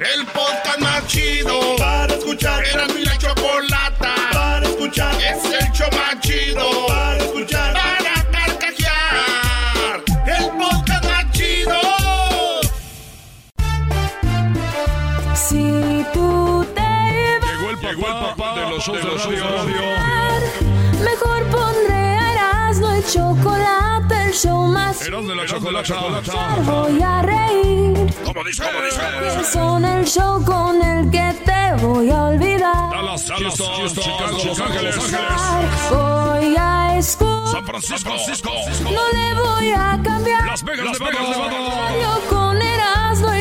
El podcast más chido para escuchar. Era mi la chocolata para escuchar. Es el show más chido para escuchar. Para carcajear. El podcast más chido. Si tú te vas Llegó el papá, Llegó el papá de los shows de, radio. mejor pondré a Erasmo y chocolate, el show más de la chocolata. Voy a reír. ¿Cómo dice? ¿Cómo Que son el show con el que te voy a olvidar. Dallas, Houston, Chicago, Los Ángeles, Voy a escuchar. San Francisco, Francisco, No le voy a cambiar. Las Vegas, Las Vegas, Nevada.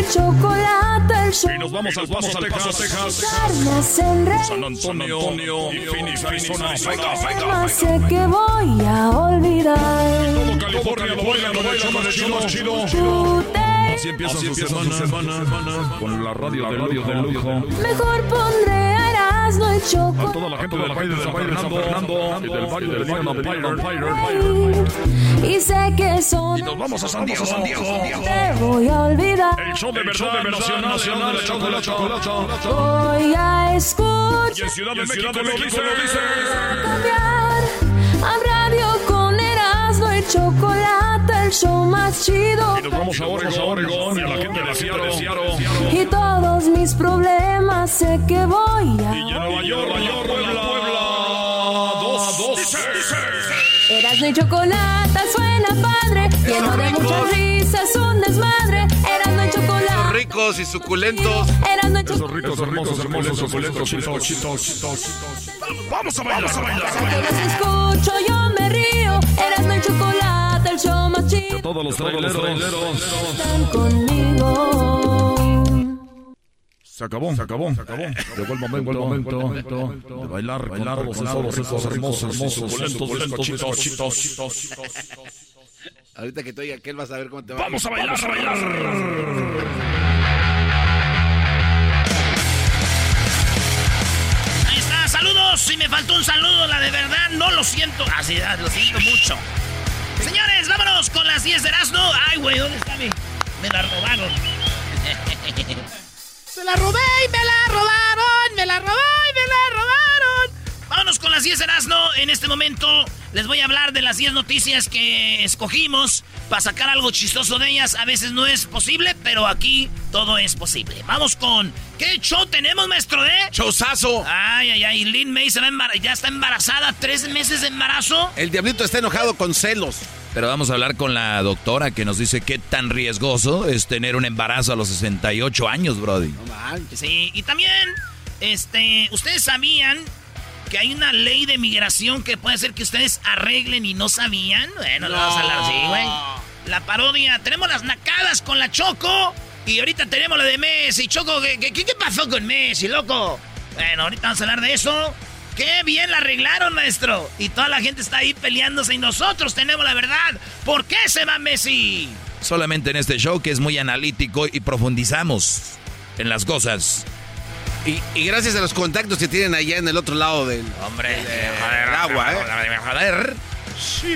Y chocolate, el show Y nos vamos al Paso, Texas, Texas. en. San Antonio, y Phoenix, Arizona. Venga, venga, Más sé que voy a olvidar. Todo California lo baila, lo baila, más chido, chido. Tú te Así empieza, su semana, con la radio, de radio de lujo. Mejor pondré a Erasmo y A chocolate. toda la gente del Valle de San Fernando y del Valle del Empire. Y sé que son. Y nos vamos a San Diego, San Diego. Te voy a olvidar. El show de verdad, nacional, nacional, de chocolate. Voy a escuchar. Y en Ciudad de México lo dice. cambiar a radio y chocolate, el show más chido. Y nos vamos a Oregon, Oregon, y a la gente de Seattle. Y todos mis problemas sé que voy a. Y en Nueva York, Nueva York, Puebla, Puebla. Dos, dos. Dice, dice. Erasmo y chocolate suena padre, lleno de muchas risas, un desmadre. Erasmo y chocolate. Ricos y suculentos. Erasmo y Esos chocolate. ricos, hermosos, hermosos, suculentos, chitos, chitos. Vamos a bailar, vamos a bailar. Que los escucho, yo me río. Erasmo y chocolate, el show más chido. Todos los traileros. Están conmigo. Se acabó, se acabó, se acabó. Llegó el momento, el momento de bailar, bailar, todos esos, esos hermosos, hermosos, suculentos, chitos, chitos. Ahorita que te oiga aquel vas a ver cómo te va. Vamos a bailar, a bailar. Si me faltó un saludo, la de verdad, no lo siento. Así, ah, lo siento mucho. Señores, vámonos con las 10 de Erasmo. Ay, güey, ¿dónde está mi? Me la robaron. Se la robé y me la robaron. Me la robé y me la robaron. Vámonos con las 10 de Erasmo. En este momento les voy a hablar de las 10 noticias que escogimos para sacar algo chistoso de ellas. A veces no es posible, pero aquí todo es posible. Vamos con... ¿Qué show tenemos, maestro, eh? ¡Chosazo! Ay, ay, ay. Lynn May se va a embar- ya está embarazada. ¿Tres meses de embarazo? El diablito está enojado con celos. Pero vamos a hablar con la doctora que nos dice qué tan riesgoso es tener un embarazo a los 68 años, Brody. No manches. Sí, y también, este, ustedes sabían que hay una ley de migración que puede ser que ustedes arreglen y no sabían. Bueno, le vamos a hablar así, güey. La parodia. Tenemos las nacadas con la Choco. Y ahorita tenemos la de Messi. Choco, ¿qué, qué, qué pasó con Messi, loco? Bueno, ahorita vamos a hablar de eso. Qué bien la arreglaron, maestro. Y toda la gente está ahí peleándose y nosotros tenemos la verdad. ¿Por qué se va Messi? Solamente en este show que es muy analítico y profundizamos en las cosas. Y, y gracias a los contactos que tienen allá en el otro lado del, Hombre, del agua, ¿eh? Joder.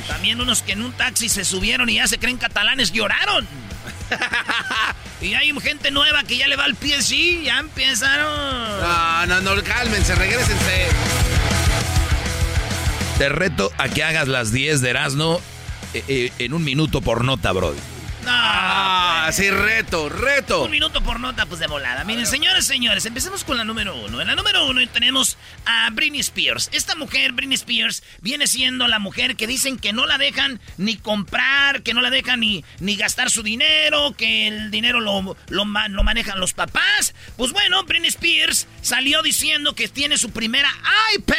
También unos que en un taxi se subieron y ya se creen catalanes lloraron. y hay gente nueva que ya le va al pie, sí, ya empezaron. No, no, no, cálmense, regresense. Te reto a que hagas las 10 de Erasmo eh, eh, en un minuto por nota, Brody. No, Ah, Ah, sí, reto, reto. Un minuto por nota, pues de volada. Miren, señores, señores, empecemos con la número uno. En la número uno tenemos a Britney Spears. Esta mujer, Britney Spears, viene siendo la mujer que dicen que no la dejan ni comprar, que no la dejan ni, ni gastar su dinero, que el dinero lo, lo, manejan los papás. Pues bueno, Britney Spears salió diciendo que tiene su primera iPad.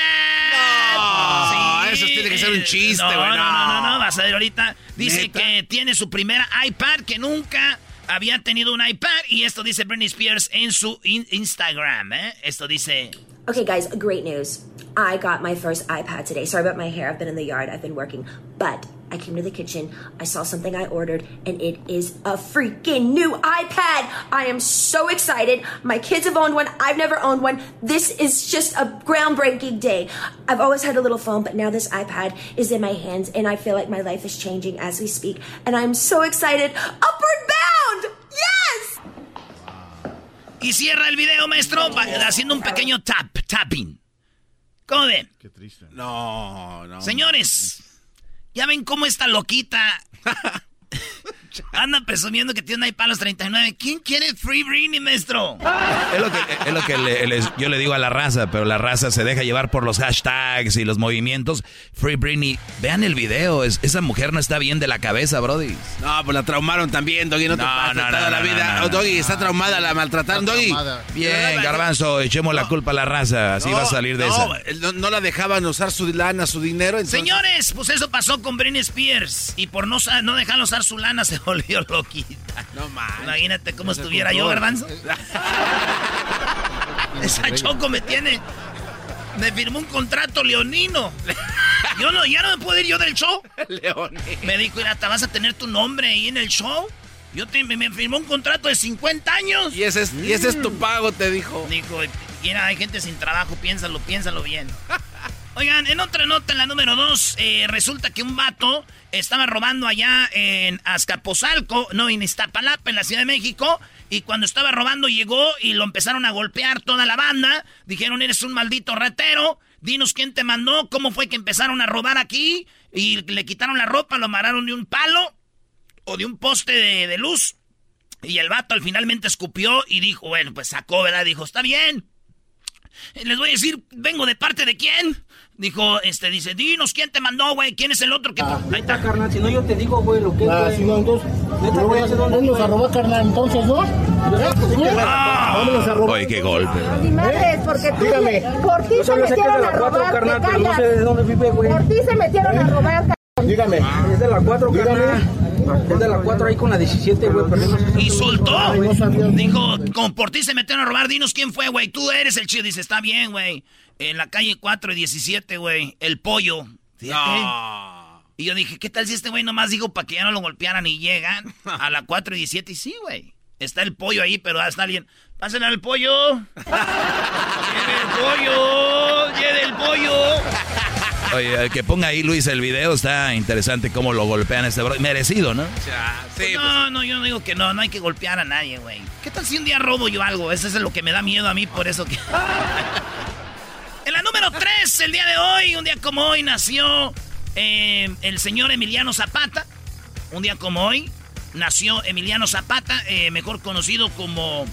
No, eso tiene que ser un chiste, no, no, no, no, no, vas a ver ahorita. Dice que tiene su primera iPad, que nunca había tenido un iPad. Y esto dice Britney Spears en su Instagram, ¿eh? Esto dice... Okay, guys, great news. I got my first iPad today. Sorry about my hair. I've been in the yard. I've been working. But I came to the kitchen. I saw something I ordered, and it is a freaking new iPad. I am so excited. My kids have owned one. I've never owned one. This is just a groundbreaking day. I've always had a little phone, but now this iPad is in my hands, and I feel like my life is changing as we speak. And I'm so excited. Upward bound! Yes! Y cierra el video, maestro, haciendo un pequeño tap, tapping. ¿Cómo ven? Qué triste. No, no. Señores, ya ven cómo esta loquita Anda presumiendo que tiene un iPad a los 39. ¿Quién quiere Free Britney, maestro? Es lo que, es lo que yo le digo a la raza, pero la raza se deja llevar por los hashtags y los movimientos. Free Britney, vean el video. esa mujer no está bien de la cabeza, Brody. No, pues la traumaron también, Doggy. No te no, no, toda la vida. Doggy está traumada, la maltrataron, Doggy. Bien, Garbanzo, echemos la culpa a la raza. Así va a salir de esa. No, la dejaban usar su lana, su dinero. Señores, pues eso pasó con Britney Spears. Y por no, no dejarlo usar su lana se volvió loquita. No mames. Imagínate cómo estuviera yo, garbanzo. Esa Choco me tiene. Me firmó un contrato leonino. Yo no, ya no me puedo ir yo del show. Leonino. Me dijo, mira, te vas a tener tu nombre ahí en el show. Yo te, me, firmó un contrato de 50 años. Y ese es, y ese es tu pago, te dijo. Dijo, y hay gente sin trabajo, piénsalo, piénsalo bien. Oigan, en otra nota, en la número 2, eh, resulta que un vato estaba robando allá en Azcapotzalco, no, en Iztapalapa, en la Ciudad de México. Y cuando estaba robando llegó y lo empezaron a golpear toda la banda. Dijeron, eres un maldito ratero. Dinos quién te mandó, cómo fue que empezaron a robar aquí. Y le quitaron la ropa, lo amarraron de un palo o de un poste de, de luz. Y el vato al finalmente escupió y dijo, bueno, pues sacó, ¿verdad? Dijo, está bien. Les voy a decir, vengo de parte de quién. Dijo, este, dice, dinos quién te mandó, güey, quién es el otro que... Ah, ahí está, carnal, si no yo te digo, güey, lo que es, ah, si no, entonces... voy a hacer Vamos a robar, carnal, entonces, ¿no? Ah, Vamos a robar. Oye, qué golpe. Mi madre, es porque tú, Dígame. por ti se metieron a robar, carnal, pero no sé de dónde vive, güey. Por ti se metieron a robar, Dígame. Es de la 4, carnal. Es de la 4 ahí con la 17, güey. Y soltó. Dijo, como por ti se metieron a robar, dinos quién fue, güey. Tú eres el chido. Dice, está bien, güey. En la calle 4 y 17, güey. El pollo. Y yo dije, ¿qué tal si este güey nomás dijo para que ya no lo golpearan y llegan a la 4 y 17? Y sí, güey. Está el pollo ahí, pero está alguien. Pásenle al pollo. Lleve el pollo. Lleve el pollo. Oye, que ponga ahí Luis el video, está interesante cómo lo golpean este bro. Merecido, ¿no? Pues no, no, yo no digo que no, no hay que golpear a nadie, güey. ¿Qué tal si un día robo yo algo? Eso es lo que me da miedo a mí, por eso que... en la número 3, el día de hoy, un día como hoy, nació eh, el señor Emiliano Zapata. Un día como hoy, nació Emiliano Zapata, eh, mejor conocido como...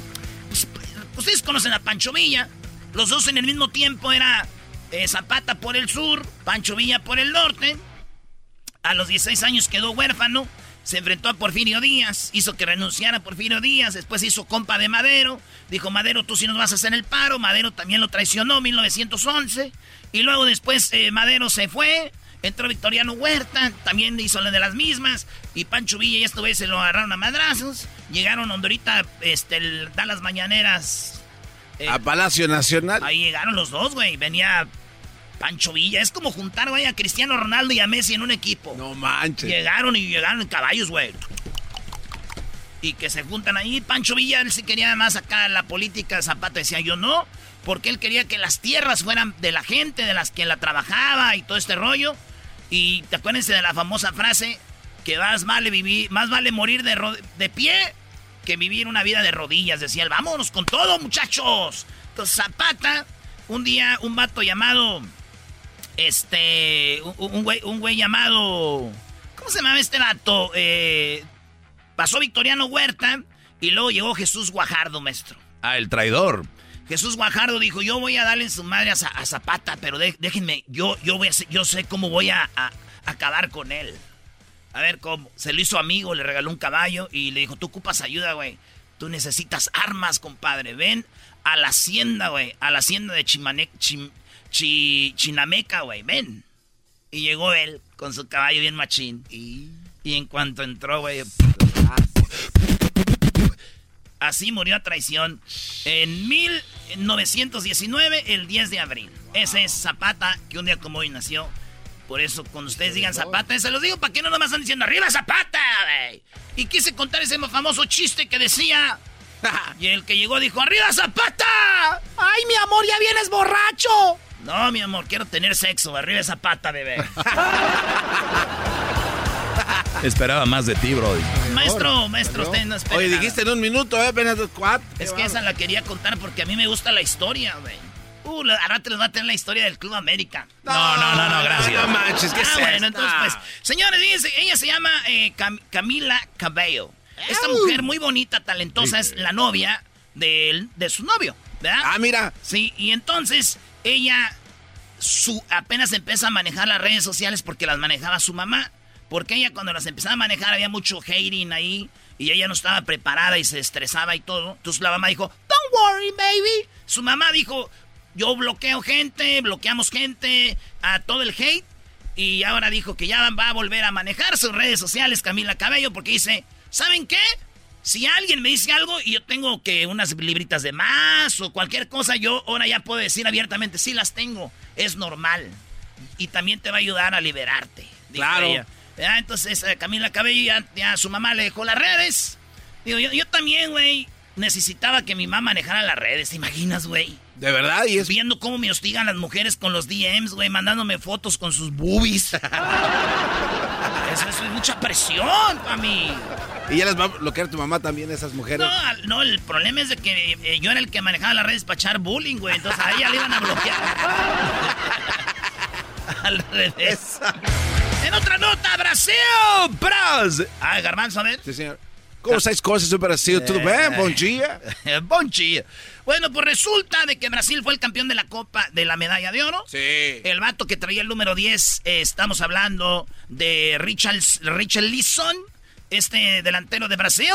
Pues, ustedes conocen a Pancho Villa. Los dos en el mismo tiempo era eh, Zapata por el sur, Pancho Villa por el norte. A los 16 años quedó huérfano. Se enfrentó a Porfirio Díaz, hizo que renunciara a Porfirio Díaz, después hizo compa de Madero, dijo Madero, tú sí nos vas a hacer el paro, Madero también lo traicionó en 1911, y luego después eh, Madero se fue, entró Victoriano Huerta, también hizo la de las mismas, y Pancho Villa y esto vez se lo agarraron a madrazos, llegaron donde ahorita este, da las mañaneras. Eh, a Palacio Nacional. Ahí llegaron los dos, güey, venía Pancho Villa. Es como juntar, güey, a Cristiano Ronaldo y a Messi en un equipo. No manches. Llegaron y llegaron en caballos, güey. Y que se juntan ahí. Pancho Villa, él sí quería además acá la política. Zapata decía yo no. Porque él quería que las tierras fueran de la gente, de las que la trabajaba y todo este rollo. Y te acuérdense de la famosa frase que más vale vivir, más vale morir de, de pie que vivir una vida de rodillas. Decía él, vámonos con todo, muchachos. Entonces Zapata, un día, un vato llamado este, un, güey, un güey llamado, ¿cómo se llama este vato? Eh, pasó Victoriano Huerta y luego llegó Jesús Guajardo, maestro. Ah, el traidor. Jesús Guajardo dijo, yo voy a darle su madre a, Zapata, pero déjenme, yo, yo, voy a, yo sé cómo voy a, acabar con él. A ver cómo. Se lo hizo amigo, le regaló un caballo y le dijo, tú ocupas ayuda, güey. Tú necesitas armas, compadre. Ven a la hacienda, güey. A la hacienda de Chimane, Chinameca, güey. Ven. Y llegó él con su caballo bien machín. Y, y en cuanto entró, güey... Así murió a traición en 1919, el 10 de abril. Ese es Zapata, que un día como hoy nació. Por eso, cuando ustedes digan Zapata, se los digo para que no nomás están diciendo ¡Arriba Zapata! Y quise contar ese famoso chiste que decía. y el que llegó dijo ¡Arriba Zapata! ¡Ay, mi amor, ya vienes borracho! No, mi amor, quiero tener sexo. Arriba Zapata, bebé. Esperaba más de ti, bro. Maestro, maestro, usted no espera. Oye, dijiste en un minuto, ¿eh? Apenas cuatro. Es que esa la quería contar porque a mí me gusta la historia, güey. Uh, ahora te les va a tener la historia del Club América. No, no, no, no, gracias. No manches, ¿qué ah, bueno, entonces, pues. Señores, fíjense, ella se llama eh, Camila Cabello. Esta mujer muy bonita, talentosa, es la novia de, de su novio, ¿verdad? Ah, mira. Sí, y entonces ella su, apenas empieza a manejar las redes sociales porque las manejaba su mamá. Porque ella cuando las empezaba a manejar había mucho hating ahí y ella no estaba preparada y se estresaba y todo. Entonces la mamá dijo, don't worry, baby. Su mamá dijo, yo bloqueo gente, bloqueamos gente, a todo el hate. Y ahora dijo que ya va a volver a manejar sus redes sociales Camila Cabello porque dice, ¿saben qué? Si alguien me dice algo y yo tengo que unas libritas de más o cualquier cosa, yo ahora ya puedo decir abiertamente, sí las tengo, es normal. Y también te va a ayudar a liberarte. Claro. Entonces eh, Camila Cabello ya, su mamá le dejó las redes. Digo, yo, también, güey, necesitaba que mi mamá manejara las redes, ¿te imaginas, güey? De verdad, y es... Viendo cómo me hostigan las mujeres con los DMs, güey, mandándome fotos con sus boobies. eso, es mucha presión para mí. ¿Y ya les va a bloquear tu mamá también, esas mujeres? No, no, el problema es de que eh, yo era el que manejaba las redes para echar bullying, güey. Entonces a ella le iban a bloquear. Al revés. En otra nota, Brasil. Brasil. Ah, Garbanzo, a ver. Sí, señor. ¿Cómo estáis cosas en Brasil? ¿Todo bien? Buen día. Buen día. Bueno, pues resulta de que Brasil fue el campeón de la Copa de la Medalla de Oro. Sí. El vato que traía el número 10, eh, estamos hablando de Richard, Richard Lisson, este delantero de Brasil.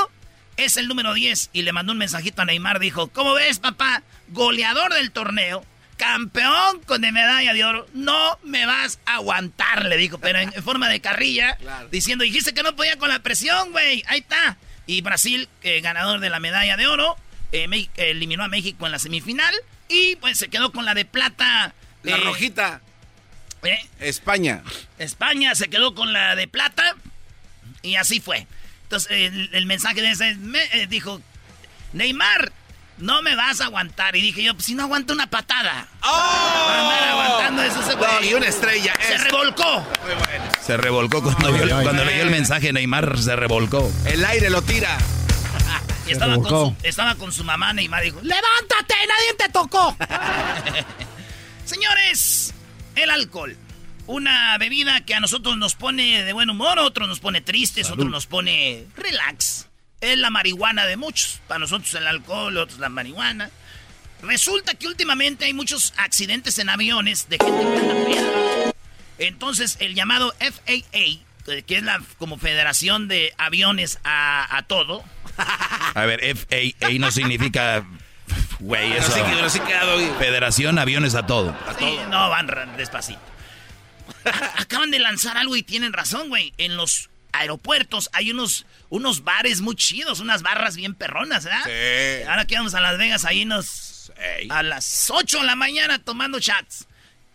Es el número 10 y le mandó un mensajito a Neymar. Dijo, ¿cómo ves, papá? Goleador del torneo campeón con de medalla de oro, no me vas a aguantar, le dijo, pero en, forma de carrilla, diciendo, dijiste que no podía con la presión, güey, ahí está. Y Brasil, eh, ganador de la medalla de oro, eh, eliminó a México en la semifinal y pues se quedó con la de plata. La eh, rojita. España. España se quedó con la de plata y así fue. Entonces el, mensaje de ese dijo, Neymar, no me vas a aguantar. Y dije yo, pues si no aguanto una patada. ¡Oh! Andar aguantando eso se Y una estrella. Se revolcó. Muy bueno. Se revolcó cuando, cuando leyó el mensaje Neymar, se revolcó. El aire lo tira. estaba, con su, estaba con su mamá Neymar dijo, levántate, nadie te tocó. Señores, el alcohol. Una bebida que a nosotros nos pone de buen humor, a otros nos pone tristes, otros nos pone relax es la marihuana de muchos. Para nosotros el alcohol, otros la marihuana. Resulta que últimamente hay muchos accidentes en aviones de gente que anda Entonces, el llamado FAA, que es la como Federación de Aviones a, todo. A ver, FAA no significa. Güey, eso. quedado, Federación Aviones a todo. A todo. No, van despacito. Acaban de lanzar algo y tienen razón, güey. En los aeropuertos hay unos, unos bares muy chidos, unas barras bien perronas, ¿verdad? Sí. Ahora que vamos a Las Vegas, ahí nos... A las 8 de la mañana tomando chats.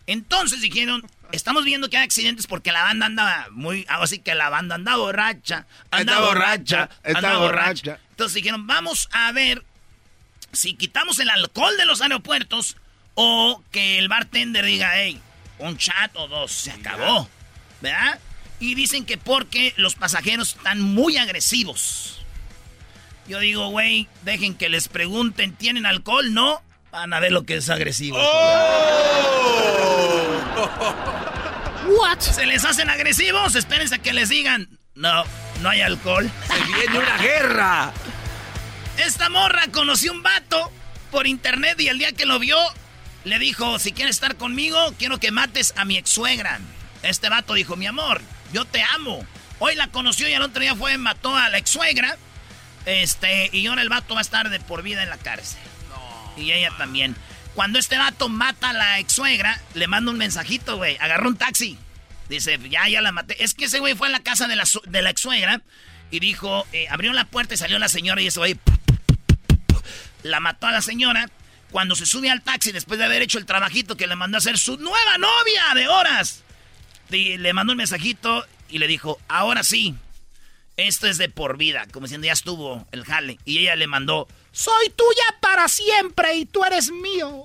Entonces dijeron, estamos viendo que hay accidentes porque la banda anda muy... Así que la banda anda borracha, anda, borracha, anda borracha. Entonces dijeron, vamos a ver si quitamos el alcohol de los aeropuertos o que el bartender diga, hey, un chat o dos, se acabó. ¿Verdad? Y dicen que porque los pasajeros están muy agresivos. Yo digo, güey, dejen que les pregunten, ¿tienen alcohol? No. Van a ver lo que es agresivo. Oh. What? ¿Se les hacen agresivos? Espérense a que les digan. No, no hay alcohol. Se viene una guerra. Esta morra conoció un vato por internet y el día que lo vio, le dijo, si quieres estar conmigo, quiero que mates a mi ex suegra. Este vato dijo, mi amor, yo te amo. Hoy la conoció y el otro día fue, mató a la ex suegra. Este, y ahora el vato va a estar de por vida en la cárcel. Y ella también. Cuando este vato mata a la ex suegra, le manda un mensajito, güey. Agarró un taxi. Dice, ya, ya la maté. Es que ese güey fue a la casa de la, de la ex suegra y dijo, eh, abrió la puerta y salió la señora y ese güey la mató a la señora. Cuando se sube al taxi después de haber hecho el trabajito que le mandó a hacer su nueva novia de horas, le mandó un mensajito y le dijo, ahora sí, esto es de por vida, como diciendo, ya estuvo el jale. Y ella le mandó, soy tuya para siempre y tú eres mío.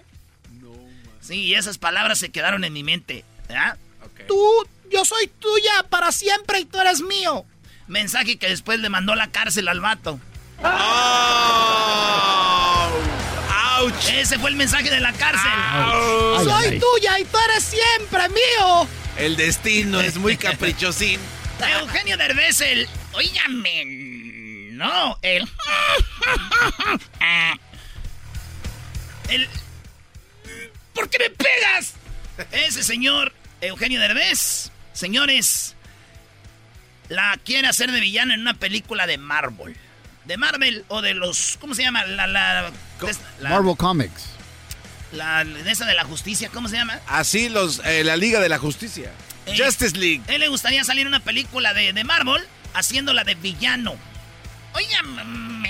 sí, y esas palabras se quedaron en mi mente. Tú, yo soy tuya para siempre y tú eres mío. Mensaje que después le mandó a la cárcel al vato. Ese fue el mensaje de la cárcel. Soy tuya y tú eres siempre mío. El destino es muy caprichosín. Eugenio Derbez, el... Óigame, no, el... el... ¿Por qué me pegas? Ese señor, Eugenio Derbez, señores, la quiere hacer de villano en una película de Marvel de Marvel o de los. ¿Cómo se llama? La. la, Marvel Comics. La de esa de la justicia, ¿cómo se llama? Así, los, eh, la Liga de la Justicia. Eh, Justice League. Él le gustaría salir una película de, de Marvel haciéndola de villano. Oiga, no.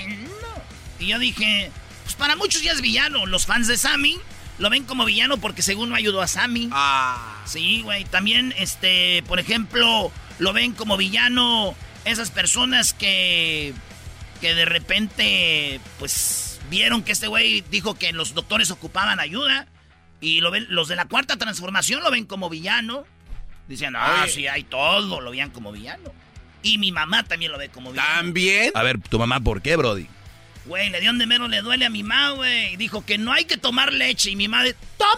Y yo dije, pues para muchos ya es villano. Los fans de Sammy lo ven como villano porque según no ayudó a Sammy. Ah. Sí, güey. También, este, por ejemplo, lo ven como villano esas personas que que de repente, pues, vieron que este güey dijo que los doctores ocupaban ayuda. Y lo ven, los de la cuarta transformación lo ven como villano. Dicen, ah, sí, hay todo, lo veían como villano. Y mi mamá también lo ve como villano. ¿También? A ver, ¿tu mamá por qué, Brody? Güey, le dio donde menos le duele a mi mamá, güey. Dijo que no hay que tomar leche. Y mi madre, ¡tomen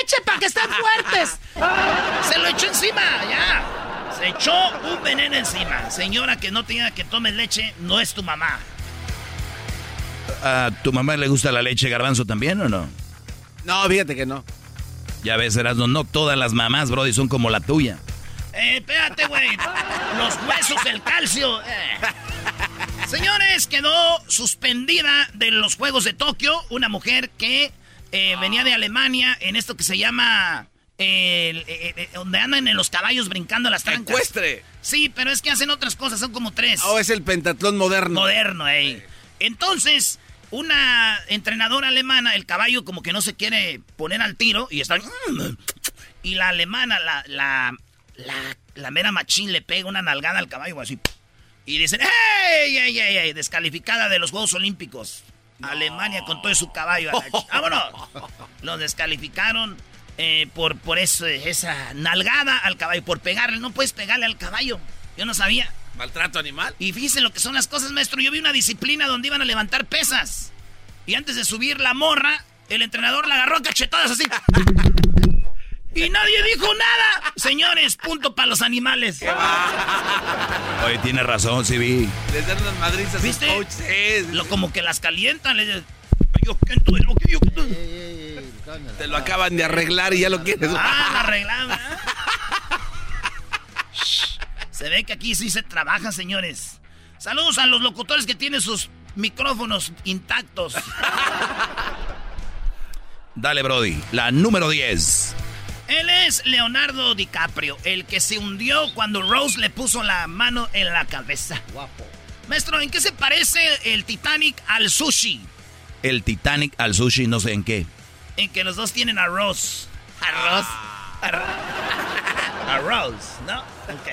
leche para que estén fuertes! Se lo echó encima, ya. Se echó un veneno encima. Señora que no tenga que tome leche, no es tu mamá. ¿A tu mamá le gusta la leche garbanzo también o no? No, fíjate que no. Ya ves, Erasmo, no todas las mamás, Brody, son como la tuya. Eh, espérate, güey. Los huesos, el calcio. Eh. Señores, quedó suspendida de los Juegos de Tokio una mujer que eh, venía de Alemania en esto que se llama el, eh, donde andan en los caballos brincando las trancas. Ecuestre. Sí, pero es que hacen otras cosas, son como tres. Oh, es el pentatlón moderno. Moderno, ey. Entonces, una entrenadora alemana, el caballo como que no se quiere poner al tiro y está... Y la alemana, la, la, la, la mera machín le pega una nalgada al caballo así. Y dicen, ¡Ey, ey, ey, ey! Descalificada de los Juegos Olímpicos. Alemania con todo su caballo. ¡Vámonos! Lo descalificaron eh, por, por eso, esa nalgada al caballo, por pegarle. No puedes pegarle al caballo. Yo no sabía. ¿Maltrato animal? Y fíjense lo que son las cosas, maestro. Yo vi una disciplina donde iban a levantar pesas. Y antes de subir la morra, el entrenador la agarró a cachetadas así. Y nadie dijo nada. Señores, punto para los animales. Oye, tiene razón, sí vi. Les dan unas madrizas ¿Viste? Lo, como que las calientan. Les... Yo, lo. Te lo acaban de arreglar y ya lo quieres. Ah, arreglado. Se ve que aquí sí se trabaja, señores. Saludos a los locutores que tienen sus micrófonos intactos. Dale, Brody. La número 10. Él es Leonardo DiCaprio, el que se hundió cuando Rose le puso la mano en la cabeza. Guapo. Maestro, ¿en qué se parece el Titanic al sushi? El Titanic al sushi, no sé en qué en que los dos tienen arroz. Arroz. Arroz, ¿no? Ok.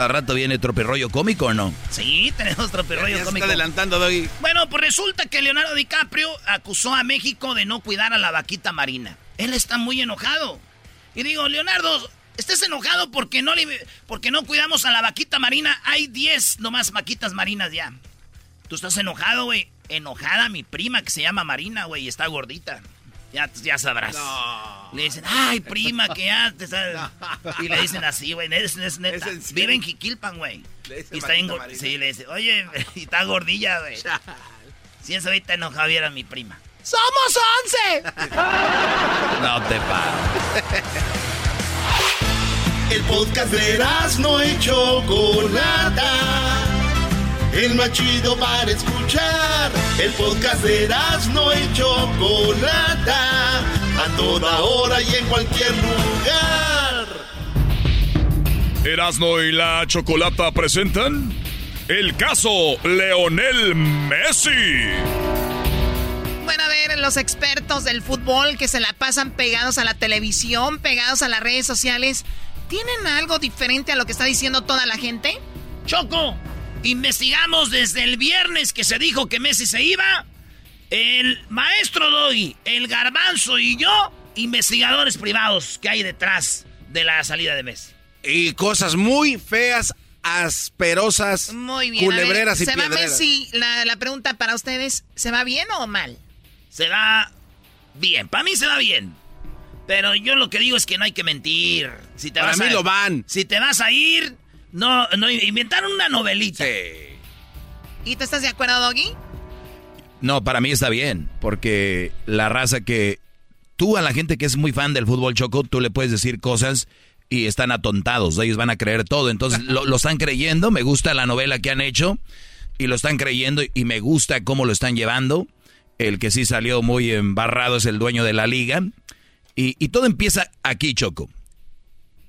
¿A rato viene tropirroyo cómico o no? Sí, tenemos tropirroyo cómico. está adelantando, Doggy. Bueno, pues resulta que Leonardo DiCaprio acusó a México de no cuidar a la vaquita marina. Él está muy enojado. Y digo, Leonardo, ¿estás enojado porque no, porque no cuidamos a la vaquita marina? Hay 10 nomás vaquitas marinas ya. ¿Tú estás enojado, güey? Enojada mi prima que se llama Marina, güey, y está gordita. Ya, ya sabrás. Le dicen, ay, prima, que ya te sabes. Y le dicen así, güey. Vive en Jiquilpan, güey. Y está bien, sí, le dice, oye, y está gordilla, güey. Si eso ahorita enojado era mi prima. ¡Somos once! no te pares. El podcast de no hecho Chocolata. El más chido para escuchar. El podcast de no hecho Chocolata. A toda hora y en cualquier lugar. Erasno y la Chocolata presentan el caso Leonel Messi. Bueno, a ver, los expertos del fútbol que se la pasan pegados a la televisión, pegados a las redes sociales, ¿tienen algo diferente a lo que está diciendo toda la gente? Choco, investigamos desde el viernes que se dijo que Messi se iba. El maestro Doggy, el garbanzo y yo, investigadores privados que hay detrás de la salida de Messi. Y cosas muy feas, asperosas, muy bien. culebreras y ¿Se va Messi? La, la pregunta para ustedes, ¿se va bien o mal? Se va bien. Para mí se va bien. Pero yo lo que digo es que no hay que mentir. Si te Para vas mí a, lo van. Si te vas a ir, no, no inventaron una novelita. Sí. ¿Y tú estás de acuerdo, Doggy? No, para mí está bien, porque la raza que tú a la gente que es muy fan del fútbol choco, tú le puedes decir cosas y están atontados, ellos van a creer todo, entonces lo, lo, están creyendo, me gusta la novela que han hecho y lo están creyendo y me gusta cómo lo están llevando, el que sí salió muy embarrado es el dueño de la liga y, y todo empieza aquí Choco.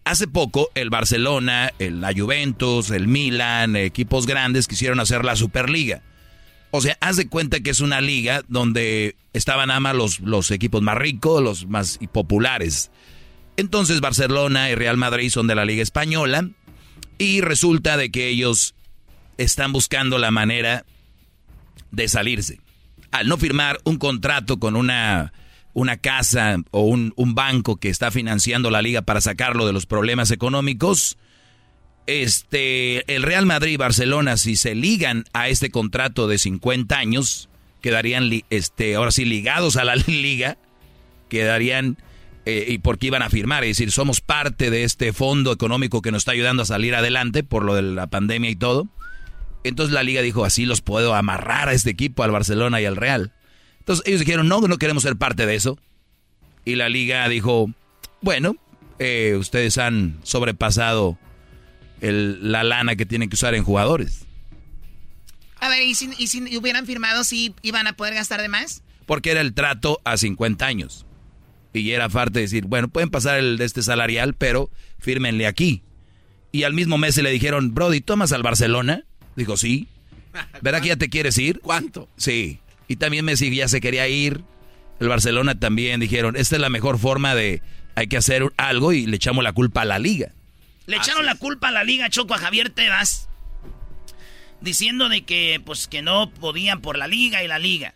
Hace poco el Barcelona, el, la Juventus, el Milan, equipos grandes quisieron hacer la Superliga. O sea, haz de cuenta que es una liga donde estaban más los, los equipos más ricos, los más populares. Entonces Barcelona y Real Madrid son de la Liga Española y resulta de que ellos están buscando la manera de salirse. Al no firmar un contrato con una, una casa o un, un, banco que está financiando la liga para sacarlo de los problemas económicos, este, el Real Madrid y Barcelona, si se ligan a este contrato de 50 años, quedarían este, ahora sí ligados a la liga, quedarían eh, y porque iban a firmar, es decir, somos parte de este fondo económico que nos está ayudando a salir adelante por lo de la pandemia y todo. Entonces la liga dijo, así los puedo amarrar a este equipo, al Barcelona y al Real. Entonces ellos dijeron, no, no queremos ser parte de eso. Y la liga dijo, bueno, eh, ustedes han sobrepasado el, la lana que tienen que usar en jugadores. A ver, ¿y si, ¿y si hubieran firmado, si iban a poder gastar de más? Porque era el trato a 50 años. Y era parte de decir, bueno, pueden pasar el de este salarial, pero fírmenle aquí. Y al mismo mes se le dijeron, Brody, ¿tomas al Barcelona? Dijo, sí. ¿Verdad que ya te quieres ir? ¿Cuánto? Sí. Y también Messi ya se quería ir. El Barcelona también dijeron, esta es la mejor forma de, hay que hacer algo y le echamos la culpa a la liga. Le echaron la culpa a la liga, Choco, a Javier Tebas. Diciendo de que, pues, que no podían por la liga y la liga.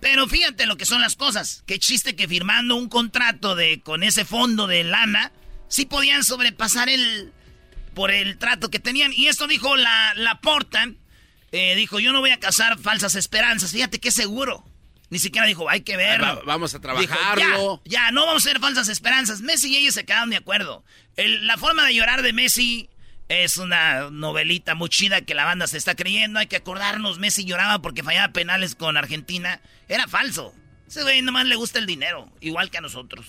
Pero fíjate lo que son las cosas. Qué chiste que firmando un contrato de con ese fondo de lana, sí podían sobrepasar el por el trato que tenían. Y esto dijo la, la Porta. Eh, dijo, yo no voy a cazar falsas esperanzas. Fíjate qué seguro. Ni siquiera dijo, hay que verlo. Va, vamos a trabajarlo. Dijo, ya, ya, no vamos a hacer falsas esperanzas. Messi y ellos se quedaron de acuerdo. El, la forma de llorar de Messi es una novelita muy chida que la banda se está creyendo. Hay que acordarnos, Messi lloraba porque fallaba penales con Argentina. Era falso. Ese güey nomás le gusta el dinero, igual que a nosotros.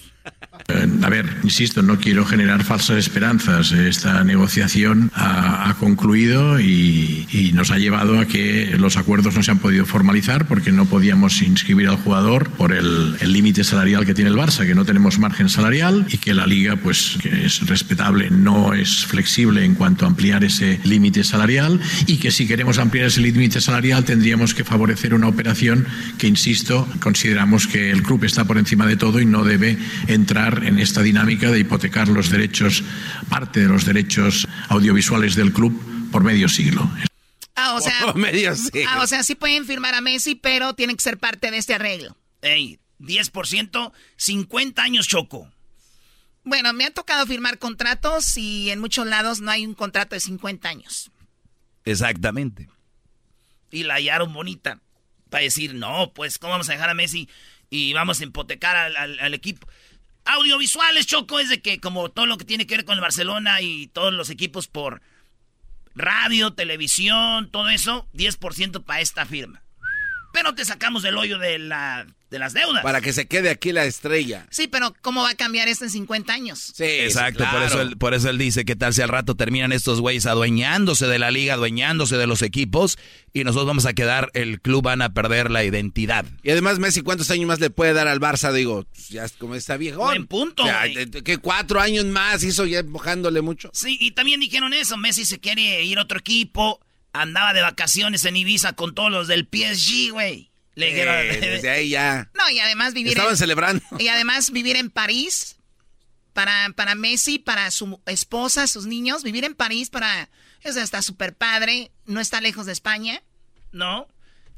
Eh, a ver, insisto, no quiero generar falsas esperanzas. Esta negociación ha, concluido y, nos ha llevado a que los acuerdos no se han podido formalizar porque no podíamos inscribir al jugador por el límite salarial que tiene el Barça, que no tenemos margen salarial y que la liga, pues, es respetable, no es flexible en cuanto a ampliar ese límite salarial y que si queremos ampliar ese límite salarial tendríamos que favorecer una operación que, insisto, consideramos que el club está por encima de todo y no debe entrar en esta dinámica de hipotecar los derechos, parte de los derechos audiovisuales del club por medio siglo. Ah, o sea, por medio siglo. Ah, o sea, sí pueden firmar a Messi, pero tienen que ser parte de este arreglo. Ey, 10%, 50 años choco. Bueno, me ha tocado firmar contratos y en muchos lados no hay un contrato de 50 años. Exactamente. Y la hallaron bonita para decir, no, pues, ¿cómo vamos a dejar a Messi y vamos a hipotecar al, al, al, equipo? Audiovisuales, Choco, es de que como todo lo que tiene que ver con el Barcelona y todos los equipos por radio, televisión, todo eso, 10% para esta firma. Pero te sacamos del hoyo de, la, de las deudas. Para que se quede aquí la estrella. Sí, pero ¿cómo va a cambiar esto en 50 años? Sí, exacto. por, eso él, por eso él dice que tal si al rato terminan estos güeyes adueñándose de la liga, adueñándose de los equipos y nosotros vamos a quedar, el club van a perder la identidad. Y además Messi, ¿cuántos años más le puede dar al Barça? Digo, ya como está viejo. En punto. que cuatro años más hizo ya empujándole mucho. Sí, y también dijeron eso, Messi se quiere ir a otro equipo andaba de vacaciones en Ibiza con todos los del PSG, güey. Le dijeron, desde ahí ya. No, y además vivir Estaban celebrando. Y además vivir en París para, para Messi, para su esposa, sus niños, vivir en París para eso está súper padre, no está lejos de España. No.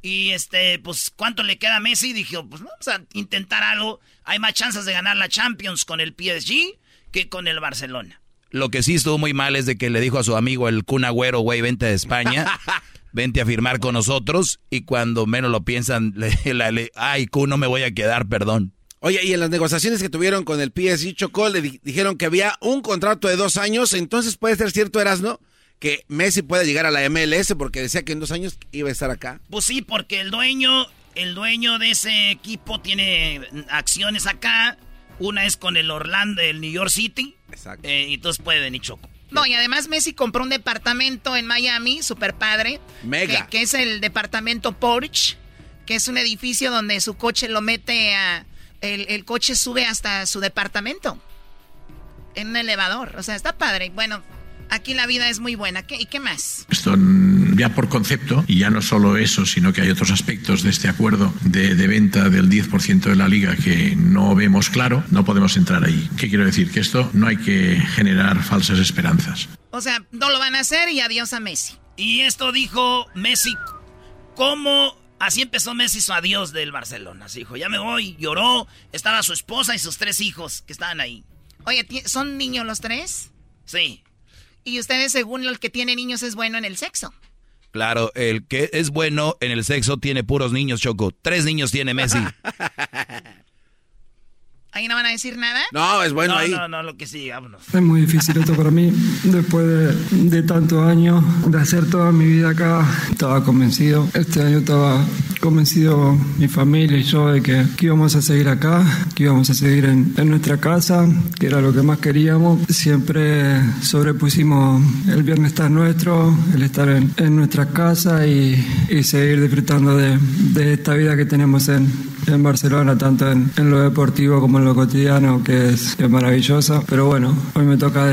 Y este, pues, ¿cuánto le queda a Messi? Dijo, pues vamos a intentar algo. Hay más chances de ganar la Champions con el PSG que con el Barcelona. Lo que sí estuvo muy mal es de que le dijo a su amigo el Kun Agüero, güey, vente de España, vente a firmar con nosotros. Y cuando menos lo piensan, le, ay, Kun, no me voy a quedar, perdón. Oye, y en las negociaciones que tuvieron con el PSG Chocó, le dijeron que había un contrato de dos años. Entonces puede ser cierto, Erasno, que Messi puede llegar a la MLS porque decía que en dos años iba a estar acá. Pues sí, porque el dueño, el dueño de ese equipo tiene acciones acá una es con el Orlando, el New York City. Exacto. Eh, y entonces puede venir Choco. No, y además Messi compró un departamento en Miami, super padre. Mega. Que, es el departamento Porsche, que es un edificio donde su coche lo mete a... El, el coche sube hasta su departamento. En un elevador. O sea, está padre. Bueno, Aquí la vida es muy buena. ¿Qué, ¿Y qué más? Esto ya por concepto, y ya no solo eso, sino que hay otros aspectos de este acuerdo de, de venta del 10% de la liga que no vemos claro, no podemos entrar ahí. ¿Qué quiero decir? Que esto no hay que generar falsas esperanzas. O sea, no lo van a hacer y adiós a Messi. Y esto dijo Messi, ¿cómo Así empezó Messi su adiós del Barcelona. Así dijo, ya me voy, lloró. Estaba su esposa y sus tres hijos que estaban ahí. Oye, ¿son niños los tres? Sí. Y ustedes, según el que tiene niños, es bueno en el sexo. Claro, el que es bueno en el sexo tiene puros niños, Choco. Tres niños tiene Messi. ¿Ahí no van a decir nada? No, es bueno ahí. No, no, lo que sí, vámonos. Es muy difícil esto para mí. Después de, tantos años de hacer toda mi vida acá, estaba convencido. Este año estaba convencido mi familia y yo de que, íbamos a seguir acá, que íbamos a seguir en, nuestra casa, que era lo que más queríamos. Siempre sobrepusimos el bienestar nuestro, el estar en, nuestra casa y, seguir disfrutando de, esta vida que tenemos en, en Barcelona, tanto en, lo deportivo como en lo cotidiano, que es, maravillosa. Pero bueno, hoy me toca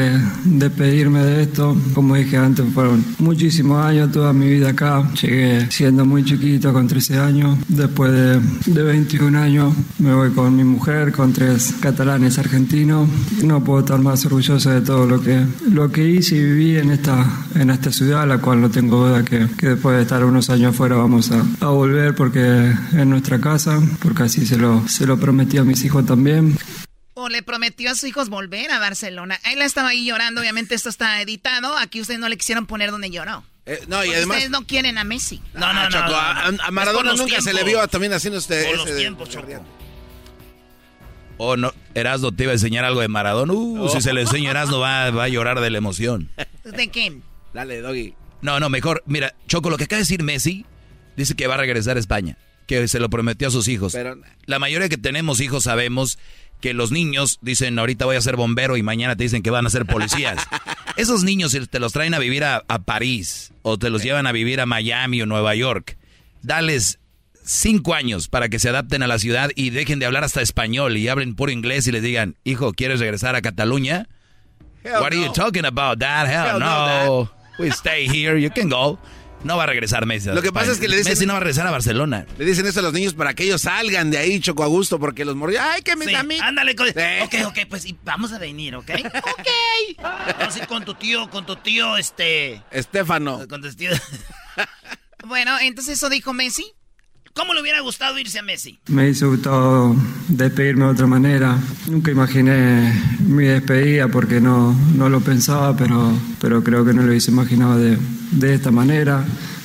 despedirme de, de esto. Como dije antes, fueron muchísimos años, toda mi vida acá. Llegué siendo muy chiquito, con 13 años. Después de, de 21 años me voy con mi mujer, con tres catalanes argentinos. No puedo estar más orgulloso de todo lo que, lo que hice y viví en esta, en esta ciudad, la cual no tengo duda que, que después de estar unos años afuera vamos a, a volver porque es nuestra casa, porque así se lo, se lo prometí a mis hijos también. O le prometió a sus hijos volver a Barcelona. Él estaba ahí llorando, obviamente esto está editado. Aquí ustedes no le quisieron poner donde lloró. Eh, no, y además, ustedes no quieren a Messi. No, no, no, A, Maradona nunca se le vio también haciendo este. Por los tiempos, O oh, no, Erasmo te iba a enseñar algo de Maradona. Uh, si se le enseña Erasmo va, va a llorar de la emoción. ¿De quién? Dale, Doggy. No, no, mejor. Mira, Choco, lo que acaba de decir Messi, dice que va a regresar a España que se lo prometió a sus hijos. La mayoría que tenemos hijos sabemos que los niños dicen ahorita voy a ser bombero y mañana te dicen que van a ser policías. Esos niños te los traen a vivir a, París o te los llevan a vivir a Miami o Nueva York. Dales cinco años para que se adapten a la ciudad y dejen de hablar hasta español y hablen puro inglés y les digan, hijo, ¿quieres regresar a Cataluña? What are you talking about, Dad? Hell, no. We stay here. You can go. No va a regresar Messi. Lo que pasa es que le dicen. Messi no va a regresar a Barcelona. Le dicen eso a los niños para que ellos salgan de ahí, Choco a gusto, porque los morrió. ¡Ay, que me sí, a mí! Ándale, con... ok, ok, pues vamos a venir, ¿ok? ok. Vamos a ir con tu tío, con tu tío, este. Estefano. Con tu tío. bueno, entonces eso dijo Messi. ¿Cómo le hubiera gustado irse a Messi? Me hubiese gustado despedirme de otra manera. Nunca imaginé mi despedida porque no, no lo pensaba, pero, pero creo que no lo hubiese imaginado de, de esta manera.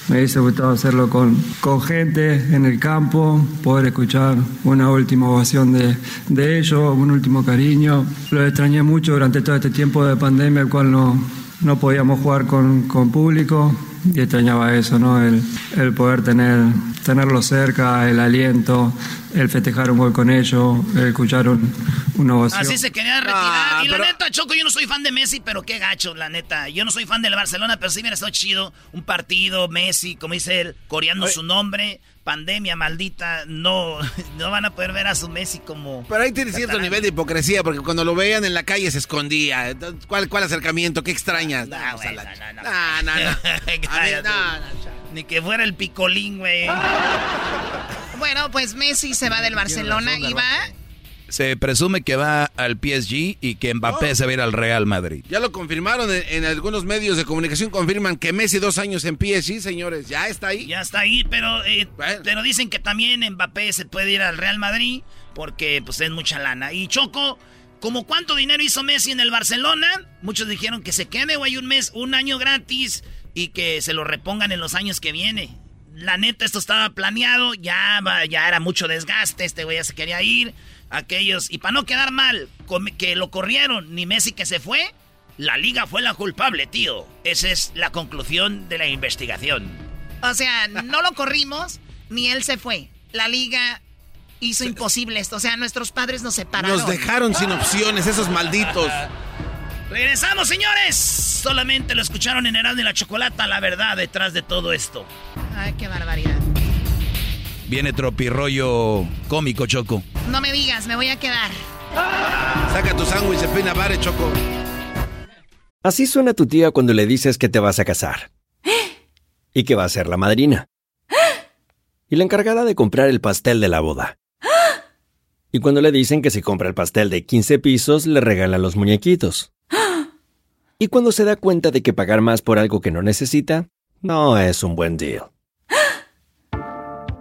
Me hubiese gustado hacerlo con, con gente en el campo, poder escuchar una última ovación de, de ellos, un último cariño. Lo extrañé mucho durante todo este tiempo de pandemia, el cual no, no podíamos jugar con, con público y extrañaba eso, ¿no? El, el poder tener, tenerlo cerca, el aliento, el festejar un gol con ellos, el escuchar un, una ovación. Así se quería retirar. y la neta, Choco, yo no soy fan de Messi, pero qué gacho, la neta. Yo no soy fan del Barcelona, pero sí me ha estado chido. Un partido, Messi, como dice él, coreando su nombre. Pandemia maldita, no, no van a poder ver a su Messi como. Pero ahí tiene cierto nivel de hipocresía, porque cuando lo veían en la calle se escondía. ¿Cuál, cuál acercamiento? ¿Qué extrañas? No, no, no, Ni que fuera el picolín, güey. Bueno, pues Messi se va del Barcelona y va se presume que va al PSG y que Mbappé se va a ir al Real Madrid. Ya lo confirmaron en, algunos medios de comunicación, confirman que Messi dos años en PSG, señores, ya está ahí. Ya está ahí, pero, eh, pero dicen que también Mbappé se puede ir al Real Madrid porque pues es mucha lana. Y Choco, ¿como cuánto dinero hizo Messi en el Barcelona? Muchos dijeron que se quede o hay un mes, un año gratis y que se lo repongan en los años que viene. La neta, esto estaba planeado, ya, ya era mucho desgaste, este güey ya se quería ir aquellos. Y para no quedar mal, que lo corrieron, ni Messi que se fue, la liga fue la culpable, tío. Esa es la conclusión de la investigación. O sea, no lo corrimos, ni él se fue. La liga hizo imposible esto. O sea, nuestros padres nos separaron. Nos dejaron sin opciones, esos malditos. Regresamos, señores. Solamente lo escucharon en Herald de la Chocolata, la verdad detrás de todo esto. Ay, qué barbaridad. Viene tropirroyo cómico, Choco. No me digas, me voy a quedar. Saca tu sándwich de pina bare, Choco. Así suena tu tía cuando le dices que te vas a casar. y que va a ser la madrina. y la encargada de comprar el pastel de la boda. y cuando le dicen que si compra el pastel de 15 pisos, le regalan los muñequitos. y cuando se da cuenta de que pagar más por algo que no necesita, no es un buen deal.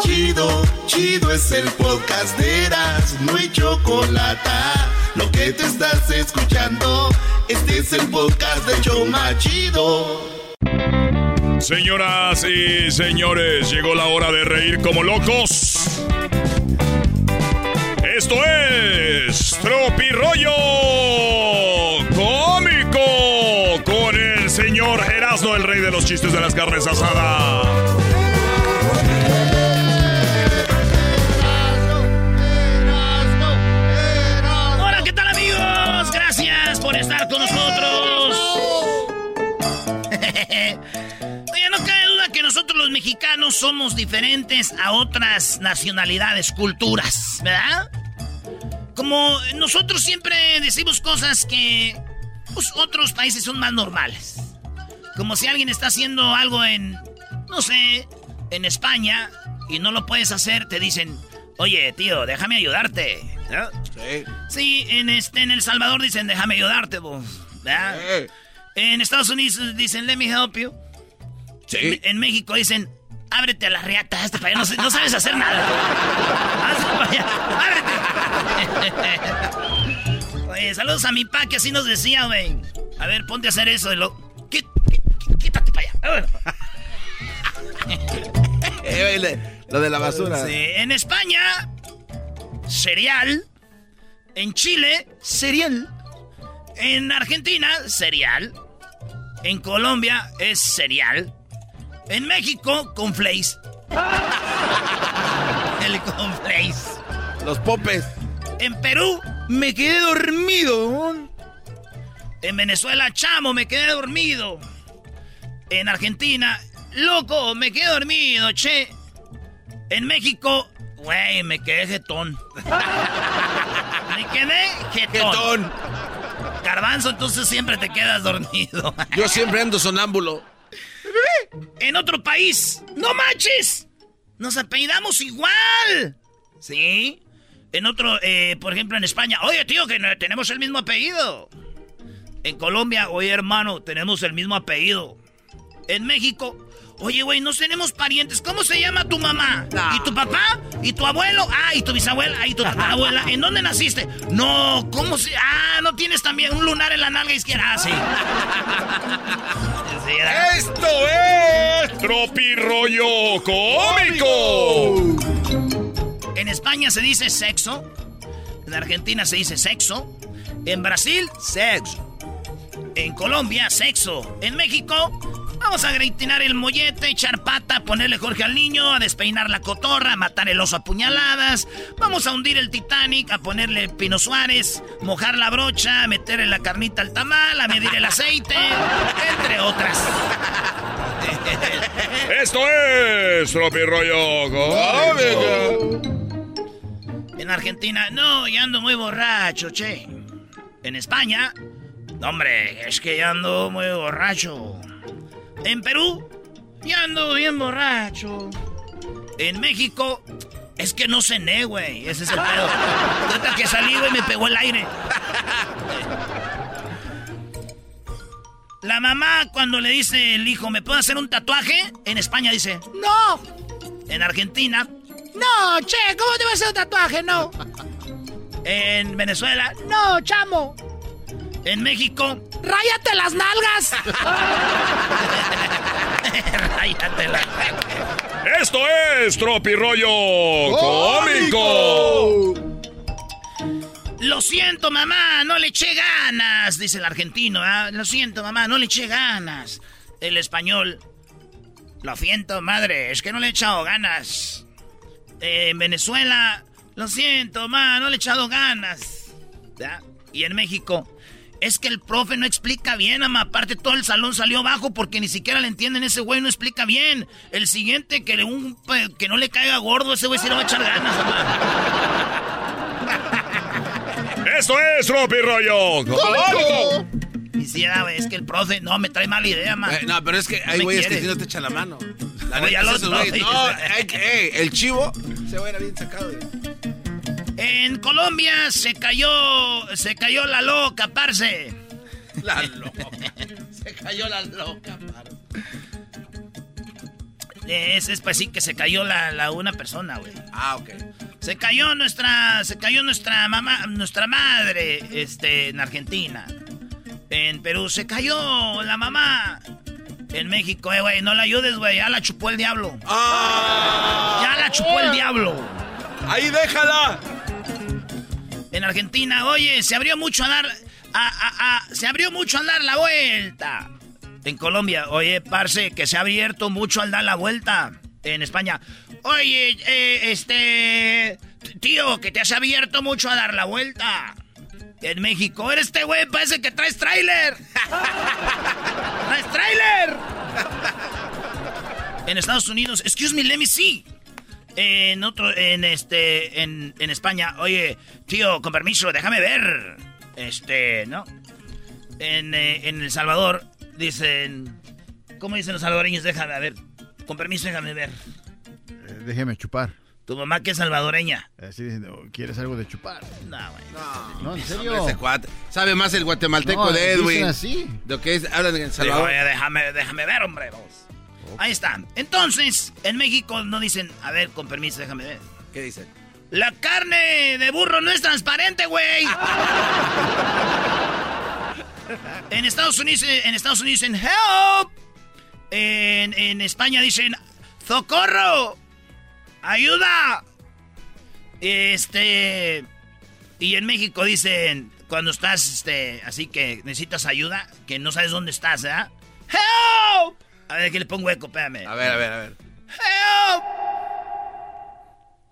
Chido, chido es el podcast de Eras, no hay chocolate. Lo que te estás escuchando, este es el podcast de Choma Chido. Señoras y señores, llegó la hora de reír como locos. Esto es Rollo Cómico con el señor Erasmo, el rey de los chistes de las carnes asadas. Por estar con nosotros. Oye, no cabe duda que nosotros los mexicanos somos diferentes a otras nacionalidades, culturas, ¿verdad? Como nosotros siempre decimos cosas que pues, otros países son más normales. Como si alguien está haciendo algo en, no sé, en España y no lo puedes hacer, te dicen, oye, tío, déjame ayudarte. Sí. Sí, en, este, en El Salvador dicen, déjame ayudarte, vos. En Estados Unidos dicen, let me help you. Sí. En, México dicen, ábrete a la reata, hazte para allá, no, sabes hacer nada. Hazte para allá, ábrete. Oye, saludos a mi pa, que así nos decía, güey. A ver, ponte a hacer eso de lo... Quítate para allá. Lo de la basura. Sí, en España cereal. En Chile, cereal. En Argentina, cereal. En Colombia es cereal. En México, con Flays. El con Flays. Los popes. En Perú, me quedé dormido. En Venezuela, chamo, me quedé dormido. En Argentina, loco, me quedé dormido, che. En México, güey, me quedé jetón. me quedé jetón. Jetón. Garbanzo, entonces siempre te quedas dormido. Yo siempre ando sonámbulo. en otro país, no manches. Nos apellidamos igual. ¿Sí? En otro, eh, por ejemplo, en España, oye, tío, que no- tenemos el mismo apellido. En Colombia, oye, hermano, tenemos el mismo apellido. En México, oye, güey, no tenemos parientes. ¿Cómo se llama tu mamá? ¿Y tu papá? ¿Y tu abuelo? Ah, ¿y tu bisabuela? Ah, ¿y tu tatarabuela? ¿En dónde naciste? No, ¿cómo se...? Ah, ¿no tienes también un lunar en la nalga izquierda? Ah, sí. Esto es Tropirollo Cómico. En España se dice sexo. En Argentina se dice sexo. En Brasil, sexo. En Colombia, sexo. En México, vamos a gritinar el mollete, echar pata, ponerle Jorge al niño, a despeinar la cotorra, a matar el oso a puñaladas. Vamos a hundir el Titanic, a ponerle Pino Suárez, mojar la brocha, a meterle la carnita al tamal, a medir el aceite, entre otras. Esto es Cómico. En Argentina, no, ya ando muy borracho, che. En España, no, hombre, es que ya ando muy borracho. En Perú, ya ando bien borracho. En México, es que no cené, güey. Ese es el pedo. Ahorita que salí, güey, me pegó el aire. La mamá, cuando le dice el hijo, ¿me puedo hacer un tatuaje? En España dice, no. En Argentina, no, che, ¿cómo te vas a hacer un tatuaje? No. En Venezuela, no, chamo. En México, ráyate las nalgas. ráyate las Esto es Tropirollo Cómico. Lo siento, mamá, no le eché ganas, dice el argentino. ¿ah? Lo siento, mamá, no le eché ganas. El español, lo siento, madre, es que no le he echado ganas. Eh, en Venezuela, lo siento, mamá, no le he echado ganas. ¿Ya? Y en México, es que el profe no explica bien, mamá. Aparte, todo el salón salió bajo porque ni siquiera le entienden. Ese güey no explica bien. El siguiente, que, le- un, que no le caiga gordo, ese güey sí le va a echar ganas, mamá. Esto es Tropirollo Cómico. Quisiera, güey, es que el profe no me trae mala idea, man. Eh, no, pero es que hay güeyes que si no te echan la mano. La Oye, neta, dice. No, hay que- ey, el chivo se va a ir bien sacado. güey. En Colombia se cayó, se cayó la loca, parce. La loca. Se cayó la loca, paro. Es, es pues sí que se cayó la, la una persona, güey. Ah, ok. Se cayó nuestra, se cayó nuestra mamá, nuestra madre, este, en Argentina. En Perú se cayó la mamá. En México, eh, güey, no la ayudes, güey, ya la chupó el diablo. Ya la chupó el diablo. Ahí déjala. En Argentina, oye, se abrió mucho a dar. a- a- a- se abrió mucho al dar la vuelta. En Colombia, oye, parce, que se ha abierto mucho al dar la vuelta. En España, oye, eh, este. Tío, que te has abierto mucho a dar la vuelta. En México, eres este güey, parece que traes tráiler. ¡Traes tráiler! En Estados Unidos, excuse me, let me see. En otro, en este, en, en España, oye, tío, con permiso, déjame ver. Este, ¿no? En, eh, en El Salvador dicen, ¿cómo dicen los salvadoreños? Déjame a ver, con permiso, déjame ver. Eh, déjeme chupar. Tu mamá que es salvadoreña. Así diciendo, ¿quieres algo de chupar? No, güey. No, en serio. Hombre, ese cuate. Sabe más el guatemalteco No, de Edwin. dicen así. Lo que es, hablan en Salvador. oye, déjame, déjame ver, hombre. vamos. Ahí está. Entonces, en México no dicen, a ver, con permiso, déjame ver. ¿Qué dicen? La carne de burro no es transparente, güey. en Estados Unidos, en Estados Unidos dicen help. En, en España dicen socorro, ayuda. Este y en México dicen cuando estás, este, así que necesitas ayuda, que no sabes dónde estás, ¿verdad? Help, A ver, que le pongo eco, espérame. A ver, a ver, a ver. Help.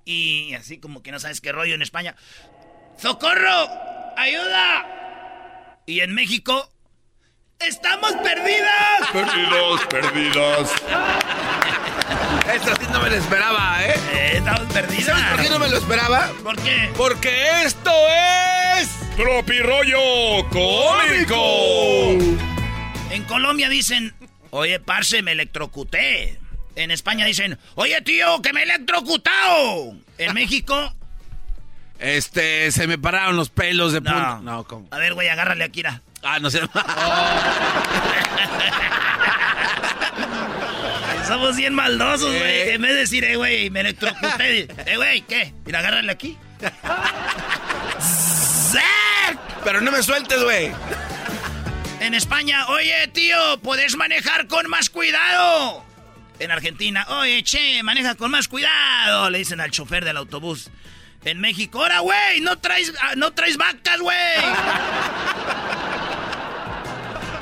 Y así como que no sabes qué rollo en España. ¡Socorro! ¡Ayuda! Y en México. ¡Estamos perdidas! Perdidos, perdidas. Esta sí no me lo esperaba, ¿eh? estamos perdidas. ¿Sabes por qué no me lo esperaba? ¿Por qué? Porque esto es... Tropirollo cómico. En Colombia dicen, oye, parce, me electrocuté. En España dicen, oye, tío, que me he electrocutado. En México... Este, se me pararon los pelos de punta. No, ¿cómo? A ver, güey, agárrale a Kira. Ah, no sé. Somos bien maldosos, güey. En vez de decir, eh, güey, me electrocuté. eh, güey, ¿qué? Mira, agárrale aquí. Pero no me sueltes, güey. En España, oye, tío, ¿puedes manejar con más cuidado? En Argentina, oye, che, maneja con más cuidado, le dicen al chofer del autobús. En México, ahora, güey, no traes, ah, no traes vacas, güey.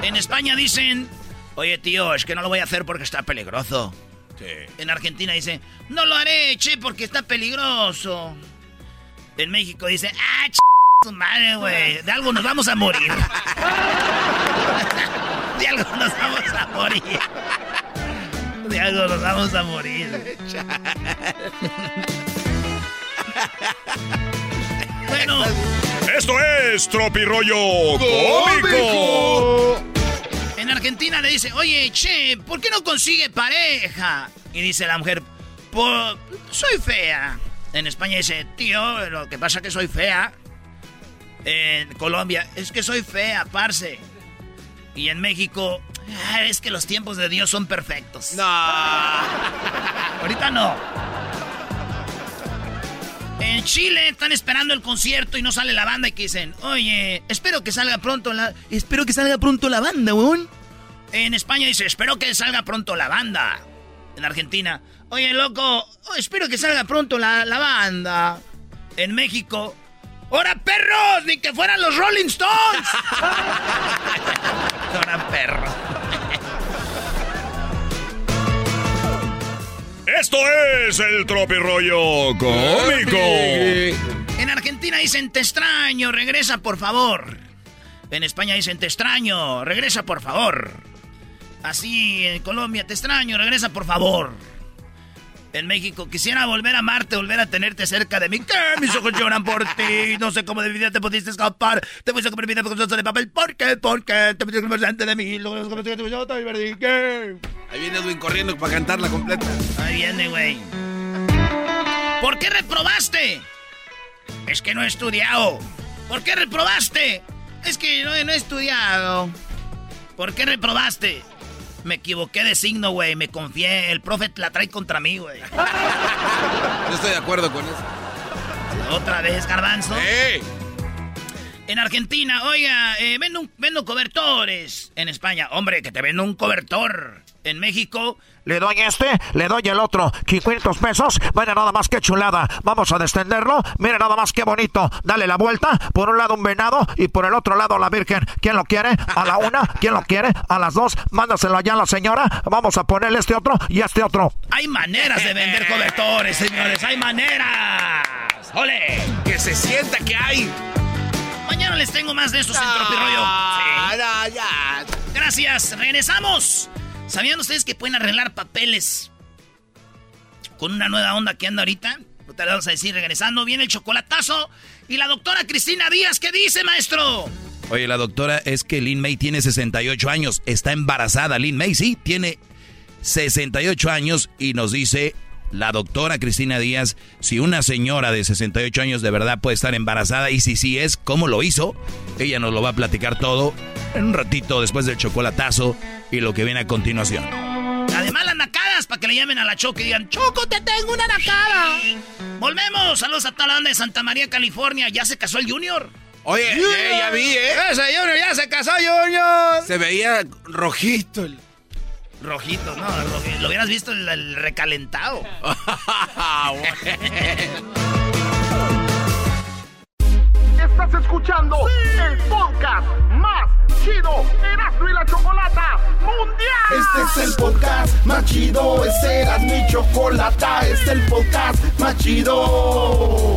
en España dicen, oye, tío, es que no lo voy a hacer porque está peligroso. En Argentina dice, no lo haré, che, porque está peligroso. En México dice, ah, ch madre, güey. De algo nos vamos a morir. De algo nos vamos a morir. De algo nos vamos a morir. bueno. Esto es Tropirollo cómico. En Argentina le dice, oye, che, ¿por qué no consigue pareja? Y dice la mujer, pues soy fea. En España dice, tío, lo que pasa es que soy fea. En Colombia, es que soy fea, parce. Y en México, "Ah, es que los tiempos de Dios son perfectos. No. Ahorita no. En Chile están esperando el concierto y no sale la banda y que dicen, oye, espero que salga pronto la... Espero que salga pronto la banda, weón. En España dice, espero que salga pronto la banda. En Argentina, oye, loco, oh, espero que salga pronto la, la banda. En México, ¡Hora, perros! ¡Ni que fueran los Rolling Stones! ¡Hora, perros! Esto es el Tropirollo cómico. En Argentina dicen te extraño, regresa por favor. En España dicen te extraño, regresa por favor. Así en Colombia te extraño, regresa por favor. En México quisiera volver a amarte, volver a tenerte cerca de mí. ¿Qué? Mis ojos lloran por ti. No sé cómo de mi vida te pudiste escapar. Te fuiste a comer vida con cosas de papel. ¿Por qué? ¿Por qué? Te metiste delante de mí. Que. Ahí viene Edwin corriendo para cantarla completa. Ahí viene, güey. ¿Por qué reprobaste? Es que no he estudiado. ¿Por qué reprobaste? Es que no, no he estudiado. ¿Por qué reprobaste? Me equivoqué de signo, güey. Me confié. El profe la trae contra mí, güey. Yo estoy de acuerdo con eso. Otra vez, garbanzo. En Argentina, oiga, eh, vendo, un- vendo cobertores. En España, hombre, que te vendo un cobertor. En México, Le doy este, le doy el otro. 500 pesos. Mira nada más que chulada. Vamos a descenderlo. Mira nada más que bonito. Dale la vuelta. Por un lado un venado y por el otro lado la Virgen. ¿Quién lo quiere? A la una. ¿Quién lo quiere? A las dos. Mándaselo allá a la señora. Vamos a ponerle este otro y este otro. hay maneras de vender cobertores, señores. Hay maneras. ¡Ole! Que se sienta que hay. Mañana les tengo más de estos en Tropirollo. Sí. Gracias. Regresamos. ¿Sabían ustedes que pueden arreglar papeles con una nueva onda que anda ahorita? Te lo vamos a decir regresando. Viene el chocolatazo. Y la doctora Cristina Díaz, ¿qué dice, maestro? Oye, la doctora, es que Lin May tiene 68 años. Está embarazada. Lin May, sí, tiene 68 años y nos dice la doctora Cristina Díaz si una señora de 68 años de verdad puede estar embarazada y si sí es, cómo lo hizo. Ella nos lo va a platicar todo en un ratito después del chocolatazo y lo que viene a continuación. Además, las nacadas, para que le llamen a la Choco y digan, Choco, te tengo una nacada. Volvemos. Saludos a toda la banda de Santa María, California. Ya se casó el Junior. Oye, eh, ya vi, ¿eh? Ese Junior ya se casó, Junior. Se veía rojito. el- Rojito, no, roji- lo hubieras visto el, el recalentado. Estás escuchando el podcast más chido Erasmo y la Chocolata Mundial. Este es el podcast más chido. Este era mi chocolata. Este es el podcast más chido.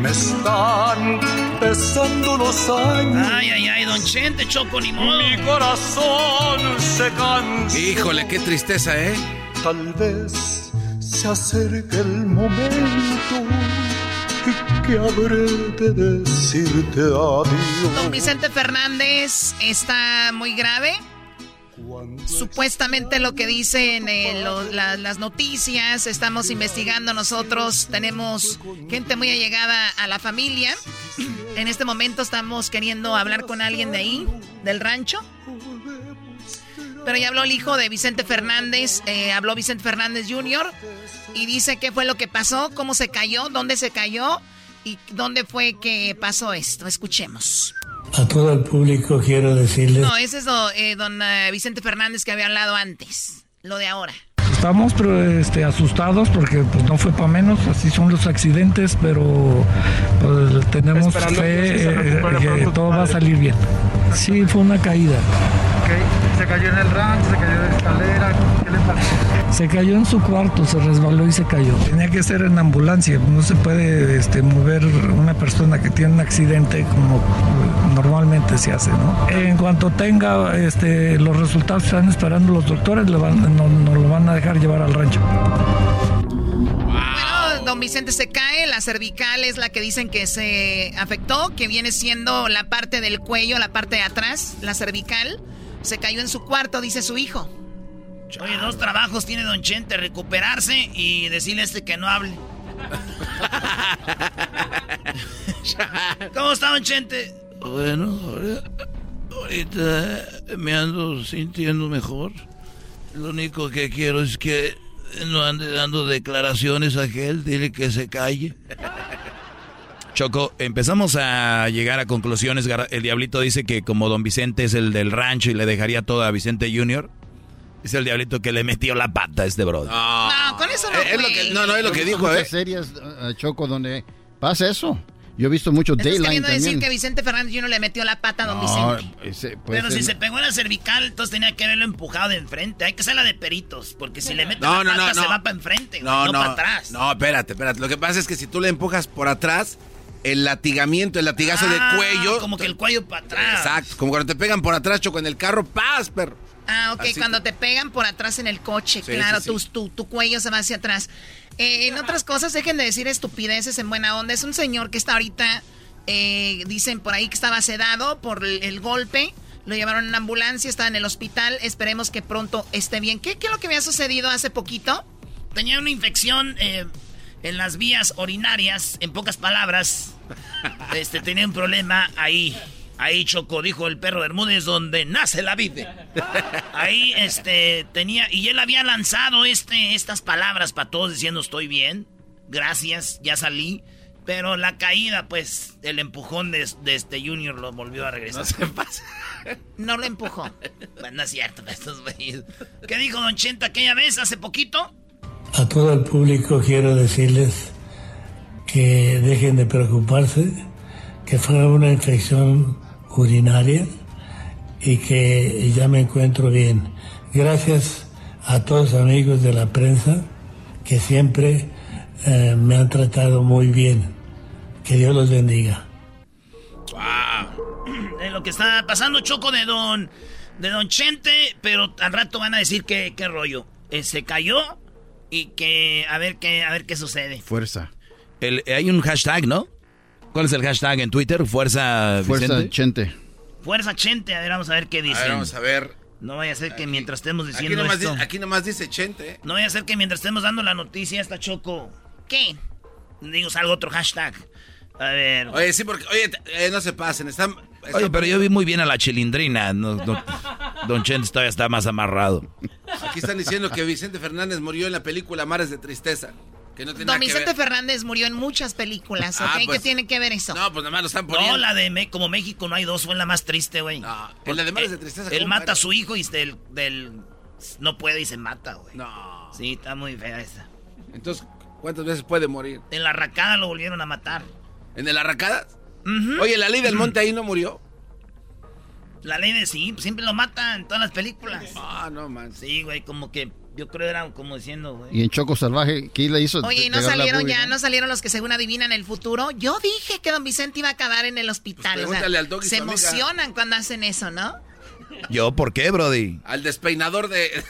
Me están pesando los años. Ay, ay, ay, don Chente, Choco, ni modo. Mi corazón se cansa. Híjole, qué tristeza, ¿eh? Tal vez se acerque el momento que habré de decirte adiós. Don Vicente Fernández está muy grave. Supuestamente lo que dicen eh, las noticias, estamos investigando nosotros, tenemos gente muy allegada a la familia. En este momento estamos queriendo hablar con alguien de ahí, del rancho. Pero ya habló el hijo de Vicente Fernández, eh, habló Vicente Fernández Jr. y dice qué fue lo que pasó, cómo se cayó, dónde se cayó y dónde fue que pasó esto. Escuchemos. A todo el público quiero decirles No, ese es do- eh, don eh, Vicente Fernández que había hablado antes. Lo de ahora. Estamos pero, este, asustados porque pues, no fue para menos, así son los accidentes, pero pues, tenemos Esperando que fe eh, recupere que pronto tu todo va a salir bien. Sí, fue una caída. Ok, Se cayó en el rancho, se cayó de la escalera. ¿Qué le pasó? Se cayó en su cuarto, se resbaló y se cayó. Tenía que ser en ambulancia, no se puede este, mover una persona que tiene un accidente como normalmente se hace, ¿no? En cuanto tenga este, los resultados que están esperando los doctores, le van, no, no lo van a dejar llevar al rancho. Bueno, don Vicente se cae, la cervical es la que dicen que se afectó, que viene siendo la parte del cuello, la parte de atrás, la cervical. Se cayó en su cuarto, dice su hijo. Oye, dos trabajos tiene Don Chente, recuperarse y decirle a este que no hable. ¿Cómo está Don Chente? Bueno, ahorita me ando sintiendo mejor. Lo único que quiero es que no ande dando declaraciones a aquel, dile que se calle. Choco, empezamos a llegar a conclusiones. El diablito dice que como don Vicente es el del rancho y le dejaría todo a Vicente Junior, dice el diablito que le metió la pata a este brother. No, con eso no Es lo que- no, no, es lo Yo he que visto dijo, muchas ¿eh? series, eh, Choco, donde pasa eso. Yo he visto mucho Dayline queriendo decir que Vicente Fernández Jr. le metió la pata a don No, Vicente. ese, pues, Pero si el- se pegó en la cervical, entonces tenía que haberlo empujado de enfrente. Hay que ser la de peritos, porque si le mete No, la no, pata no, se no. va para enfrente, güey, No, no, no, para atrás. no, espérate, espérate. Lo que pasa es que si tú le empujas por atrás, el latigamiento, el latigazo Ah, de cuello. Como que el cuello para atrás. Exacto, como cuando te pegan por atrás, choco en el carro, ¡paz, perro! Ah, ok, Así cuando te pegan por atrás en el coche, Sí, claro, sí, sí. Tu, tu, tu cuello se va hacia atrás. Eh, en otras cosas, dejen de decir estupideces en buena onda. Es un señor que está ahorita, eh, dicen por ahí que estaba sedado por el, el golpe. Lo llevaron en una ambulancia, está en el hospital. Esperemos que pronto esté bien. ¿Qué, qué es lo que había sucedido hace poquito? Tenía una infección eh, en las vías urinarias, en pocas palabras. Este, tenía un problema ahí. Ahí Choco, dijo el perro Bermúdez, donde nace la vida. Ahí, este, tenía, y él había lanzado este, estas palabras para todos diciendo estoy bien, gracias, ya salí. Pero la caída, pues, el empujón de, de este Junior lo volvió a regresar. No se pasa. No lo empujó. Pues no es cierto, estos güeyes. ¿Qué dijo Don Chenta aquella vez, hace poquito? a todo el público quiero decirles que dejen de preocuparse, que fue una infección urinaria y que ya me encuentro bien. Gracias a todos los amigos de la prensa que siempre eh, me han tratado muy bien. Que Dios los bendiga. de lo que está pasando Choco de Don de Don Chente, pero al rato van a decir que qué rollo. Eh, se cayó y que a ver qué a ver qué sucede. Fuerza. El- hay un hashtag, ¿no? ¿Cuál es el hashtag en Twitter? Fuerza Fuerza Vicente. Chente. Fuerza Chente, a ver, vamos a ver qué ver, vamos a ver. No vaya a ser que mientras estemos Aquí diciendo nomás, esto. dice, aquí nomás dice Chente. ¿eh? No vaya a ser que mientras estemos dando la noticia está Choco. ¿Qué? Digo, salga otro hashtag. A ver. Oye, sí, porque, oye, eh, no se pasen. Están, Oye, pero yo vi muy bien a la chilindrina. No, no, Don Chente todavía está más amarrado. Aquí están diciendo que Vicente Fernández murió en la película Mares de Tristeza. Que no tiene Don nada que Vicente ver. Fernández murió en muchas películas, ¿ok? Ah, pues- ¿Qué tiene que ver eso? No, pues nada más lo están poniendo. No, la de Me- como México no hay dos, fue la más triste, güey. en la de Mares de Tristeza, Él ¿cómo mata a su hijo y del, del no puede y se mata, güey. No. Sí, está muy fea esa. Entonces, ¿cuántas veces puede morir? En la arracada lo volvieron a matar. ¿En el arracada? Oye, la ley del monte ahí no murió. La ley de sí, siempre lo matan en todas las películas. Ah, no, man. Sí, güey, como que yo creo era como diciendo, güey. Y en Choco Salvaje, ¿qué le hizo? Oye, ¿y no salieron ya? ¿no? ¿No salieron los que según adivinan el futuro? Yo dije que don Vicente iba a acabar en el hospital. o sea, Pues pregúntale al Doggy, se amiga. emocionan cuando hacen eso, ¿no? ¿Yo por qué, Brody? Al despeinador de...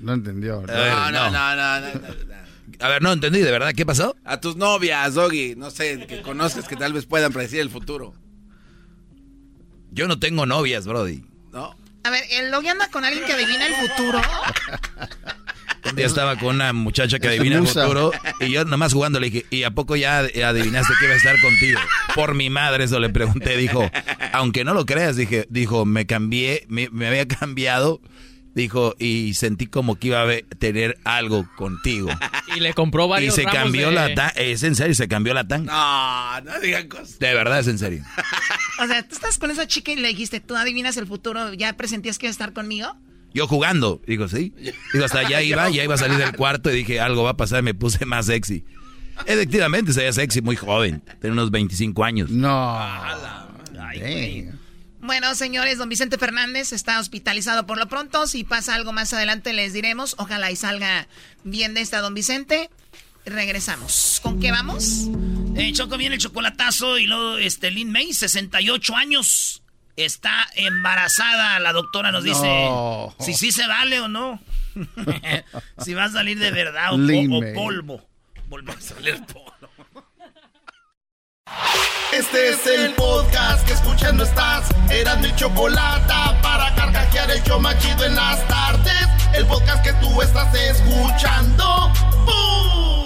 No entendió. A ver, no, no, no. no, no, no, no. A ver, no entendí, ¿de verdad? ¿Qué pasó? A tus novias, Doggy, no sé, que conozcas que tal vez puedan predecir el futuro. Yo no tengo novias, Brody. ¿No? A ver, el Logi anda con alguien que adivina el futuro. Un día estaba con una muchacha que adivina el futuro y yo nomás jugando le dije, ¿y a poco ya adivinaste que iba a estar contigo? Por mi madre, eso le pregunté. Dijo, aunque no lo creas, dije, dijo, me cambié, me, me había cambiado. Dijo, y sentí como que iba a tener algo contigo. Y le compró Y varios se ramos cambió de- la tanga. Es en serio, se cambió la tanga. No, no digan cosas. De verdad, es en serio. O sea, tú estás con esa chica y le dijiste, tú adivinas el futuro, ¿ya presentías que iba a estar conmigo? Yo jugando. Digo, sí. Digo, hasta allá iba, ya iba a salir del cuarto y dije, algo va a pasar, me puse más sexy. Efectivamente, se veía sexy, muy joven. Tenía unos 25 años. No. Bueno, señores, don Vicente Fernández está hospitalizado por lo pronto. Si pasa algo más adelante les diremos. Ojalá y salga bien de esta, don Vicente. Regresamos. ¿Con qué vamos? Eh, Choco viene el chocolatazo y luego este Lin May, 68 años, está embarazada. La doctora nos dice No. si sí se vale o no. si va a salir de verdad o, polvo. Volvió a salir polvo. Este es el podcast que escuchando estás. Eran mi chocolate para carcajear el show más chido en las tardes. El podcast que tú estás escuchando. ¡Bum!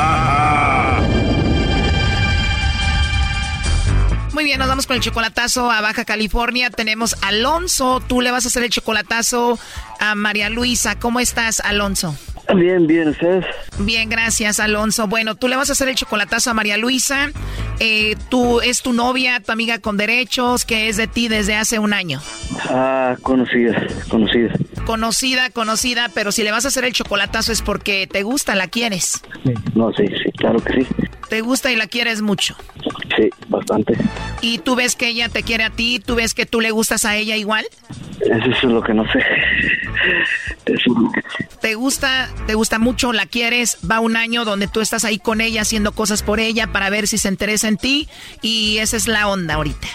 Muy bien, nos vamos con el chocolatazo a Baja California. Tenemos a Alonso. Tú le vas a hacer el chocolatazo a María Luisa. ¿Cómo estás, Alonso? Bien, bien, ¿ustedes? Bien, gracias, Alonso. Bueno, tú le vas a hacer el chocolatazo a María Luisa. Eh, tú es tu novia, tu amiga con derechos, que es de ti desde hace un año. Ah, conocida, conocida. Conocida, conocida, pero si le vas a hacer el chocolatazo es porque te gusta, la quieres. No, sí, sí, claro que sí. Te gusta y la quieres mucho. Sí, bastante. Y tú ves que ella te quiere a ti, tú ves que tú le gustas a ella igual. Eso es lo que no sé. Te gusta, te gusta mucho, la quieres, va un año donde tú estás ahí con ella haciendo cosas por ella para ver si se interesa en ti y esa es la onda ahorita.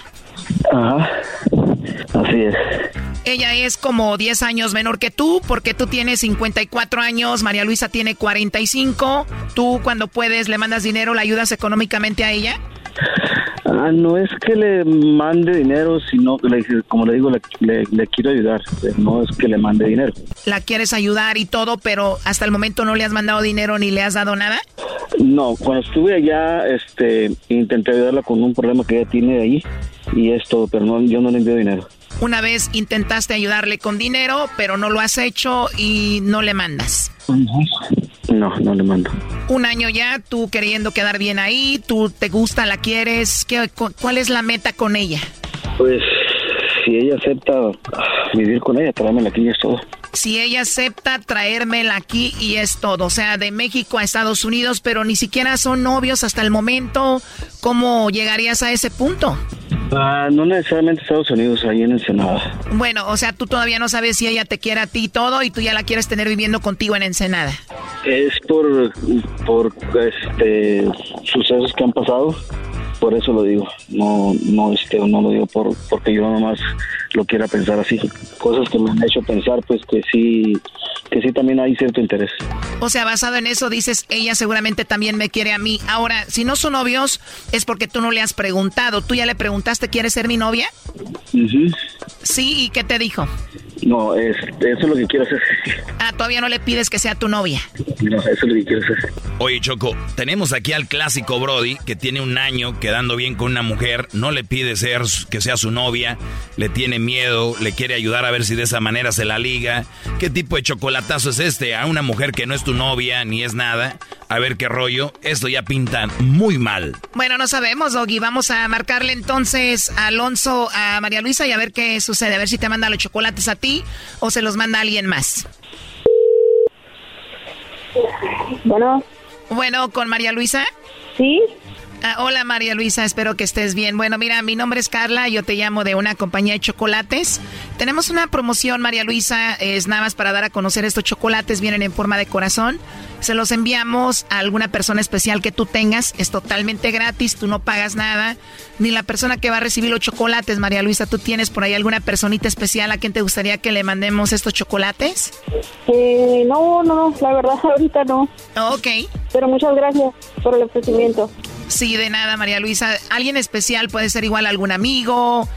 Ajá, así es. Ella es como 10 años menor que tú, porque tú tienes 54 años, María Luisa tiene 45. Tú cuando puedes le mandas dinero, la ayudas económicamente a ella. Ah, no es que le mande dinero, sino que, le, como le digo, le, le- le quiero ayudar. No es que le mande dinero. La quieres ayudar y todo, pero hasta el momento no le has mandado dinero ni le has dado nada. No, cuando estuve allá, este, intenté ayudarla con un problema que ella tiene ahí y es todo, pero no, yo no le envío dinero. Una vez intentaste ayudarle con dinero, pero no lo has hecho y no le mandas. No, no le mando. Un año ya, tú queriendo quedar bien ahí, tú te gusta, la quieres. ¿Qué, cu- ¿Cuál es la meta con ella? Pues si ella acepta vivir con ella, tráemela aquí y es todo. Si ella acepta traérmela aquí y es todo, o sea, de México a Estados Unidos, pero ni siquiera son novios hasta el momento, ¿cómo llegarías a ese punto? Ah, no necesariamente Estados Unidos, ahí en Ensenada. Bueno, o sea, tú todavía no sabes si ella te quiere a ti y todo y tú ya la quieres tener viviendo contigo en Ensenada. Es por, por este, sucesos que han pasado por eso lo digo. No, no, este, no lo digo por, porque yo nomás lo quiera pensar así. Cosas que me han hecho pensar, pues que sí, que sí también hay cierto interés. O sea, basado en eso dices, ella seguramente también me quiere a mí. Ahora, si no son novios, es porque tú no le has preguntado. ¿Tú ya le preguntaste, ¿quieres ser mi novia? Sí, ¿y qué te dijo? No, es, eso es lo que quiero hacer. Ah, todavía no le pides que sea tu novia. No, eso es lo que quiero hacer. Oye, Choco, tenemos aquí al clásico Brody que tiene un año quedando bien con una mujer, no le pide ser que sea su novia, le tiene miedo, le quiere ayudar a ver si de esa manera se la liga. ¿Qué tipo de chocolatazo es este a una mujer que no es tu novia ni es nada? A ver qué rollo. Esto ya pinta muy mal. Bueno, no sabemos, Doggy. Vamos a marcarle entonces a Alonso, a María Luisa y a ver qué sucede. A ver si te manda los chocolates a ti o se los manda alguien más. Bueno. Bueno, ¿con María Luisa? Sí. Ah, hola María Luisa, espero que estés bien. Bueno, mira, mi nombre es Carla, yo te llamo de una compañía de chocolates. Tenemos una promoción, María Luisa, es nada más para dar a conocer estos chocolates, vienen en forma de corazón. Se los enviamos a alguna persona especial que tú tengas, es totalmente gratis, tú no pagas nada, ni la persona que va a recibir los chocolates, María Luisa, ¿tú tienes por ahí alguna personita especial a quien te gustaría que le mandemos estos chocolates? Eh, no, no, la verdad ahorita no. Ok. Pero muchas gracias por el ofrecimiento. Sí, de nada, María Luisa. Alguien especial puede ser igual algún amigo,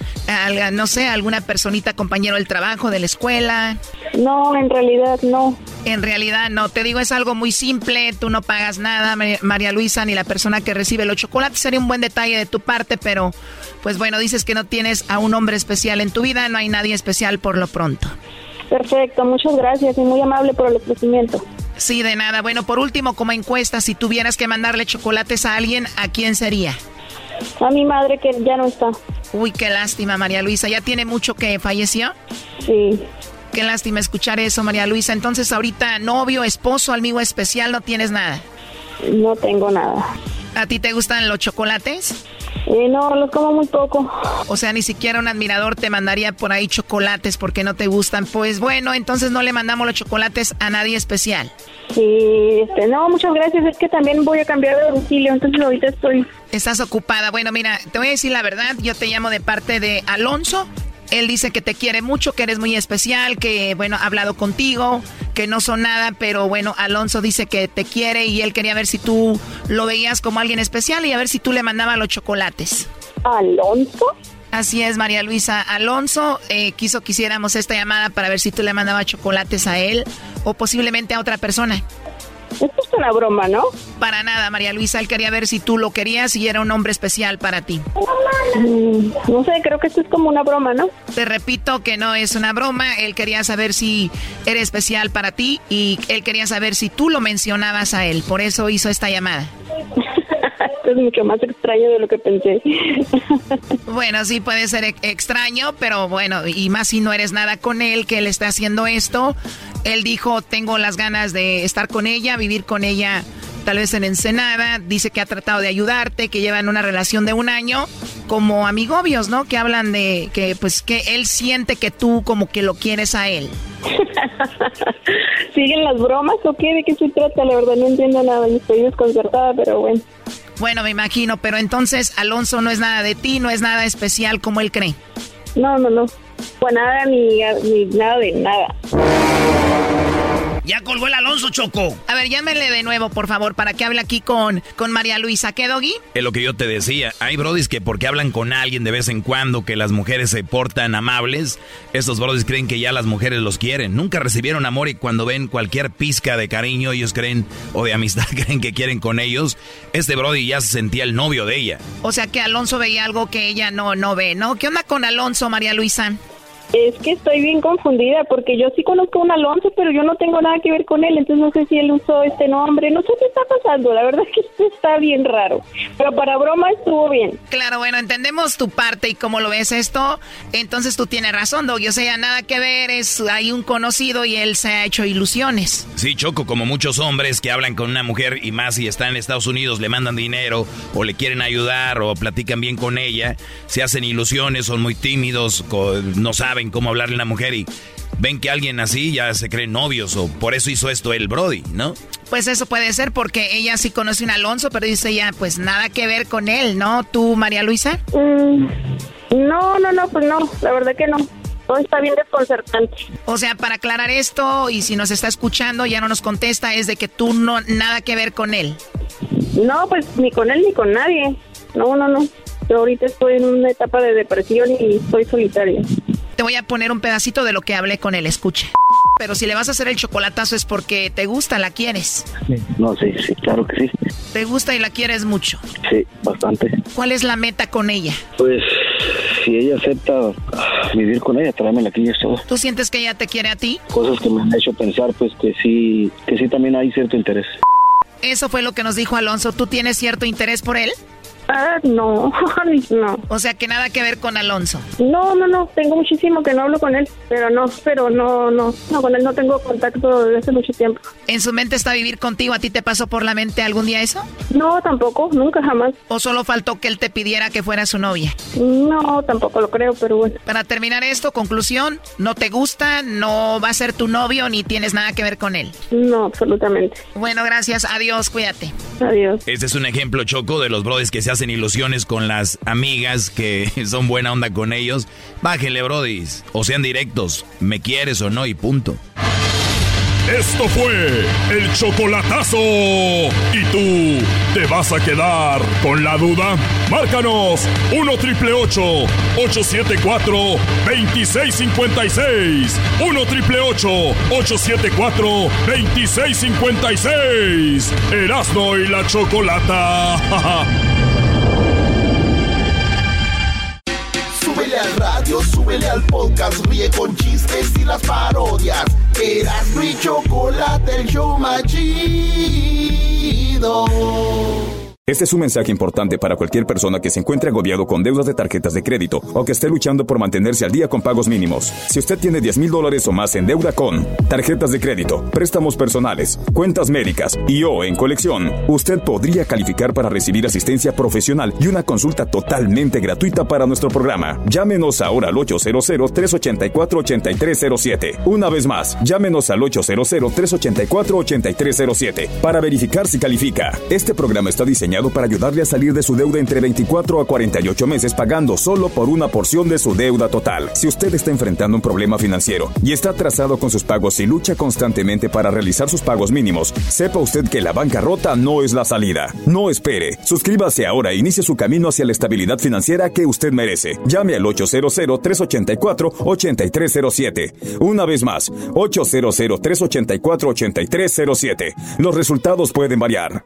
no sé, alguna personita, compañero del trabajo, de la escuela. No, en realidad no. En realidad no. Te digo, es algo muy simple. Tú no pagas nada, María Luisa, ni la persona que recibe los chocolates. Sería un buen detalle de tu parte, pero pues bueno, dices que no tienes a un hombre especial en tu vida. No hay nadie especial por lo pronto. Perfecto, muchas gracias y muy amable por el ofrecimiento. Sí, de nada. Bueno, por último, como encuesta, si tuvieras que mandarle chocolates a alguien, ¿a quién sería? A mi madre que ya no está. Uy, qué lástima, María Luisa. ¿Ya tiene mucho que falleció? Sí. Qué lástima escuchar eso, María Luisa. Entonces, ahorita novio, esposo, amigo especial, no tienes nada. No tengo nada. ¿A ti te gustan los chocolates? Eh, no, los como muy poco. O sea, ni siquiera un admirador te mandaría por ahí chocolates porque no te gustan. Pues bueno, entonces no le mandamos los chocolates a nadie especial. Sí, este, no, muchas gracias. Es que también voy a cambiar de domicilio, entonces ahorita estoy. Estás ocupada. Bueno, mira, te voy a decir la verdad. Yo te llamo de parte de Alonso. Él dice que te quiere mucho, que eres muy especial, que, bueno, ha hablado contigo, que no son nada, pero bueno, Alonso dice que te quiere y él quería ver si tú lo veías como alguien especial y a ver si tú le mandabas los chocolates. ¿Alonso? Así es, María Luisa. Alonso eh, quiso que hiciéramos esta llamada para ver si tú le mandabas chocolates a él o posiblemente a otra persona. Esto es una broma, ¿no? Para nada, María Luisa. Él quería ver si tú lo querías y era un hombre especial para ti. Mm, no sé, creo que esto es como una broma, ¿no? Te repito que no es una broma. Él quería saber si era especial para ti y él quería saber si tú lo mencionabas a él. Por eso hizo esta llamada. Esto es mucho más extraño de lo que pensé. bueno, sí puede ser e- extraño, pero bueno, y más si no eres nada con él, que él está haciendo esto. Él dijo, tengo las ganas de estar con ella, vivir con ella tal vez en Ensenada, dice que ha tratado de ayudarte, que llevan una relación de un año como amigobios, ¿no? Que hablan de que pues que él siente que tú como que lo quieres a él. ¿Siguen las bromas o qué? ¿De qué se trata? La verdad no entiendo nada estoy desconcertada, pero bueno. Bueno, me imagino, pero entonces Alonso no es nada de ti, no es nada especial como él cree. No, no, no. Pues nada ni, ni nada de nada. Ya colgó el Alonso Choco. A ver, llámenle de nuevo, por favor, para que hable aquí con, con María Luisa. ¿Qué, Doggy? Es lo que yo te decía. Hay brodis que porque hablan con alguien de vez en cuando, que las mujeres se portan amables, estos brodis creen que ya las mujeres los quieren. Nunca recibieron amor y cuando ven cualquier pizca de cariño, ellos creen, o de amistad, creen que quieren con ellos. Este brody ya se sentía el novio de ella. O sea que Alonso veía algo que ella no, no ve, ¿no? ¿Qué onda con Alonso, María Luisa? Es que estoy bien confundida porque yo sí conozco a un Alonso, pero yo no tengo nada que ver con él, entonces no sé si él usó este nombre, no sé qué está pasando, la verdad es que esto está bien raro, pero para broma estuvo bien. Claro, bueno, entendemos tu parte y cómo lo ves esto, entonces tú tienes razón, Doggy, o sea, nada que ver, es hay un conocido y él se ha hecho ilusiones. Sí, Choco, como muchos hombres que hablan con una mujer y más si están en Estados Unidos, le mandan dinero o le quieren ayudar o platican bien con ella, se hacen ilusiones, son muy tímidos, no saben cómo hablarle a una mujer y ven que alguien así ya se creen novios o por eso hizo esto el Brody, ¿no? Pues eso puede ser porque ella sí conoce a un Alonso, pero dice ya, pues nada que ver con él, ¿no? ¿Tú, María Luisa? Mm, no, no, no, pues no, la verdad que no. Todo está bien desconcertante. O sea, para aclarar esto, y si nos está escuchando, ya no nos contesta, es de que tú no, nada que ver con él. No, pues ni con él ni con nadie. No, no, no. Yo ahorita estoy en una etapa de depresión y estoy solitaria. Te voy a poner un pedacito de lo que hablé con él, escucha. Pero si le vas a hacer el chocolatazo es porque te gusta, la quieres. No, sí, sí, claro que sí. Te gusta y la quieres mucho. Sí, bastante. ¿Cuál es la meta con ella? Pues si ella acepta ah, vivir con ella, tráemela aquí y es todo. ¿Tú sientes que ella te quiere a ti? Cosas que me han hecho pensar, pues que sí, que sí también hay cierto interés. Eso fue lo que nos dijo Alonso. ¿Tú tienes cierto interés por él? Ah, no, no. O sea, que nada que ver con Alonso. No, no, no, tengo muchísimo que no hablo con él, pero no, pero no, no, no, con él no tengo contacto desde hace mucho tiempo. ¿En su mente está vivir contigo? ¿A ti te pasó por la mente algún día eso? No, tampoco, nunca jamás. ¿O solo faltó que él te pidiera que fuera su novia? No, tampoco lo creo, pero bueno. Para terminar esto, conclusión, no te gusta, no va a ser tu novio ni tienes nada que ver con él. No, absolutamente. Bueno, gracias, adiós, cuídate. Adiós. Este es un ejemplo choco de los brothers que se hacen ilusiones con las amigas que son buena onda con ellos. Bájenle, brodis. O sean directos. Me quieres o no y punto. Esto fue el chocolatazo. ¿Y tú te vas a quedar con la duda? Márcanos 1 triple 874 2656. 1 triple 874 2656. Erasno y la chocolata. Súbele al radio, súbele al podcast, ríe con chistes y las parodias. Eras mi chocolate, el show más chido. Este es un mensaje importante para cualquier persona que se encuentre agobiado con deudas de tarjetas de crédito o que esté luchando por mantenerse al día con pagos mínimos. Si usted tiene 10 mil dólares o más en deuda con tarjetas de crédito, préstamos personales, cuentas médicas y o en colección, usted podría calificar para recibir asistencia profesional y una consulta totalmente gratuita para nuestro programa. Llámenos ahora al 800-384-8307. Una vez más, llámenos al 800-384-8307 para verificar si califica. Este programa está diseñado para ayudarle a salir de su deuda entre 24 a 48 meses pagando solo por una porción de su deuda total. Si usted está enfrentando un problema financiero y está atrasado con sus pagos y lucha constantemente para realizar sus pagos mínimos, sepa usted que la bancarrota no es la salida. No espere. Suscríbase ahora e inicie su camino hacia la estabilidad financiera que usted merece. Llame al 800-384-8307. Una vez más, 800-384-8307. Los resultados pueden variar.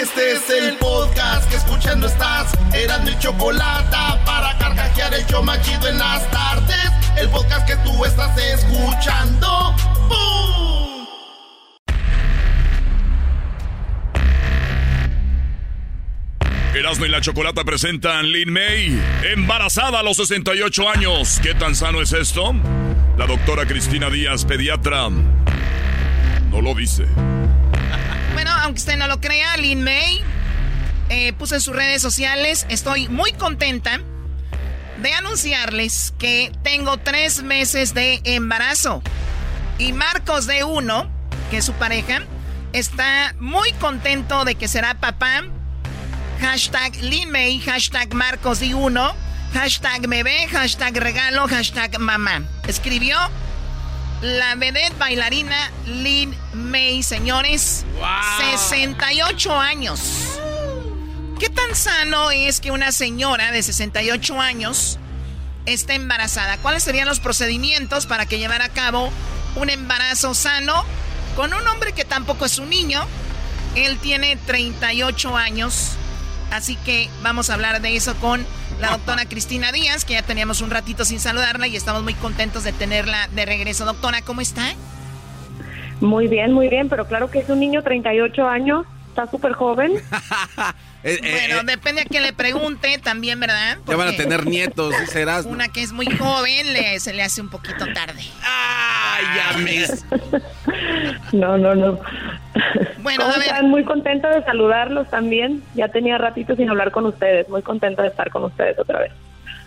Este es el podcast que escuchando estás. Eran mi chocolate para carcajear el show más chido en las tardes. El podcast que tú estás escuchando. ¡Bum! Erasmo y la Chocolata presentan Lin May, embarazada a los 68 años. ¿Qué tan sano es esto? La doctora Cristina Díaz, pediatra, no lo dice. Bueno, aunque usted no lo crea, Lin May eh, puso en sus redes sociales, estoy muy contenta de anunciarles que tengo tres meses de embarazo. Y Marcos de uno, que es su pareja, está muy contento de que será papá. Hashtag Lin May, hashtag Marcos de uno, hashtag ve, hashtag regalo, hashtag mamá. Escribió la vedette bailarina Lynn May, señores. 68 años. ¿Qué tan sano es que una señora de 68 años esté embarazada? ¿Cuáles serían los procedimientos para que llevara a cabo un embarazo sano con un hombre que tampoco es un niño? Él tiene 38 años. Así que vamos a hablar de eso con la doctora Cristina Díaz, que ya teníamos un ratito sin saludarla y estamos muy contentos de tenerla de regreso. Doctora, ¿cómo está? Muy bien, muy bien, pero claro que es un niño 38 años, está súper joven. Eh, eh, bueno, eh, depende a quien le pregunte también, ¿verdad? ya van a Porque tener nietos, serás. Una que es muy joven le, se le hace un poquito tarde. ¡Ay, ya mis! No, no, no. Bueno, ¿Cómo a ver. están? Muy contenta de saludarlos también. Ya tenía ratito sin hablar con ustedes. Muy contenta de estar con ustedes otra vez.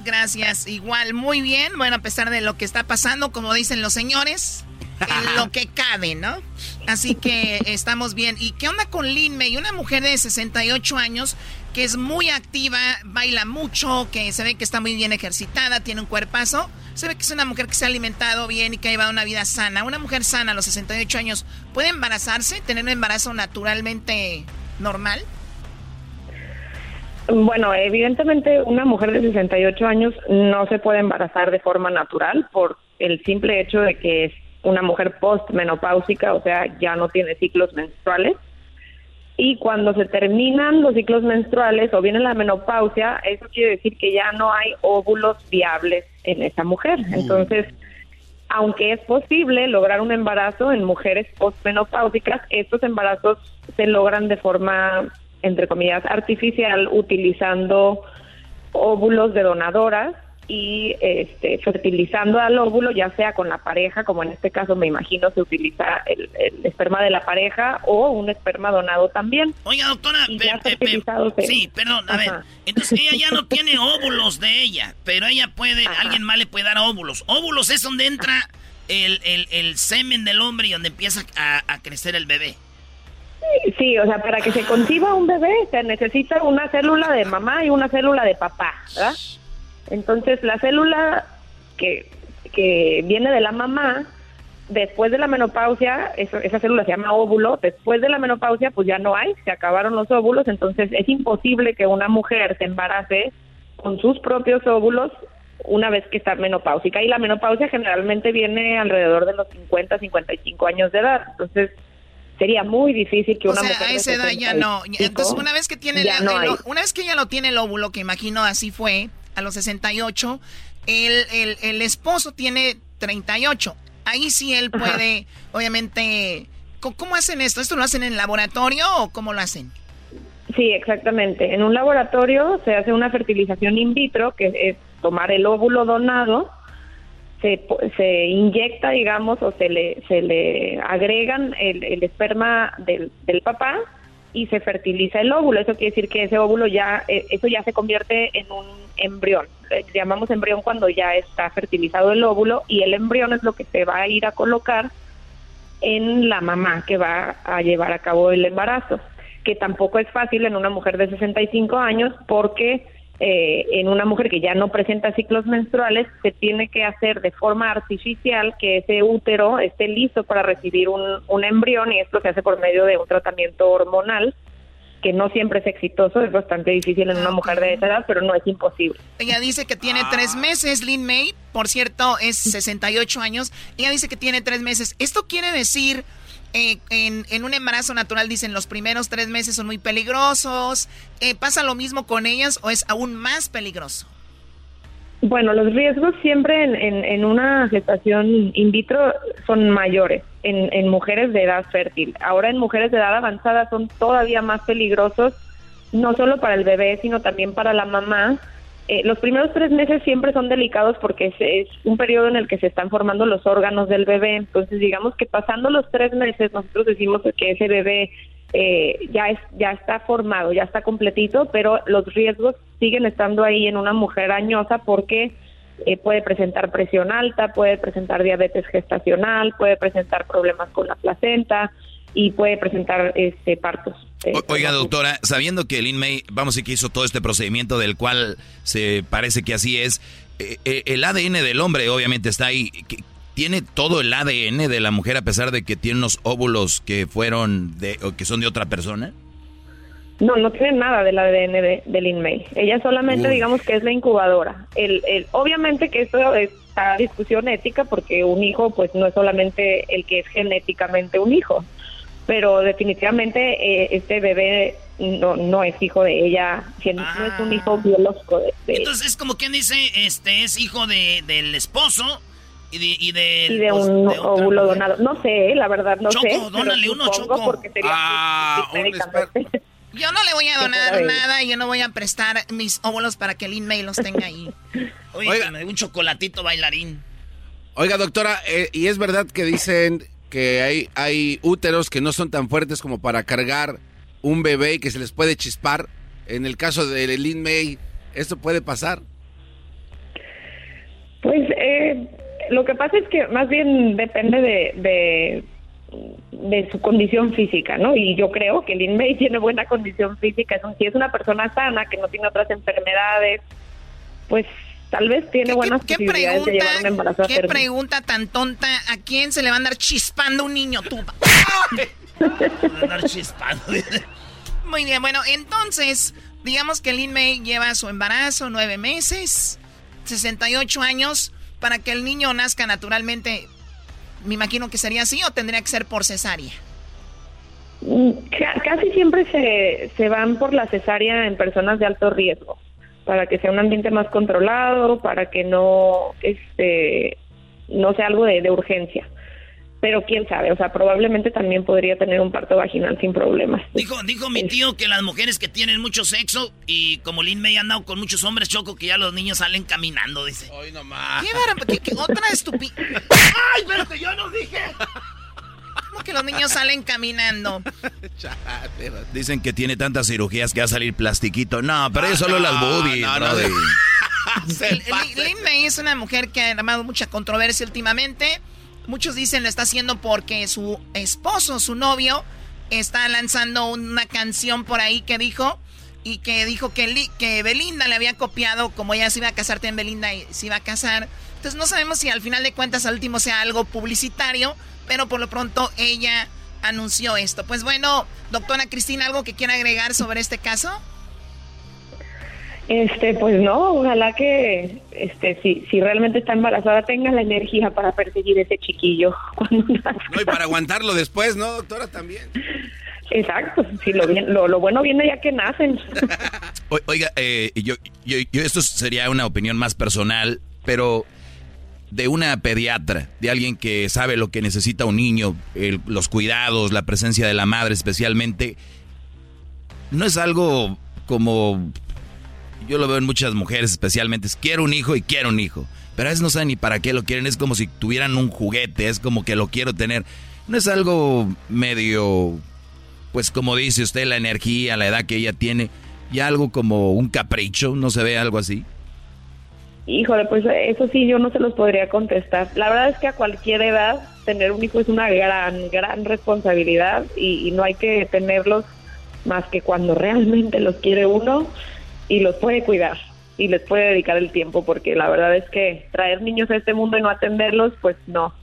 Gracias, igual, muy bien. Bueno, a pesar de lo que está pasando, como dicen los señores, en lo que cabe, ¿no? Así que estamos bien. ¿Y qué onda con Lin May? Una mujer de 68 años que es muy activa, baila mucho, que se ve que está muy bien ejercitada, tiene un cuerpazo. Se ve que es una mujer que se ha alimentado bien y que ha llevado una vida sana. Una mujer sana a los 68 años, ¿puede embarazarse? ¿Tener un embarazo naturalmente normal? Bueno, evidentemente una mujer de 68 años no se puede embarazar de forma natural por el simple hecho de que una mujer postmenopáusica, o sea, ya no tiene ciclos menstruales. Y cuando se terminan los ciclos menstruales o viene la menopausia, eso quiere decir que ya no hay óvulos viables en esa mujer. Entonces, aunque es posible lograr un embarazo en mujeres postmenopáusicas, estos embarazos se logran de forma, entre comillas, artificial, utilizando óvulos de donadoras y este, fertilizando al óvulo, ya sea con la pareja, como en este caso me imagino se utiliza el, el esperma de la pareja o un esperma donado también. Oiga, doctora, Y ya pe- pe- fertilizados se- sí, perdón, a ver. Entonces ella ya no tiene óvulos de ella, pero ella puede, alguien más le puede dar óvulos. Óvulos es donde entra el, el- el semen del hombre y donde empieza a, a crecer el bebé. Sí, o sea, para que se conciba un bebé se necesita una célula de mamá y una célula de papá, ¿verdad? Entonces, la célula que, que viene de la mamá, después de la menopausia, eso- esa célula se llama óvulo, después de la menopausia, pues ya no hay, se acabaron los óvulos, entonces es imposible que una mujer se embarace con sus propios óvulos una vez que está menopáusica. Y la menopausia generalmente viene alrededor de los 50, 55 años de edad, entonces sería muy difícil que O una sea, mujer a de esa edad ya no. 65, Entonces, una vez que tiene el- no el- una vez que lo tiene el óvulo, que imagino así fue, a los 68, el, el, el esposo tiene 38. Ahí sí él Ajá. puede, obviamente, ¿cómo, hacen esto? ¿Esto lo hacen en laboratorio o cómo lo hacen? Sí, exactamente. En un laboratorio se hace una fertilización in vitro, que es tomar el óvulo donado, se, se inyecta, digamos, o se le, se le agregan el, el esperma del, del papá y se fertiliza el óvulo. Eso quiere decir que ese óvulo ya, eh, eso ya se convierte en un embrión. Eh, llamamos embrión cuando ya está fertilizado el óvulo y el embrión es lo que se va a ir a colocar en la mamá que va a llevar a cabo el embarazo, que tampoco es fácil en una mujer de 65 años porque eh, en una mujer que ya no presenta ciclos menstruales se tiene que hacer de forma artificial que ese útero esté listo para recibir un, un embrión y esto se hace por medio de un tratamiento hormonal que no siempre es exitoso, es bastante difícil en una mujer de esa edad, pero no es imposible. Ella dice que tiene tres meses, Lynn May, por cierto, es 68 años. Ella dice que tiene tres meses. Esto quiere decir, eh, en, un embarazo natural, dicen, los primeros tres meses son muy peligrosos. Eh, ¿Pasa lo mismo con ellas o es aún más peligroso? Bueno, los riesgos siempre en, una gestación in vitro son mayores en mujeres de edad fértil. Ahora en mujeres de edad avanzada son todavía más peligrosos, no solo para el bebé, sino también para la mamá. Eh, los primeros tres meses siempre son delicados porque es, es un periodo en el que se están formando los órganos del bebé. Entonces, digamos que pasando los tres meses, nosotros decimos que ese bebé eh, ya es ya está formado, ya está completito, pero los riesgos siguen estando ahí en una mujer añosa porque eh, puede presentar presión alta, puede presentar diabetes gestacional, puede presentar problemas con la placenta y puede presentar este partos. eh, O- Oiga, doctora, sabiendo que Lin May, vamos a decir que hizo todo este procedimiento del cual se parece que así es, eh, eh, el ADN del hombre obviamente está ahí. ¿Qué, ¿tiene todo el ADN de la mujer a pesar de que tiene unos óvulos que fueron de, o que son de otra persona? No, no tiene nada del ADN de, de Lin May. Ella solamente, digamos que es la incubadora. El, el, obviamente que esto está discusión ética porque un hijo, pues no es solamente el que es genéticamente un hijo, pero definitivamente eh, este bebé no, no es hijo de ella, no es un hijo biológico de, Entonces es como quien dice, este es hijo de, del esposo y de, y de, y de un óvulo donado. No sé, la verdad no Choco, sé. dónale uno, Choco. Porque sería Ah, un. Yo no le voy a donar de- nada, yo no voy a prestar mis óvulos para que Lin May los tenga ahí. Oye, Oiga. un chocolatito bailarín. Oiga, doctora, eh, ¿y es verdad que dicen que hay, hay úteros que no son tan fuertes como para cargar un bebé y que se les puede chispar? En el caso de Lin May, ¿esto puede pasar? Pues eh, lo que pasa es que más bien depende de, de, su condición física, ¿no? Y yo creo que Lin May tiene buena condición física. Si es una persona sana, que no tiene otras enfermedades, pues tal vez tiene buenas ¿Qué posibilidades de llevar un embarazo a ¿Qué término. pregunta tan tonta? ¿A quién se le va a andar chispando un niño tú? Andar chispando. Muy bien, bueno, entonces, digamos que Lin May lleva su embarazo nueve meses, 68 años, para que el niño nazca naturalmente. Me imagino que sería así o tendría que ser por cesárea. Mm, ca- Casi siempre se, se van por la cesárea en personas de alto riesgo, para que sea un ambiente más controlado, para que no, este, no sea algo de, de urgencia. Pero quién sabe, o sea, probablemente también podría tener un parto vaginal sin problemas. Dijo, dijo mi tío que las mujeres que tienen mucho sexo y como Lin May ha andado con muchos hombres, Choco, que ya los niños salen caminando, dice. Hoy nomás. ¿Qué, qué- qué- otra estupidez? ¡Ay, espérate, yo no dije! ¿Cómo que los niños salen caminando? Dicen que tiene tantas cirugías que va a salir plastiquito. No, pero es solo las boobies, no, no. Lin May es una mujer que ha armado mucha controversia últimamente. Muchos dicen lo está haciendo porque su esposo, su novio, está lanzando una canción por ahí que dijo y que dijo que, Li- que Belinda le había copiado como ella se iba a casar en Belinda y se iba a casar. Entonces no sabemos si al final de cuentas al último sea algo publicitario, pero por lo pronto ella anunció esto. Pues bueno, doctora Cristina, ¿algo que quiera agregar sobre este caso? Este, pues no, ojalá que, este, si, si realmente está embarazada tenga la energía para perseguir ese chiquillo cuando. No, y para aguantarlo después, ¿no, doctora? También. Exacto, si lo, bien- lo, lo bueno viene ya que nacen. O- Oiga, eh, yo, yo, yo- esto sería una opinión más personal, pero de una pediatra, de alguien que sabe lo que necesita un niño, los cuidados, la presencia de la madre especialmente, no es algo como yo lo veo en muchas mujeres especialmente, es quiero un hijo y quiero un hijo, pero a veces no saben ni para qué lo quieren, es como si tuvieran un juguete, es como que lo quiero tener, no es algo medio, pues como dice usted, la energía, la edad que ella tiene, ya algo como un capricho, no se ve algo así. Híjole, pues eso sí, yo no se los podría contestar. La verdad es que a cualquier edad tener un hijo es una gran, gran responsabilidad y, y no hay que tenerlos más que cuando realmente los quiere uno y los puede cuidar y les puede dedicar el tiempo, porque la verdad es que traer niños a este mundo y no atenderlos, pues no,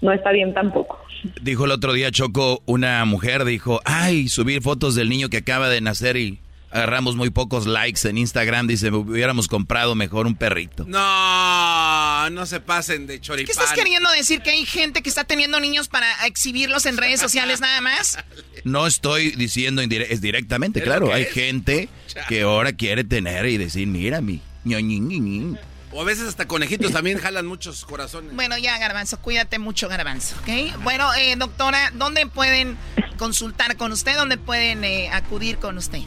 no está bien tampoco. Dijo el otro día Choco, una mujer dijo, ay, subir fotos del niño que acaba de nacer y agarramos muy pocos likes en Instagram, dice, hubiéramos comprado mejor un perrito. No, no se pasen de choripán. ¿Qué estás queriendo decir? ¿Que hay gente que está teniendo niños para exhibirlos en redes sociales nada más? No estoy diciendo indire- es directamente, Es claro, hay es. gente que ahora quiere tener y decir, mira mi ñoñiñiñin". O a veces hasta conejitos también jalan muchos corazones. Bueno, ya, Garbanzo, cuídate mucho, Garbanzo, ¿ok? Bueno, eh, doctora, ¿dónde pueden consultar con usted? ¿Dónde pueden eh, acudir con usted?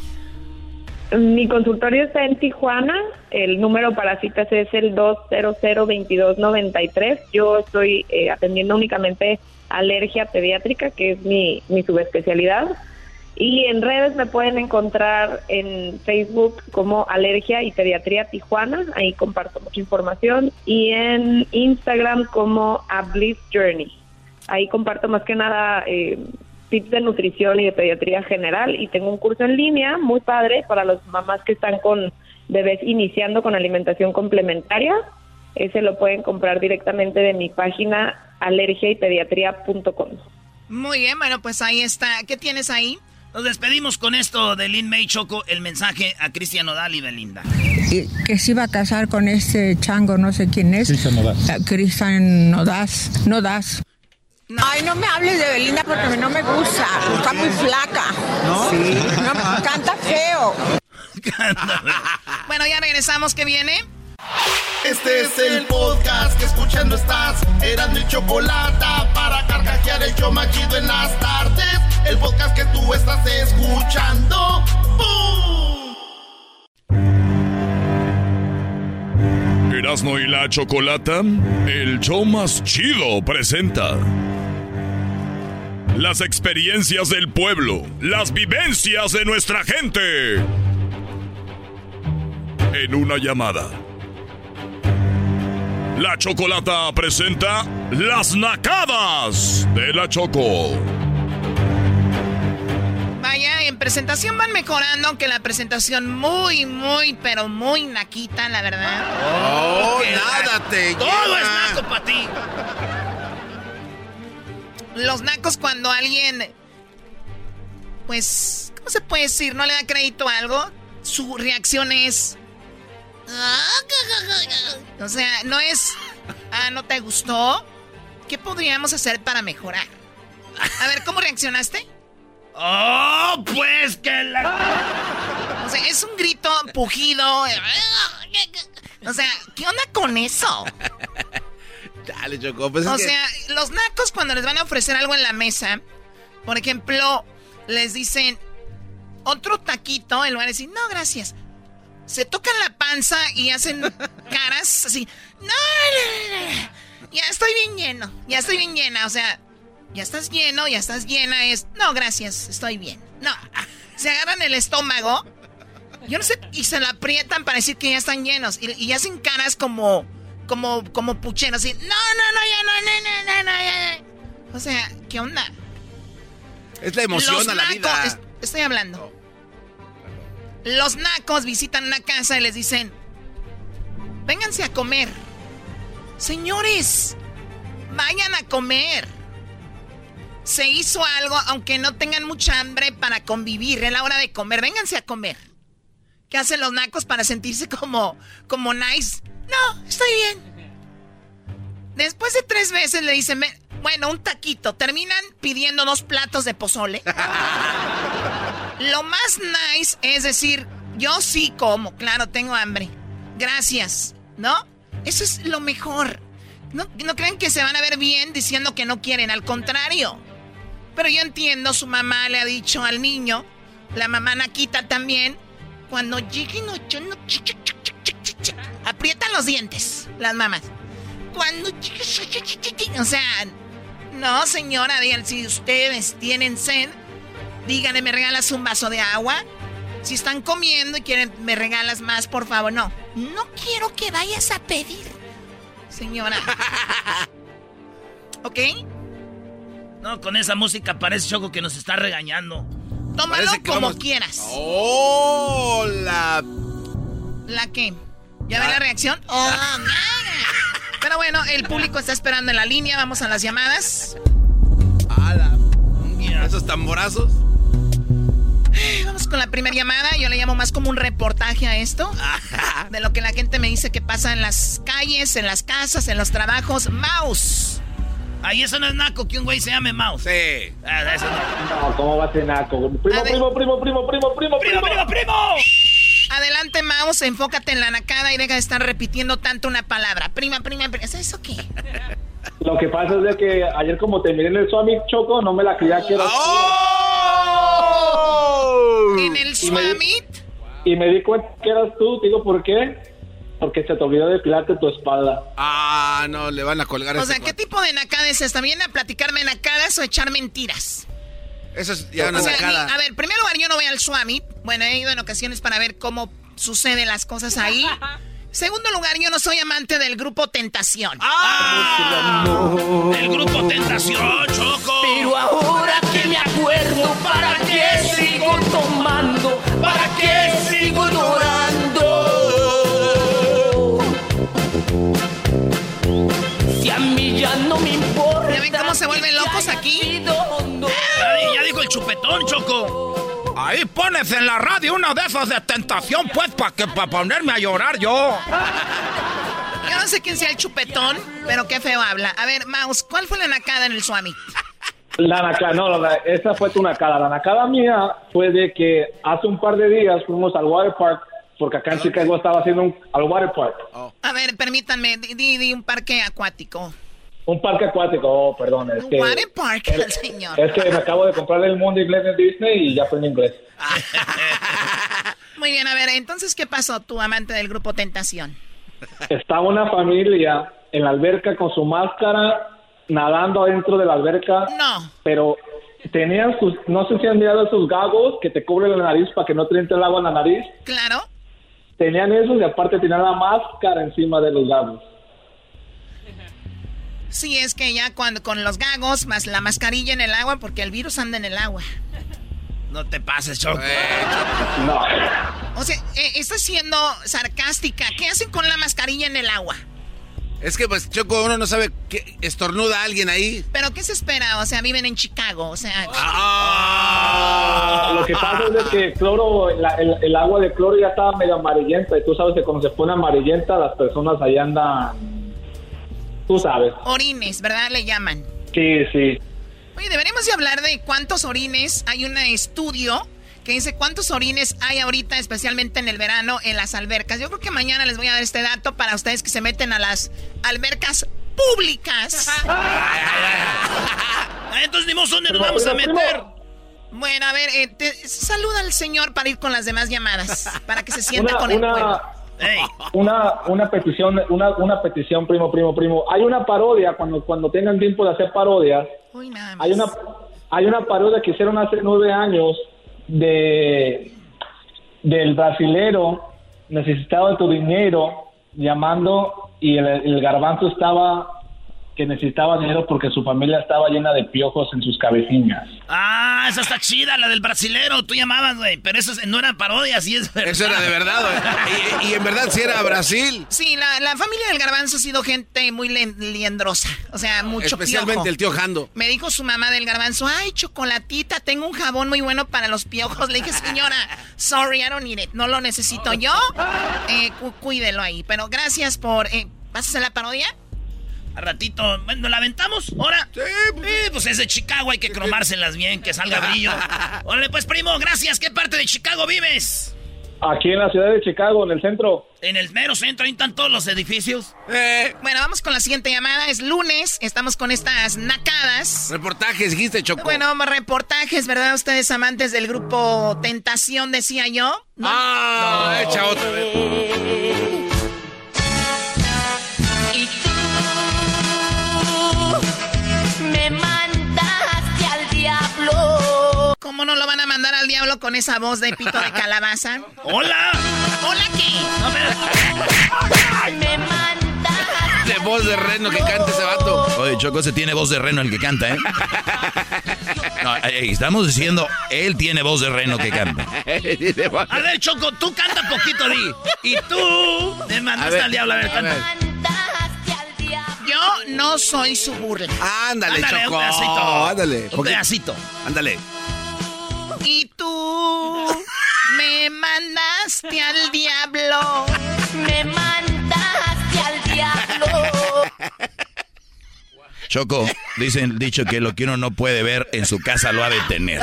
Mi consultorio está en Tijuana. El número para citas es el 200-2293. Yo estoy eh, atendiendo únicamente alergia pediátrica, que es mi, mi subespecialidad. Y en redes me pueden encontrar en Facebook como Alergia y Pediatría Tijuana. Ahí comparto mucha información. Y en Instagram como A Bliss Journey. Ahí comparto más que nada eh, tips de nutrición y de pediatría general. Y tengo un curso en línea muy padre para las mamás que están con bebés iniciando con alimentación complementaria. ese lo pueden comprar directamente de mi página alergiaypediatría.com. Muy bien, bueno, pues ahí está. ¿Qué tienes ahí? Nos despedimos con esto de Lin May Choco, el mensaje a Cristian Odal y Belinda. Y que se iba a casar con este chango, no sé quién es. Cristian Nodaz. Eh, Cristian Nodaz. Nodaz. Ay, no me hables de Belinda porque no me gusta. Está muy flaca. ¿No? Sí. No, canta feo. bueno, ya regresamos. ¿Qué viene? Este es el podcast que escuchando estás. Eran mi chocolate para carcajear el yo machido en las tardes. El podcast que tú estás escuchando. Erasmo y la Chocolata, el show más chido presenta. Las experiencias del pueblo, las vivencias de nuestra gente. En una llamada. La Chocolata presenta Las Nacadas de la Choco. Vaya, en presentación van mejorando, aunque la presentación muy, muy, pero muy naquita, la verdad. Oh, nada la- te Todo llena. es naco para ti. Los nacos cuando alguien, pues, ¿cómo se puede decir? No le da crédito a algo, su reacción es... O sea, no es... Ah, ¿no te gustó? ¿Qué podríamos hacer para mejorar? A ver, ¿cómo reaccionaste? ¡Oh, pues que la... O sea, es un grito pujido. O sea, ¿qué onda con eso? Dale, Choco. Pues es o que- sea, los nacos cuando les van a ofrecer algo en la mesa, por ejemplo, les dicen otro taquito, en lugar de decir, no, gracias. Se tocan la panza y hacen caras así, no, no, no, no, ya estoy bien lleno, ya estoy bien llena, o sea, ya estás lleno, ya estás llena, es, no, gracias, estoy bien. No, se agarran el estómago, yo no sé, y se la aprietan para decir que ya están llenos, y, y hacen caras como, como, como pucheros, así, no, no, no, ya no, no, no, no, no, ya, ya". O sea, ¿qué onda? Es la emoción Los a la nacos- vida. es- estoy hablando. Los nacos visitan una casa y les dicen, vénganse a comer. Señores, vayan a comer. Se hizo algo, aunque no tengan mucha hambre para convivir. Es la hora de comer. Vénganse a comer. ¿Qué hacen los nacos para sentirse como, como nice? No, estoy bien. Después de tres veces le dicen, bueno, un taquito. Terminan pidiendo dos platos de pozole. Lo más nice es decir, yo sí como, claro, tengo hambre. Gracias, ¿no? Eso es lo mejor. No, no crean que se van a ver bien diciendo que no quieren, al contrario. Pero yo entiendo, su mamá le ha dicho al niño, la mamá Naquita también, cuando lleguen ocho, no, aprietan los dientes, las mamás. Cuando o sea, no señora, digan, si ustedes tienen sed, díganle, ¿me regalas un vaso de agua? Si están comiendo y quieren, ¿me regalas más, por favor? No, no quiero que vayas a pedir, señora. ¿Ok? No, con esa música parece Choco que nos está regañando. Tómalo como vamos- quieras. ¡Oh! La. ¿La qué? ¿Ya ven la reacción? Oh, Pero bueno, el público está esperando en la línea. Vamos a las llamadas. Esos tamborazos. Vamos con la primera llamada. Yo le llamo más como un reportaje a esto. De lo que la gente me dice que pasa en las calles, en las casas, en los trabajos. Mouse. Ahí eso no es naco, que un güey se llame Mouse. Sí. Ah, eso no. No, ¿cómo va a ser naco? Primo, A ver. primo, primo, primo, primo, primo, ¡Primo, primo, primo! Adelante, Mouse. Enfócate en la nacada y deja de estar repitiendo tanto una palabra. Prima, prima, prima. ¿Es eso qué? Lo que pasa es de que ayer como te miré en el Swami Choco, no me la creía que era En el Y Swamit. Y me di cuenta que eras tú, te digo por qué. Porque se te olvidó depilarte tu espalda. Ah, no, le van a colgar O sea, ¿qué tipo de nacada es esta? ¿Viene a platicarme nacadas o echar mentiras? Eso es ya una o sacada. a ver, primero yo no voy al Swami. Bueno, he ido en ocasiones para ver cómo suceden las cosas ahí. Segundo lugar, yo no soy amante del grupo Tentación. ¡Ah! El grupo Tentación, Choco. Pero ahora que me acuerdo, ¿para qué sigo tomando? ¿Para qué sigo llorando? Si a mí ya no me importa. ¿Ya ven cómo se vuelven locos aquí? Chupetón, Choco. Ahí pones en la radio una de esas de tentación, pues, para que para ponerme a llorar yo. Yo no sé quién sea el chupetón, pero qué feo habla. A ver, Mouse, ¿cuál fue la nacada en el Swami? La nacada, no, la- esa fue tu nacada. La nacada mía fue de que hace un par de días fuimos al water park, porque acá en Chicago estaba haciendo un, al water park. A ver, permítanme, di, di- di un parque acuático. Un parque acuático, oh, perdón. Es que, Water park, señor. es que me acabo de comprar el mundo inglés en Disney y ya aprendí inglés. Muy bien, a ver, entonces, ¿qué pasó, tu amante del grupo Tentación? Estaba una familia en la alberca con su máscara, nadando adentro de la alberca. No. Pero tenían sus, no sé si han mirado esos gagos que te cubren la nariz para que no te entre el agua en la nariz. Claro. Tenían eso y aparte tenían la máscara encima de los gagos. Sí, es que ya cuando con los gagos más la mascarilla en el agua, porque el virus anda en el agua. No te pases, Choco. No. O sea, eh, estás siendo sarcástica. ¿Qué hacen con la mascarilla en el agua? Es que, pues, Choco, uno no sabe que estornuda a alguien ahí. ¿Pero qué se espera? O sea, viven en Chicago, o sea... Ah. Lo que pasa es que cloro, la- el, el agua de cloro ya estaba medio amarillenta y tú sabes que cuando se pone amarillenta las personas ahí andan, tú sabes. Orines, ¿verdad? Le llaman. Sí, sí. Oye, deberíamos de hablar de cuántos orines. Hay un estudio que dice cuántos orines hay ahorita, especialmente en el verano, en las albercas. Yo creo que mañana les voy a dar este dato para ustedes que se meten a las albercas públicas. Entonces, dimos dónde nos vamos a meter. Bueno, a ver, eh, te- saluda al señor para ir con las demás llamadas, para que se sienta Una, con el una, pueblo. Una, una petición, una, una petición, primo, primo, primo. Hay una parodia, cuando, cuando tengan tiempo de hacer parodias, Uy, hay una, hay una parodia que hicieron hace nueve años de del brasilero necesitado de tu dinero llamando y el, el garbanzo estaba que necesitaba dinero porque su familia estaba llena de piojos en sus cabecillas. Ah, esa está chida, la del brasilero. Tú llamabas, güey. Pero eso no era parodia, sí es verdad. Eso era de verdad, güey. Y, y en verdad sí era Brasil. Sí, la, la familia del garbanzo ha sido gente muy liendrosa. O sea, mucho Especialmente piojo. el tío Jando. Me dijo su mamá del garbanzo, ay, chocolatita, tengo un jabón muy bueno para los piojos. Le dije, señora, sorry, I don't need it. No lo necesito yo. Eh, cu- cuídelo ahí. Pero gracias por... Eh, ¿Vas a hacer la parodia? A ratito, bueno, ¿la aventamos? ¿Ahora? Sí, pues es de Chicago, hay que cromárselas bien, que salga brillo. Órale, pues, primo, gracias. ¿Qué parte de Chicago vives? Aquí en la ciudad de Chicago, en el centro. En el mero centro, ahí están todos los edificios. Bueno, vamos con la siguiente llamada. Es lunes, estamos con estas nacadas. Reportajes, dijiste, Choco. Bueno, reportajes, ¿verdad? Ustedes amantes del grupo Tentación, decía yo. ¿No? Ah, echa otra vez. ¿Cómo no lo van a mandar al diablo con esa voz de pito de calabaza? ¡Hola! ¿Hola qué? Me mandaste. De voz de reno que canta ese vato. Oye, Choco, se tiene voz de reno el que canta, ¿eh? No, ey, estamos diciendo, él tiene voz de reno que canta. A ver, Choco, tú canta poquito, di. Y tú me A mandaste ver, al diablo. A ver, a canta. ver. Yo no soy su burla. Ándale, Ándale, Choco. un pedacito. Ándale. Un pedacito. Ándale. Y tú me mandaste al diablo. Me mandaste al diablo. Choco, dicen dicho que lo que uno no puede ver en su casa lo ha de tener.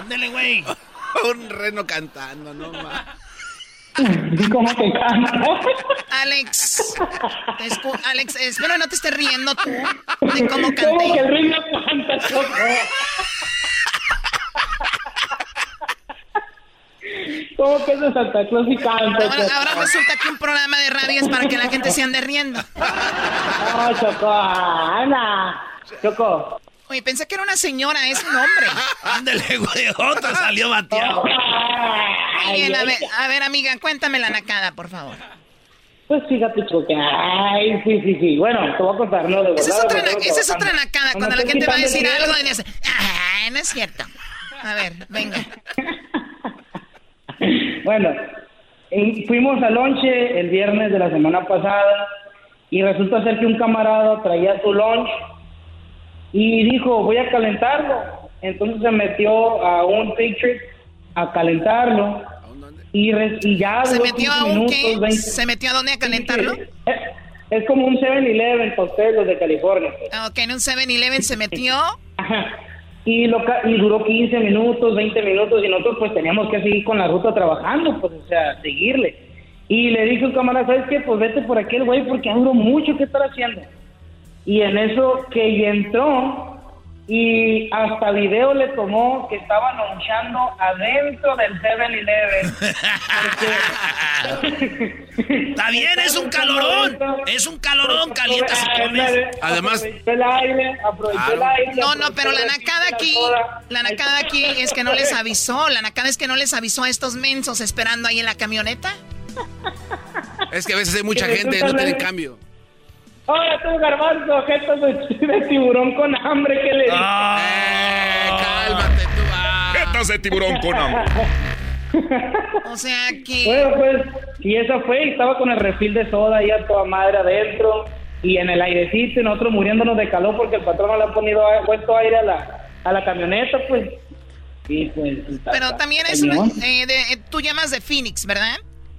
Ándale, güey. Un reno cantando, no más. ¿Cómo te canta? Alex, te escu- Alex, espero no te estés riendo tú de cómo ¿Cómo que canté. el ritmo canta? ¿Cómo que es de Santa Claus y canta, Ahora, ahora resulta que un programa de radio es para que la gente se ande riendo. No, Choco, Ana. Choco. Oye, pensé que era una señora, es un hombre. Ándale, güey. Otro salió bateado. Muy bien, a ver, a ver, amiga, cuéntame la nacada, por favor. Pues fíjate, Choco, que... Ay, sí, sí, sí. Bueno, te voy a contar, ¿no? De Esa es otra, esa es otra nacada, cuando la gente va a decir algo y dice, ah, no es cierto. A ver, venga. Bueno, fuimos al lonche el viernes de la semana pasada y resulta ser que un camarada traía su lunch y dijo, voy a calentarlo. Entonces se metió a un Patriot a calentarlo y, re- y ya ¿Se metió 15 a un minutos, qué? 20. ¿Se metió a dónde a calentarlo? Es, es como un 7-Eleven para ustedes, los de California. Ah, Ok, en un 7-Eleven se metió. Y, lo, y duró 15 minutos, 20 minutos y nosotros pues teníamos que seguir con la ruta trabajando, pues o sea, seguirle. Y le a un camarada, ¿sabes qué? Pues vete por aquel güey porque duró mucho que estar haciendo. Y en eso que entró y hasta video le tomó que estaban lonchando adentro del 7-Eleven. Está bien, es un calorón. Es un calorón, calientas y comes. Además- Aprovechó el aire, aprovechó el aire. No, no, pero la nacada aquí, la nacada aquí es que no les avisó, la nacada es que no les avisó a estos mensos esperando ahí en la camioneta. Es que a veces hay mucha gente, no tienen cambio. Ahora tú, garbanzo, jetas de, de tiburón con hambre, ¿qué le dices? cálmate tú. Jetas de tiburón con hambre. O sea que... Bueno, pues, y esa fue, y estaba con el refil de soda ahí a toda madre adentro, y en el airecito, y nosotros muriéndonos de calor porque el patrón no le ha ponido, puesto aire a la, a la camioneta, pues. Y pues... Pero también es una, eh, de- eh, tú llamas de Phoenix, ¿verdad?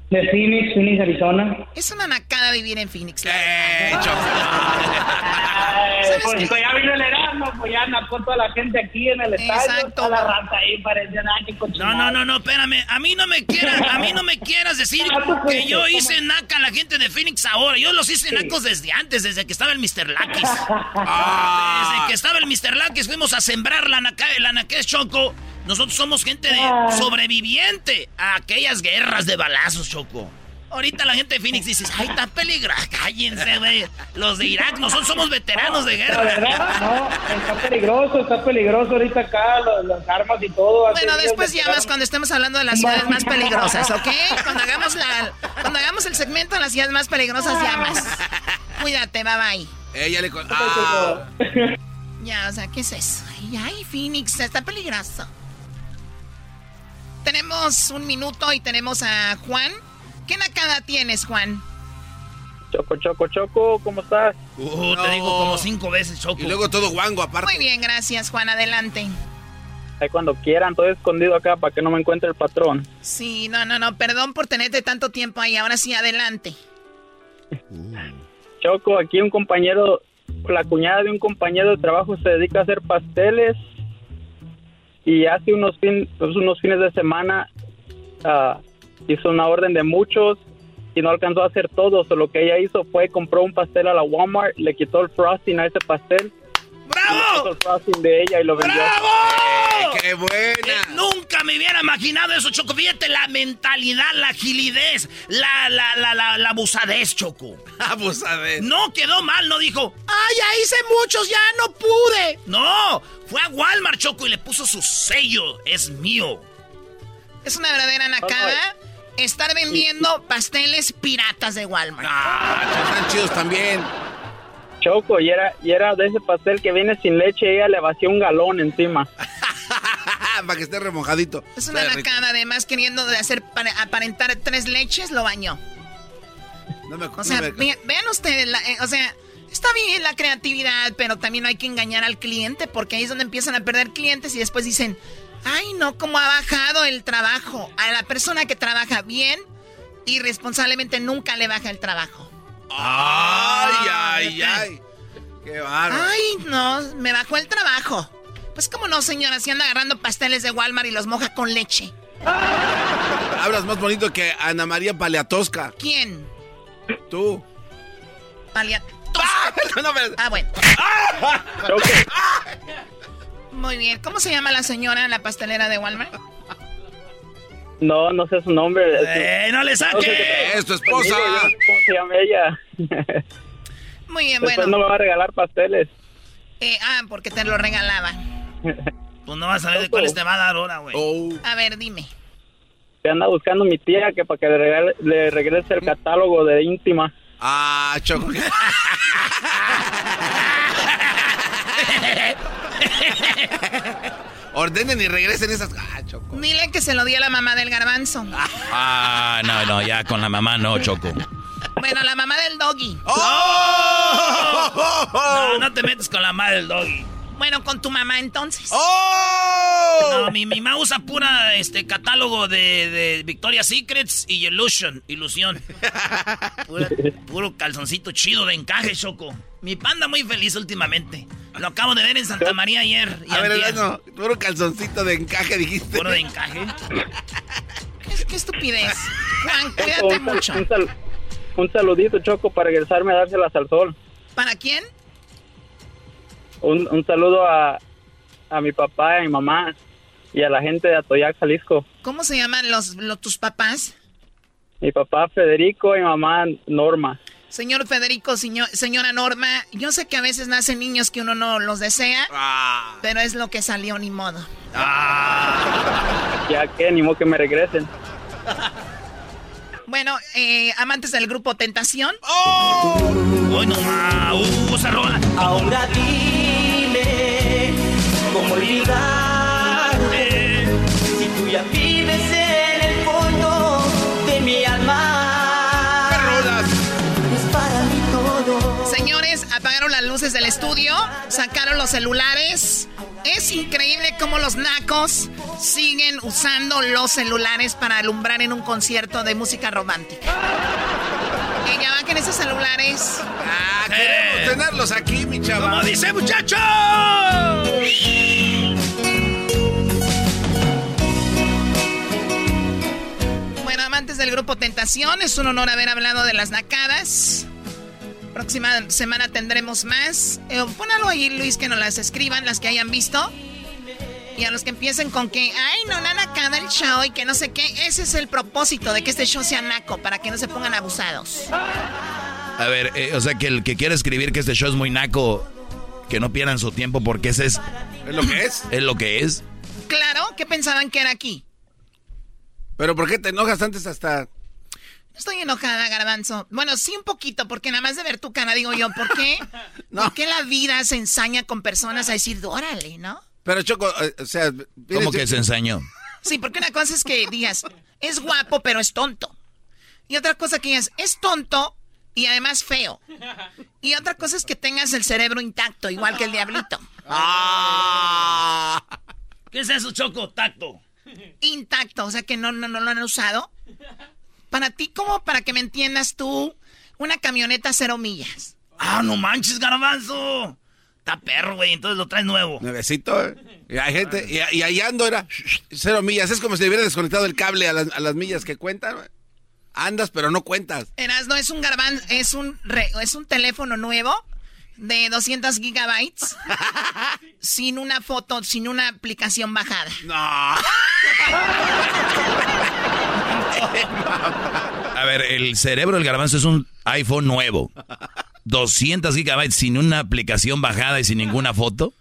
De Phoenix, Phoenix, Arizona. Es una nacada vivir en Phoenix. la Ay, pues, pues ya vino el Erasmo, pues ya nacó toda la gente aquí en el estadio. Exacto. Toda la raza ahí parecía nada que No, no, no, no, espérame. A mí no me quieras, a mí no me quieras decir que yo hice naca a la gente de Phoenix ahora. Yo los hice nacos desde antes, desde que estaba el Mr. Lakis. Desde que estaba el Mr. Lakis fuimos a sembrar la naca, la naquez Choco. Nosotros somos gente de sobreviviente a aquellas guerras de balazos, Choco. Ahorita la gente de Phoenix dice, ay, está peligroso. Cállense, güey. Los de Irak, nosotros somos veteranos de La verdad, guerra. no, está peligroso, está peligroso ahorita acá, los- las armas y todo. Bueno, después de- llamas cuando estemos hablando de las ciudades más peligrosas, ¿ok? Cuando hagamos, la, cuando hagamos el segmento de las ciudades más peligrosas, llamas. Cuídate, bye bye. Ella le con... Ah. Ya, o sea, ¿qué es eso? Ay, ay, Phoenix, está peligroso. Tenemos un minuto y tenemos a Juan. ¿Qué nacada tienes, Juan? Choco, Choco, Choco, ¿cómo estás? Uh, te digo como cinco veces, Choco. Y luego todo guango aparte. Muy bien, gracias, Juan. Adelante. Ahí cuando quieran, estoy escondido acá para que no me encuentre el patrón. Sí, no, no, no, perdón por tenerte tanto tiempo ahí. Ahora sí, adelante. Choco, aquí un compañero, la cuñada de un compañero de trabajo se dedica a hacer pasteles y hace unos, fin- pues, unos fines de semana ah, hizo una orden de muchos y no alcanzó a hacer todo. So, lo que ella hizo fue compró un pastel a la Walmart, le quitó el frosting a ese pastel. ¡Bravo! el frosting de ella y lo vendió. ¡Qué buena! Eh, nunca me hubiera imaginado eso, Choco. Fíjate la mentalidad, la agilidez, la, la, la, la, la abusadez, Choco. Abusadez. No quedó mal, no dijo, ¡ay, ya hice muchos, ya no pude! No, fue a Walmart, Choco, y le puso su sello. Es mío. Es una verdadera nacada estar vendiendo pasteles piratas de Walmart. Ah, están chidos también. Choco, y era, y era de ese pastel que viene sin leche, ella le vació un galón encima. Para que esté remojadito. Es una nacada, además, queriendo de hacer para aparentar tres leches, lo bañó. No me- O sea, no me- vean ustedes, la- eh, o sea, está bien la creatividad, pero también no hay que engañar al cliente, porque ahí es donde empiezan a perder clientes y después dicen, ay, no, cómo ha bajado el trabajo. A la persona que trabaja bien, irresponsablemente nunca le baja el trabajo. Ay, ay, ay. Qué bárbaro. Ay, no, me bajó el trabajo. Pues cómo no, señora, si anda agarrando pasteles de Walmart y los moja con leche. Hablas más bonito que Ana María Paleatosca. ¿Quién? Tú. Palia- no, me- Ah, bueno. Muy bien. ¿Cómo se llama la señora en la pastelera de Walmart? No, no sé su nombre. ¡Eh, no le saque! ¡Es tu esposa! Conmigo, yo no sé ¿Cómo se llama ella? Muy bien, Después bueno. no me va a regalar pasteles. Eh, ah, porque te lo regalaba. Pues no vas a ver de cuáles te va a dar ahora, güey. Oh. A ver, dime. Se anda buscando mi tía que para que le, regale- le regrese el catálogo de íntima. Ah, Choco. Ordenen y regresen esas. Ah, Choco. Dile que se lo dio a la mamá del garbanzo. Ah, no, no, ya con la mamá no, Choco. Bueno, Bueno, la mamá del doggy. ¡Oh! No, no te metes con la mamá del doggy. Bueno, con tu mamá entonces. ¡Oh! No, mi, mi mamá usa pura este catálogo de, de Victoria's Secrets y Illusion, ilusión. Pura- puro calzoncito chido de encaje, Choco. Mi panda muy feliz últimamente. Lo acabo de ver en Santa María ayer. y A ver, no, puro calzoncito de encaje, dijiste. Puro de encaje. ¿Qué, qué estupidez? Juan, cuídate mucho. un sal- un saludito, Choco, para regresarme a dárselas al sol. ¿Para quién? Un, un saludo a, a mi papá y a mi mamá y a la gente de Atoyac, Jalisco. ¿Cómo se llaman los, los- tus papás? Mi papá Federico y mi mamá Norma. Señor Federico, señor- señora Norma, yo sé que a veces nacen niños que uno no los desea, pero es lo que salió, ni modo. Ya que ni modo que me regresen. Bueno, eh, amantes del grupo Tentación. Hoy no más. Uh, rola. Ahora dime si tú ya vives en el fondo de mi alma. Es para mí todo. Señores, apagaron las luces del estudio, sacaron los celulares. Es increíble cómo los nacos siguen usando los celulares para alumbrar en un concierto de música romántica. Que ya bajen esos celulares. Ah, queremos tenerlos aquí, mi chaval. ¡Como dice, muchacho! Bueno, amantes del grupo Tentación, es un honor haber hablado de las nacadas. Próxima semana tendremos más. Eh, pon algo ahí, Luis, que nos las escriban, las que hayan visto. Y a los que empiecen con que, ay, no, la nacada el show y que no sé qué. Ese es el propósito de que este show sea naco, para que no se pongan abusados. A ver, eh, o sea que el que quiera escribir que este show es muy naco, que no pierdan su tiempo porque ese es... ¿Es lo que es? Es lo que es. Claro, ¿qué pensaban que era aquí? Pero ¿por qué te enojas antes hasta...? Estoy enojada, Garbanzo. Bueno, sí un poquito, porque nada más de ver tu cara digo yo, ¿por qué? ¿Por qué la vida se ensaña con personas a decir, órale, no? Pero Choco, eh, o sea... ¿Cómo que se ensañó? Sí, porque una cosa es que digas, es guapo, pero es tonto. Y otra cosa que digas, es tonto y además feo. Y otra cosa es que tengas el cerebro intacto, igual que el diablito. Ah. ¿Qué es eso, Choco? Tacto. Intacto, o sea que no, no, no lo han usado. Para ti, como para que me entiendas tú, una camioneta cero millas. Ah, no manches, garbanzo. Está perro, güey. Entonces lo traes nuevo. Nuevecito, ¿eh? Y hay gente... Y, y ahí ando era cero millas. Es como si le hubiera desconectado el cable a las, a las millas que cuentan. güey. Andas, pero no cuentas. Eras, no es un garbanzo, es un, re- es un teléfono nuevo de 200 gigabytes sin una foto, sin una aplicación bajada. No. A ver, el cerebro del garbanzo es un iPhone nuevo. 200 gigabytes sin una aplicación bajada y sin ninguna foto.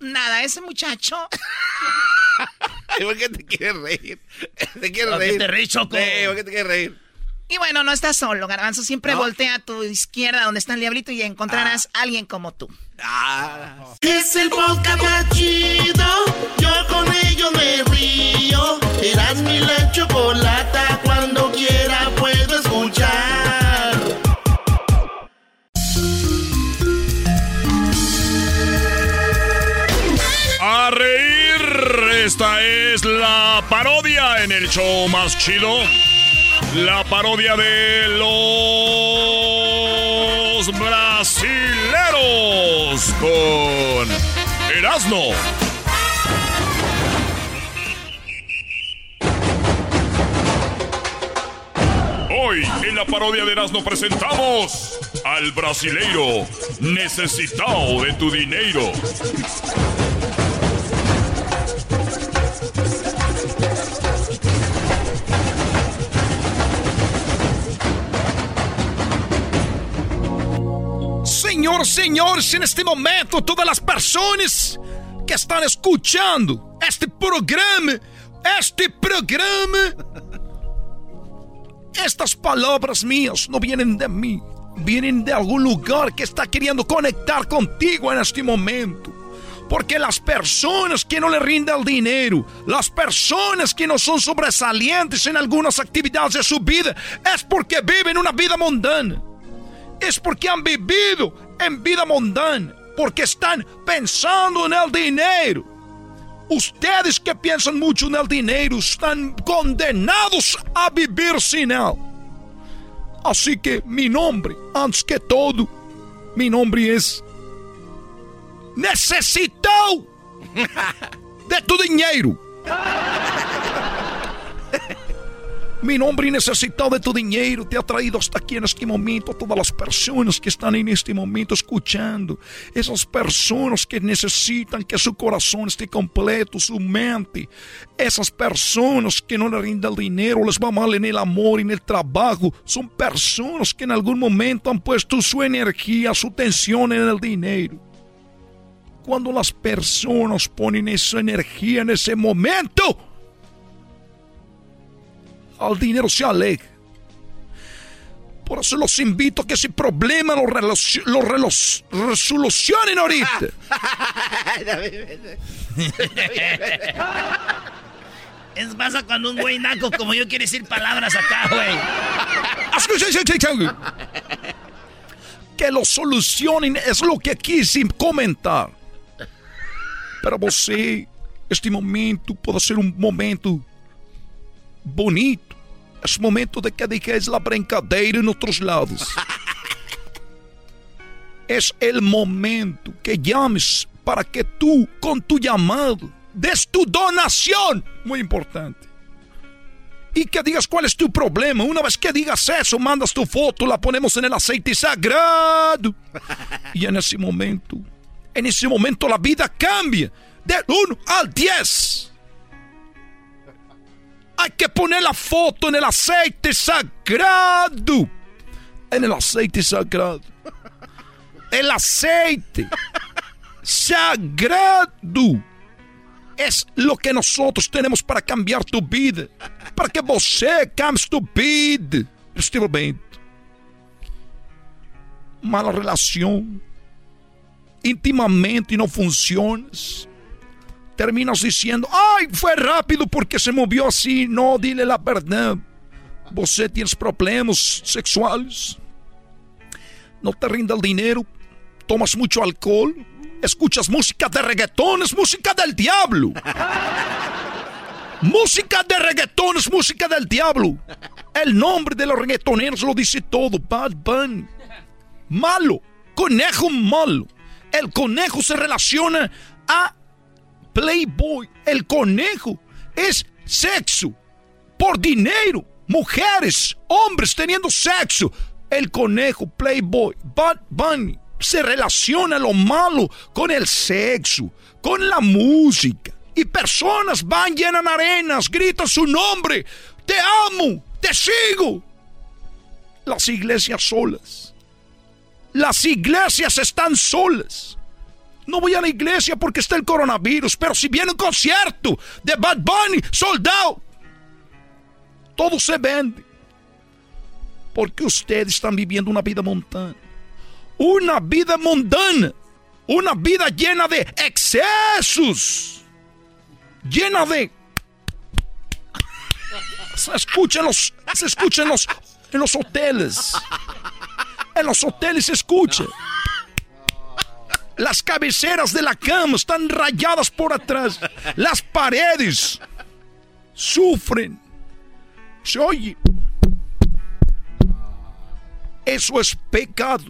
Nada, ese muchacho. ¿Por qué te quieres reír? Te quieres ¿Por qué reír. te ríes, Choco? Sí, ¿por qué te quieres reír? Y bueno, no estás solo, Garbanzo. Siempre ¿No? voltea a tu izquierda donde está el diablito y encontrarás a alguien como tú. Es el podcast más chido. Yo con ellos me río. Eras mi la chocolata. Cuando quiera puedo escuchar. Esta es la parodia en el show más chido. La parodia de los brasileros con Erasmo. Hoy en la parodia de Erasmo presentamos al brasileiro necesitado de tu dinero. Senhor, senhores, neste momento, todas as pessoas que estão escutando este programa, este programa, estas palavras minhas não vêm de mim, vêm de algum lugar que está querendo conectar contigo neste momento. Porque as pessoas que não lhe rindem o dinheiro, as pessoas que não são sobresalientes em algumas atividades de sua vida, é porque vivem uma vida mundana. es porque han vivido en vida mundana, porque están pensando en el dinero. Ustedes que piensan mucho en el dinero están condenados a vivir sin él. Así que mi nombre, antes que todo, mi nombre es Necesito de tu dinero. Mi nombre necesitado de tu dinero te ha traído hasta aquí en este momento. Todas las personas que están en este momento escuchando. Esas personas que necesitan que su corazón esté completo, su mente. Esas personas que no le rinden el dinero, les va mal en el amor, en el trabajo. Son personas que en algún momento han puesto su energía, su tensión en el dinero. Cuando las personas ponen esa energía en ese momento, al dinero se aleja. Por eso los invito a que ese problema lo, lo resolucionen ahorita. Es pasa cuando un güey naco como yo quiere decir palabras acá, güey. Que lo solucionen es lo que quise comentar. Pero você, este momento pode ser um momento bonito. Esse momento de que dejes a brincadeira em outros lados. é o momento que llames para que tu, com tu llamado, des tu donação. Muito importante. E que digas qual é tu problema. Uma vez que digas isso, mandas tu foto, la ponemos en el aceite sagrado. E é nesse momento en ese momento la vida cambia del 1 al 10. Hay que poner la foto en el aceite sagrado. En el aceite sagrado. El aceite sagrado es lo que nosotros tenemos para cambiar tu vida. Para que você cambie tu vida. Momento. Mala relación intimamente não funcionas, terminas dizendo: Ai, foi rápido porque se moveu assim. Não, dile a verdade. Você tem problemas sexuais, não te rinde o dinheiro, tomas muito álcool, escuchas música de reggaetón, es música del diablo. música de reggaetón es música del diablo. El nombre de los reggaetoneros lo dice todo. Bad Bunny. Malo. Conejo malo. El conejo se relaciona a Playboy. El conejo es sexo por dinero. Mujeres, hombres teniendo sexo. El conejo, Playboy, Bad Bunny, se relaciona lo malo con el sexo, con la música. Y personas van, llenan arenas, gritan su nombre. Te amo, te sigo. Las iglesias solas las iglesias están solas. No voy a la iglesia porque está el coronavirus, pero si viene un concierto de Bad Bunny, soldado, todo se vende. Porque ustedes están viviendo una vida mundana. Una vida mundana. Una vida llena de excesos. Llena de... Se se escuchan los, en los hoteles. En los hoteles se escucha. Las cabeceras de la cama están rayadas por atrás. Las paredes sufren. Se oye. Eso es pecado.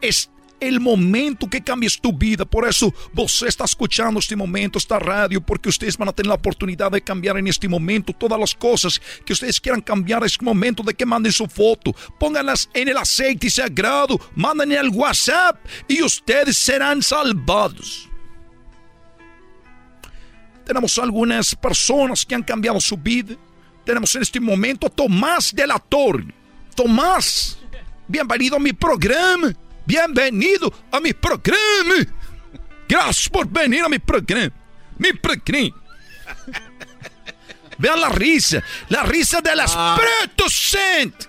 Es el momento que cambies tu vida. Por eso vos estás escuchando este momento, esta radio, porque ustedes van a tener la oportunidad de cambiar en este momento todas las cosas que ustedes quieran cambiar. Es momento de que manden su foto, pónganlas en el aceite sagrado, manden el WhatsApp y ustedes serán salvados. Tenemos algunas personas que han cambiado su vida. Tenemos en este momento a Tomás de la Torre. Tomás, bienvenido a mi programa. Bienvenido a mi programa. Gracias por venir a mi programa. Mi programa. Vean la risa, la risa del Espíritu Santo.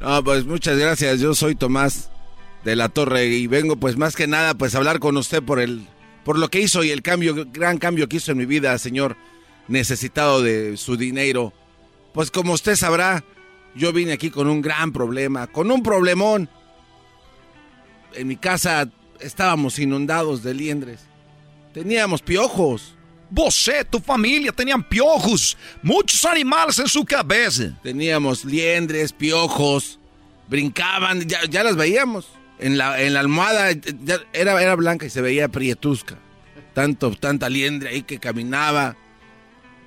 No, pues muchas gracias. Yo soy Tomás de la Torre y vengo pues más que nada pues a hablar con usted por el por lo que hizo y el cambio, gran cambio que hizo en mi vida, señor, necesitado de su dinero. Pues como usted sabrá, yo vine aquí con un gran problema, con un problemón. En mi casa estábamos inundados de liendres. Teníamos piojos. Você, tu familia tenían piojos, muchos animales en su cabeza. Teníamos liendres, piojos, brincaban, ya, ya las veíamos. En la, en la almohada ya era, era blanca y se veía prietusca. Tanto, tanta liendre ahí que caminaba.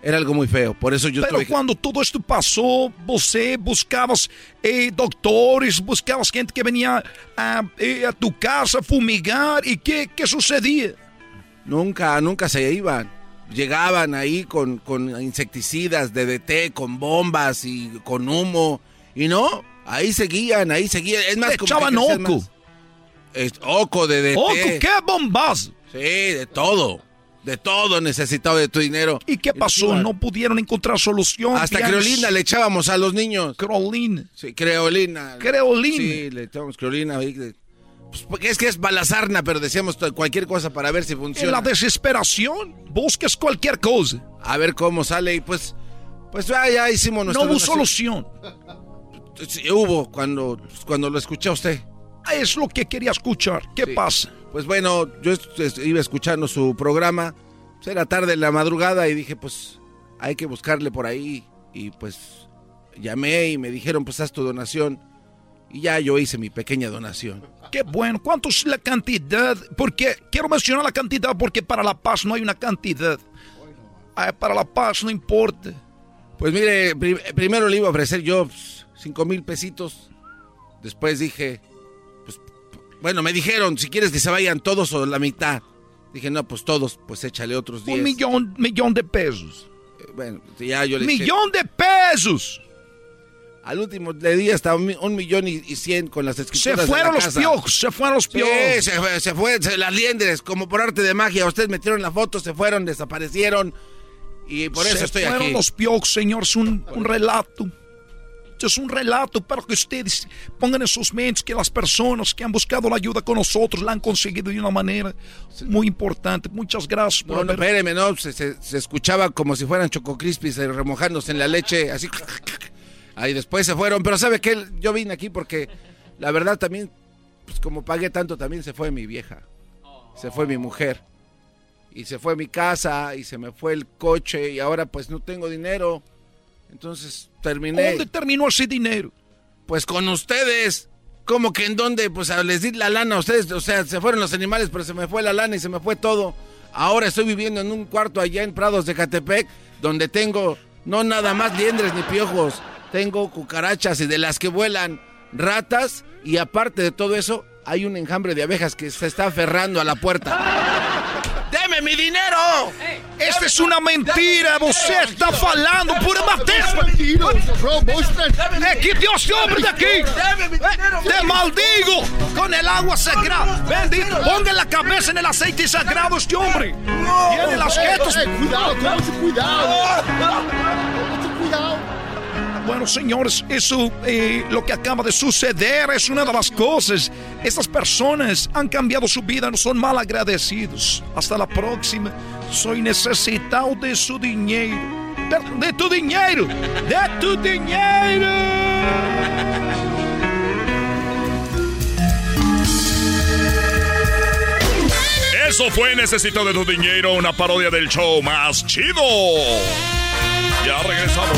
Era algo muy feo. Por eso yo Pero cuando todo esto pasó, você buscabas eh, doctores, buscabas gente que venía a, eh, a tu casa a fumigar. ¿Y qué, qué sucedía? Nunca, nunca se iban. Llegaban ahí con, con insecticidas, DDT, con bombas y con humo. Y no, ahí seguían, ahí seguían. Es más, Te como que echaban oco. Es- oco, DDT. ¡Oco, qué bombas! Sí, de todo. De todo necesitaba de tu dinero. ¿Y qué pasó? No pudieron encontrar solución. Hasta Pianos. creolina le echábamos a los niños. Creolina. Sí, creolina. Creolina. Sí, le echábamos creolina. Pues es que es balazarna, pero decíamos cualquier cosa para ver si En funciona. la desesperación, busques cualquier cosa. A ver cómo sale y pues... Pues ya, ya hicimos nuestra No hubo donación. solución. Sí, hubo cuando, cuando lo escuché a usted. Es lo que quería escuchar. ¿Qué pasa? Pues bueno, yo iba escuchando su programa. Pues era tarde en la madrugada y dije, pues hay que buscarle por ahí. Y pues llamé y me dijeron, pues haz tu donación. Y ya yo hice mi pequeña donación. Qué bueno. ¿Cuánto es la cantidad? Porque quiero mencionar la cantidad porque para la paz no hay una cantidad. Para la paz no importa. Pues mire, pri- primero le iba a ofrecer yo pues, cinco mil pesitos. Después dije, bueno, me dijeron, si quieres que se vayan todos o la mitad. Dije, no, pues todos, pues échale otros diez. Un millón, millón de pesos. Eh, Bueno, ya yo le dije- ¡Millón de pesos! Al último le di hasta un, un millón y, y cien con las Se escrituras. de fueron la los casa. piojos, se fueron los Sí, piojos. se fue, se fue, se- las liendres, como por arte de magia. Ustedes metieron la foto, se fueron, desaparecieron. Y por eso Se estoy fueron aquí. los piojos, señor. Es un, un relato. Es un relato para que ustedes pongan en sus mentes que las personas que han buscado la ayuda con nosotros la han conseguido de una manera muy importante. Muchas gracias por No, no, haber- espéreme, no, se, se- se escuchaba como si fueran Choco Crispies eh, remojándose en la leche, así. Ahí después se fueron, pero ¿sabe qué? Yo vine aquí porque la verdad también, pues como pagué tanto, también se fue mi vieja. Se fue mi mujer. Y se fue mi casa, y se me fue el coche, y ahora pues no tengo dinero. Entonces terminé. ¿Dónde terminó ese dinero? Pues con ustedes. ¿Cómo que en dónde? Pues a- les di la lana a ustedes. O sea, se fueron los animales, pero se me fue la lana y se me fue todo. Ahora estoy viviendo en un cuarto allá en Prados de Catepec, donde tengo no nada más liendres ni piojos. Tengo cucarachas y de las que vuelan ratas. Y aparte de todo eso, hay un enjambre de abejas que se está aferrando a la puerta. ¡Deme mi dinero! Esta es una mentira, você está falando por bater. É que te hombre de aquí. Te maldigo con el agua sagrada. Bendito, ponga la cabeza en el aceite sagrado este hombre. Tiene las cuidado. Bueno, señores, eso, eh, lo que acaba de suceder es una de las cosas. Estas personas han cambiado su vida, no son mal agradecidos. Hasta la próxima. Soy necesitado de su dinero. De, de tu dinero. De tu dinero. Eso fue Necesito de tu dinero, una parodia del show más chido. Ya regresamos.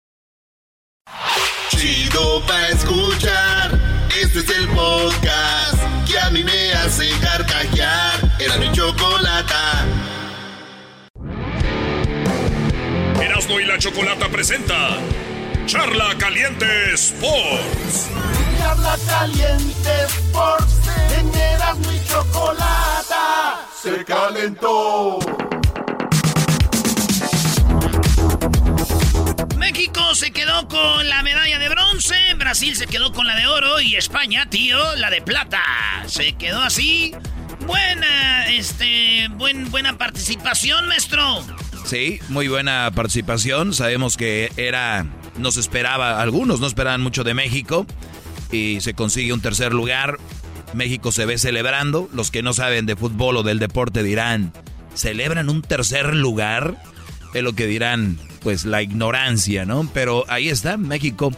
Chido pa' escuchar. Este es el podcast que a mí me hace carcajear. Era mi chocolata. Erasmo y la Chocolata presenta Charla Caliente Sports. Charla caliente Sports. En Erasmo y chocolata. Se calentó. México se quedó con la medalla de bronce, Brasil se quedó con la de oro y España, tío, la de plata. Se quedó así. Buena, este, buen, buena participación, maestro. Sí, muy buena participación. Sabemos que era, nos esperaba, algunos no esperaban mucho de México y se consigue un tercer lugar. México se ve celebrando. Los que no saben de fútbol o del deporte dirán, ¿celebran un tercer lugar? Es lo que dirán, pues, la ignorancia, ¿no? Pero ahí está, México.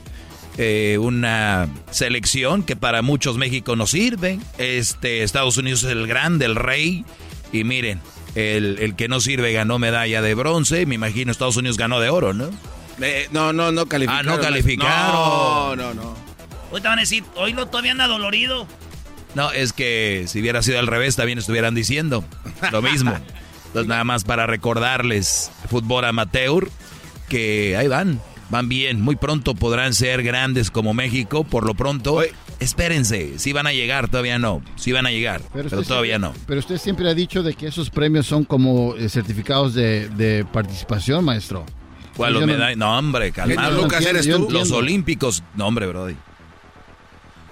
Eh, una selección que para muchos México no sirve. Este, Estados Unidos es el grande, el rey. Y miren, el, que no sirve ganó medalla de bronce. Me imagino Estados Unidos ganó de oro, ¿no? Eh, no, no, no calificaron. Ah, no calificaron. No, no, no. Hoy te van a decir, hoy lo todavía anda dolorido. No, es que si hubiera sido al revés, también estuvieran diciendo lo mismo. Entonces, nada más para recordarles, fútbol amateur, que ahí van, van bien. Muy pronto podrán ser grandes como México. Por lo pronto, espérense. Si van a llegar, todavía no. Si van a llegar, pero, todavía no. Pero usted siempre ha dicho de que esos premios son como eh, certificados de, participación, maestro. ¿Cuál los? No, hombre, calmado. Lucas, eres tú. Los olímpicos. No, hombre, brody.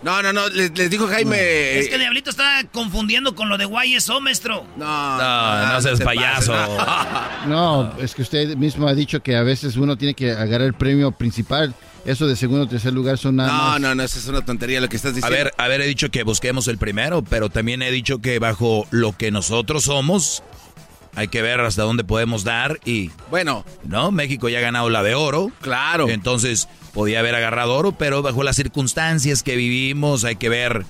No, no, no, les, dijo Jaime. Es que Diablito está confundiendo con lo de YSO, maestro. No, no, no, seas payaso. No, es que usted mismo ha dicho que a veces uno tiene que agarrar el premio principal. Eso de segundo o tercer lugar son nada No, no, no, eso es una tontería lo que estás diciendo. A ver, a ver, he dicho que busquemos el primero, pero también he dicho que bajo lo que nosotros somos, hay que ver hasta dónde podemos dar y... Bueno. ¿No? México ya ha ganado la de oro. Claro. Entonces, podía haber agarrado oro, pero bajo las circunstancias que vivimos hay que ver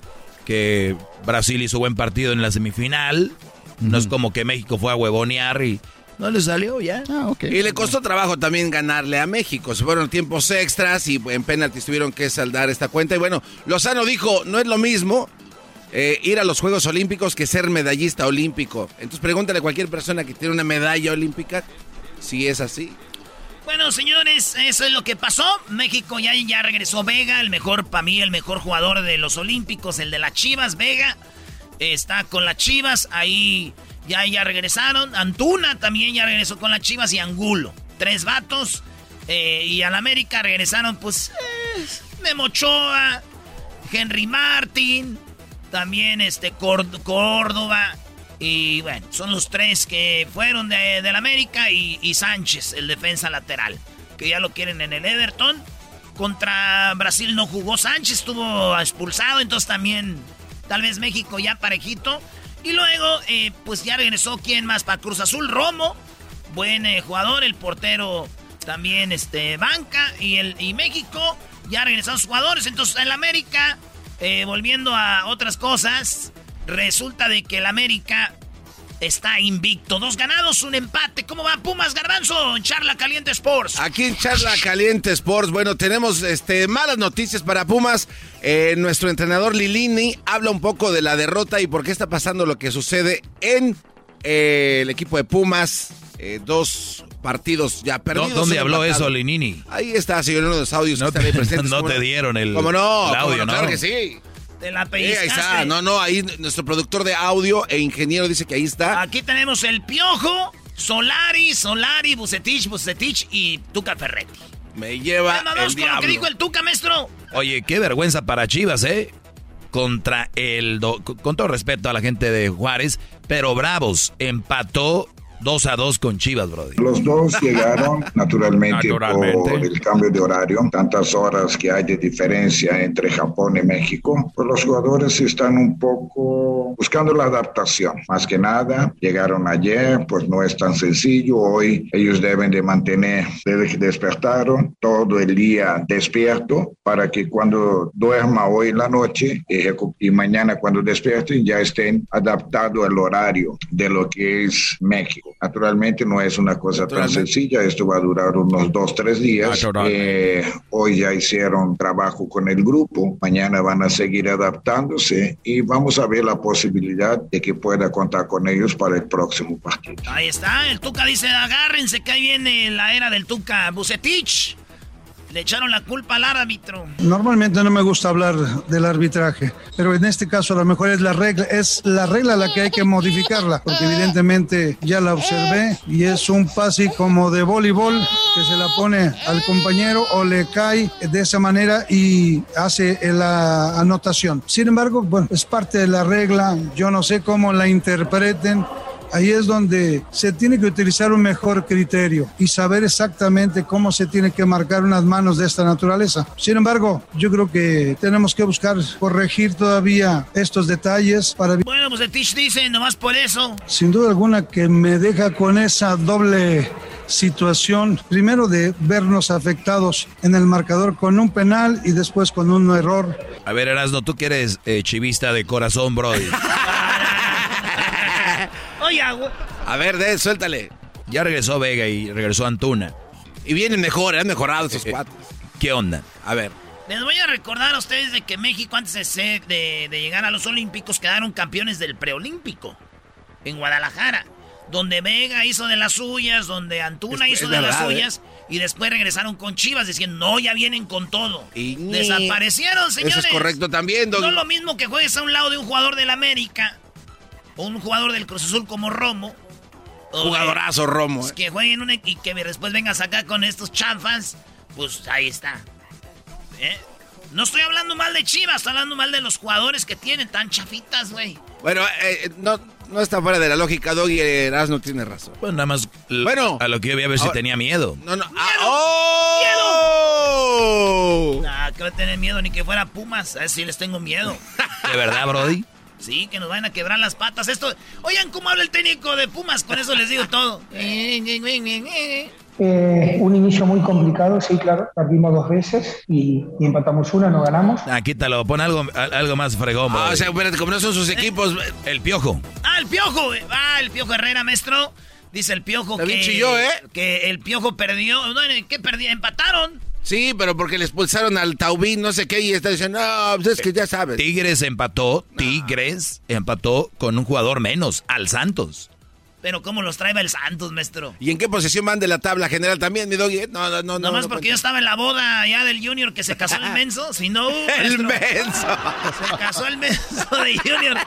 que Brasil hizo buen partido en la semifinal. No es como que México fue a huevonear y no le salió ya. Ah, y le costó trabajo también ganarle a México. Se fueron tiempos extras y en penaltis tuvieron que saldar esta cuenta. Y bueno, Lozano dijo, no es lo mismo eh, ir a los Juegos Olímpicos que ser medallista olímpico. Entonces pregúntale a cualquier persona que tiene una medalla olímpica si es así. Bueno, señores, eso es lo que pasó. México ya, ya regresó Vega, el mejor, para mí, el mejor jugador de los Olímpicos, el de las Chivas, Vega. Está con las Chivas, ahí ya, ya regresaron. Antuna también ya regresó con las Chivas y Angulo. Tres vatos. Eh, y al América regresaron, pues, eh, Memochoa, Henry Martin, también este Córdoba. Y bueno, son los tres que fueron de, del América y, Sánchez, el defensa lateral, que ya lo quieren en el Everton. Contra Brasil no jugó Sánchez, estuvo expulsado, entonces también tal vez México ya parejito. Y luego, eh, pues ya regresó, ¿quién más? Para Cruz Azul, Romo, buen eh, jugador, el portero también este, banca. Y, el, y México ya regresaron jugadores, entonces el América, eh, volviendo a otras cosas, Resulta de que el América está invicto. Dos ganados, un empate. ¿Cómo va Pumas Garbanzo en Charla Caliente Sports? Aquí en Charla Caliente Sports, bueno, tenemos este, malas noticias para Pumas. Eh, nuestro entrenador Lilini habla un poco de la derrota y por qué está pasando lo que sucede en eh, el equipo de Pumas. Dos partidos ya perdidos. ¿Dónde habló eso Lilini? Ahí está, señor, uno de los audios no que te, presentes. No te dieron el, ¿Cómo no? el audio, ¿no? Claro que sí. Te la ahí está. No, no, ahí nuestro productor de audio e ingeniero dice que ahí está. Aquí tenemos el Piojo, Solari, Solari, Bucetich, Bucetich y Tuca Ferretti. Me lleva Vamos con lo que dijo el Tuca, maestro. Oye, qué vergüenza para Chivas, ¿eh? Contra el... con todo respeto a la gente de Juárez, pero Bravos empató 2 a 2 con Chivas, Brody. Los dos llegaron naturalmente, por el cambio de horario, tantas horas que hay de diferencia entre Japón y México. Pues los jugadores están un poco buscando la adaptación. Más que nada, llegaron ayer, pues no es tan sencillo. Hoy ellos deben de mantener, desde que despertaron, todo el día despierto para que cuando duerma hoy en la noche y, y mañana cuando despierten ya estén adaptados al horario de lo que es México. Naturalmente no es una cosa tan sencilla, esto va a durar unos dos, tres días. Eh, hoy ya hicieron trabajo con el grupo, mañana van a seguir adaptándose y vamos a ver la posibilidad de que pueda contar con ellos para el próximo partido. Ahí está, el Tuca dice, agárrense que ahí viene la era del Tuca Bucetich. Le echaron la culpa al árbitro. Normalmente no me gusta hablar del arbitraje, pero en este caso a lo mejor es la regla, es la regla la que hay que modificarla, porque evidentemente ya la observé y es un pase como de voleibol que se la pone al compañero o le cae de esa manera y hace la anotación. Sin embargo, bueno, es parte de la regla, yo no sé cómo la interpreten, Ahí es donde se tiene que utilizar un mejor criterio y saber exactamente cómo se tiene que marcar unas manos de esta naturaleza. Sin embargo, yo creo que tenemos que buscar corregir todavía estos detalles para... Bueno, pues el Tish dice, nomás por eso. Sin duda alguna que me deja con esa doble situación, primero de vernos afectados en el marcador con un penal y después con un error. A ver, Erasno, tú que eres eh, chivista de corazón, bro. A ver, de, suéltale. Ya regresó Vega y regresó Antuna. Y vienen mejor, han mejorado esos eh, cuatro. ¿Qué onda? A ver. Les voy a recordar a ustedes de que México antes de, de, de llegar a los Olímpicos quedaron campeones del preolímpico en Guadalajara. Donde Vega hizo de las suyas, donde Antuna hizo de las ¿eh? suyas. Y después regresaron con Chivas diciendo, no, ya vienen con todo. Y Desaparecieron, señores. Eso es correcto también, No es lo mismo que juegues a un lado de un jugador del América un jugador del Cruz Azul como Romo. Jugadorazo Romo. Eh. Que jueguen un, y que después vengas acá con estos chanfas. Pues ahí está. ¿Eh? No estoy hablando mal de Chivas, estoy hablando mal de los jugadores que tienen tan chafitas, güey. Bueno, eh, no, no está fuera de la lógica, Doggy Eras no tiene razón. Bueno, nada más bueno, a lo que yo voy a ver si tenía miedo. No, no. Ah, ¡Oh! ¡Miedo! Nah, que va a tener miedo ni que fuera Pumas. A ver si les tengo miedo. ¿De verdad, Brody? Sí, que nos van a quebrar las patas. Esto. Oigan cómo habla el técnico de Pumas, con eso les digo todo. Eh, un inicio muy complicado, sí, claro. Perdimos dos veces y, empatamos una, no ganamos. Ah, quítalo, pon algo, algo más fregón. Ah, o sea, espérate, como no son sus equipos. El piojo. Ah, el piojo. Ah, el piojo Herrera, maestro. Dice el piojo que. ¿eh? Que el piojo perdió. ¿Qué perdió? Empataron. Sí, pero porque le expulsaron al Taubín, no sé qué, y está diciendo, no, pues es que ya sabes. Tigres empató, Tigres empató con un jugador menos, al Santos. Pero ¿cómo los trae el Santos, maestro? ¿Y en qué posición van de la tabla general también, mi doggy? No, no, no. Nomás porque yo estaba en la boda ya del Junior que se casó el menso, si no... el menso. Se casó el menso de Junior.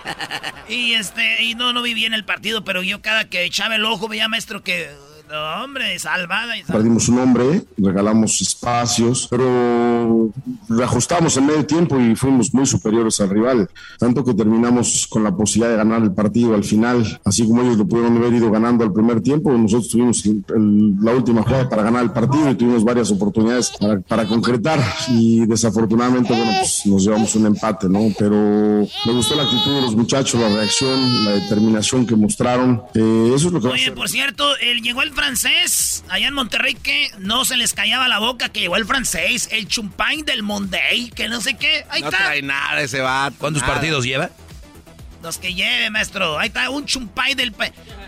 Y este, y no, no viví en el partido, pero yo cada que echaba el ojo veía, maestro, que hombre, salvada. Perdimos un hombre, regalamos espacios, pero reajustamos en medio tiempo y fuimos muy superiores al rival. Tanto que terminamos con la posibilidad de ganar el partido al final, así como ellos lo pudieron haber ido ganando al primer tiempo. Nosotros tuvimos la última jugada para ganar el partido y tuvimos varias oportunidades para, concretar. Y desafortunadamente, bueno, pues nos llevamos un empate, ¿no? Pero me gustó la actitud de los muchachos, la reacción, la determinación que mostraron. Eh, eso es lo que. Oye, por cierto, él llegó el francés allá en Monterrey que no se les callaba la boca que llegó el francés, el chumpain del Monday, que no sé qué. Ahí no está. trae nada ese vato. ¿Cuántos partidos lleva? Los que lleve, maestro. Ahí está un chumpain del...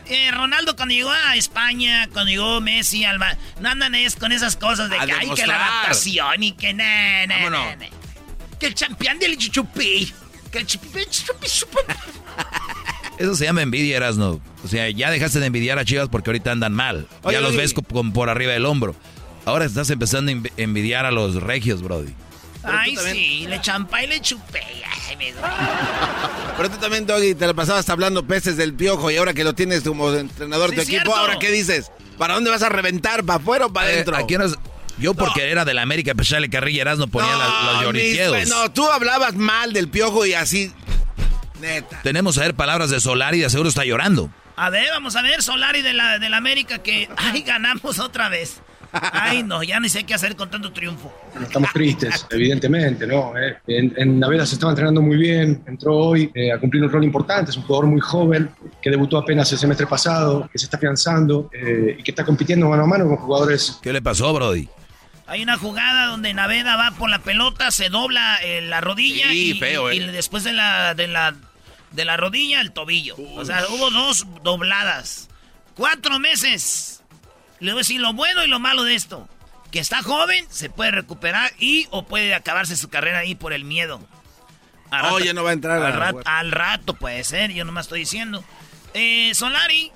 Eh, Ronaldo cuando llegó a España, cuando llegó Messi, Alba, no andan es con esas cosas de que hay que la adaptación y que na, na, na, Que el champion del chupi. Que el chupi, chupi, chupi. Eso se llama envidia, Erasno. O sea, ya dejaste de envidiar a Chivas porque ahorita andan mal. ya los ves con, por arriba del hombro. Ahora estás empezando a envidiar a los regios, Brody. Ay, sí, le champa y le chupé. Ay, me Pero tú también, Doggy, te la pasabas hablando peces del piojo y ahora que lo tienes como entrenador de tu equipo, ¿ahora qué dices? ¿Para dónde vas a reventar? ¿Para afuera o para eh, adentro? aquí Yo porque era de la América, pues ya le carrilla Erasno ponía los lloriqueos. No, tú hablabas mal del piojo y así Neta. Tenemos a ver palabras de Solari, de seguro está llorando. A ver, vamos a ver, Solari de la, de la América, que ay, ganamos otra vez. Ay, no, ya ni sé qué hacer con tanto triunfo. Estamos tristes, evidentemente, ¿no? Eh, en, en Naveda se estaba entrenando muy bien, entró hoy eh, a cumplir un rol importante, es un jugador muy joven, que debutó apenas el semestre pasado, que se está afianzando eh, y que está compitiendo mano a mano con jugadores. ¿Qué le pasó, Brody? Hay una jugada donde Naveda va por la pelota, se dobla la rodilla y, feo, y, después de la, de la de la rodilla al tobillo. O sea, hubo dos dobladas. Cuatro meses. Le voy a decir lo bueno y lo malo de esto. Que está joven, se puede recuperar y o puede acabarse su carrera ahí por el miedo. oh, ya no va a entrar. Al, rato, al rato puede ser, yo nomás estoy diciendo. Eh, Solari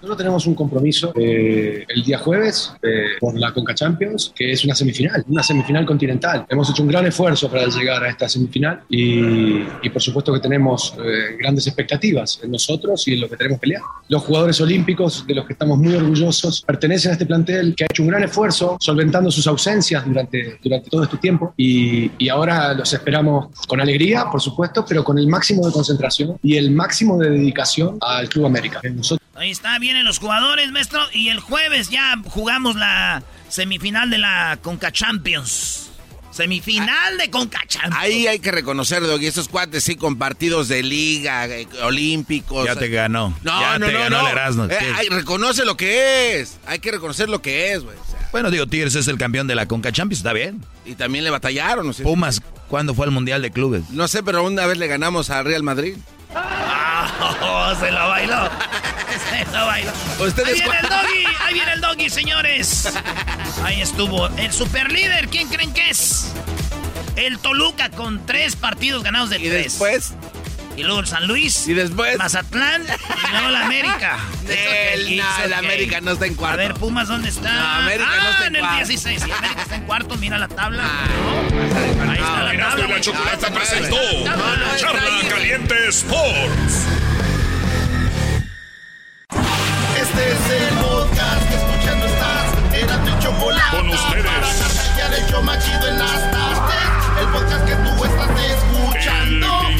Nosotros tenemos un compromiso eh, el día jueves eh, por la Conca Champions, que es una semifinal, una semifinal continental. Hemos hecho un gran esfuerzo para llegar a esta semifinal y, y por supuesto que tenemos eh, grandes expectativas en nosotros y en lo que tenemos pelear. Los jugadores olímpicos, de los que estamos muy orgullosos, pertenecen a este plantel que ha hecho un gran esfuerzo solventando sus ausencias durante, durante todo este tiempo y, y ahora los esperamos con alegría, por supuesto, pero con el máximo de concentración y el máximo de dedicación al Club América. Nosotros Ahí está, vienen los jugadores, maestro. Y el jueves ya jugamos la semifinal de la Conca Champions. Semifinal de Conca Champions. Ahí hay que reconocer, Doggy, esos cuates sí con partidos de liga, eh, olímpicos. Ya te ganó. No, ya no, te no, ganó no. el Erasmo. Eh, reconoce lo que es. Hay que reconocer lo que es, güey. O sea, Bueno, digo, Tigres es el campeón de la Conca Champions, está bien. y también le batallaron, no sé. Pumas, ¿cuándo fue el Mundial de Clubes? No sé, pero una vez le ganamos a Real Madrid. Se lo bailó. Se lo bailó. Ahí viene el doggy, ahí viene el doggy, señores. Ahí estuvo. El superlíder, ¿quién creen que es? El Toluca con tres partidos ganados de Y tres. después, Y luego el San Luis. y después. Mazatlán. Y luego la América. El, no, el. América no está en A cuarto. ver, Pumas, ¿dónde está? No, América ah, no está en el cuarto. 16. Sí, América está en cuarto, mira la tabla. Ah, Ahí está la tabla. la. Chocolata Ah, presentó no, no, no, Charla. Caliente Sports. Este es el podcast que escuchando estás. Eran mi chocolate. Con ustedes. Para carcajear el show más chido en las tardes. El podcast que tú estás El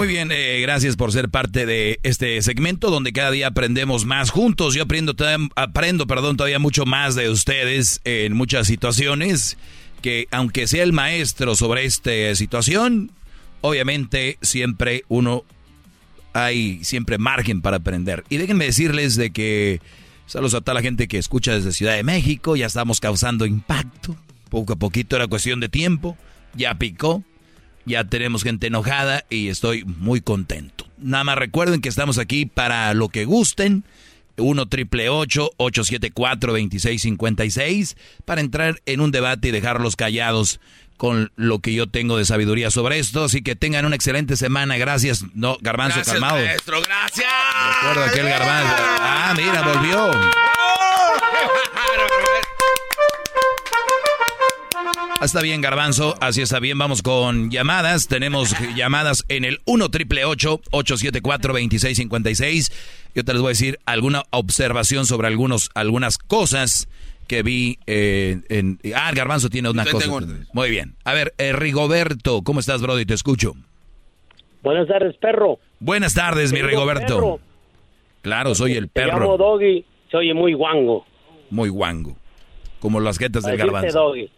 Muy bien, eh, gracias por ser parte de este segmento donde cada día aprendemos más juntos. Yo aprendo, aprendo perdón, todavía mucho más de ustedes en muchas situaciones que aunque sea el maestro sobre esta situación, obviamente siempre uno hay siempre margen para aprender. Y déjenme decirles de que saludos a toda la gente que escucha desde Ciudad de México, ya estamos causando impacto. Poco a poquito era cuestión de tiempo, ya picó, ya tenemos gente enojada y estoy muy contento. Nada más recuerden que estamos aquí para lo que gusten. 1 triple 874 2656 para entrar en un debate y dejarlos callados con lo que yo tengo de sabiduría sobre esto. Así que tengan una excelente semana. Gracias. No, Garbanzo Gracias, calmado. maestro, gracias. Recuerdo aquel Garbanzo. Ah, mira, volvió. Ah, Está bien, Garbanzo, así está bien. Vamos con llamadas. Tenemos llamadas en el 1 triple 874 2656 Yo te les voy a decir alguna observación sobre algunos, algunas cosas que vi eh, en... Ah, Garbanzo tiene una Yo cosa. tengo. Muy bien. A ver, eh, Rigoberto, ¿cómo estás, Brody? Te escucho. Buenas tardes, perro. Buenas tardes, mi Rigoberto. perro. Claro, soy el Te llamo perro. Doggy, se oye muy guango. Muy guango. Como las jetas del Garbanzo. Doggy.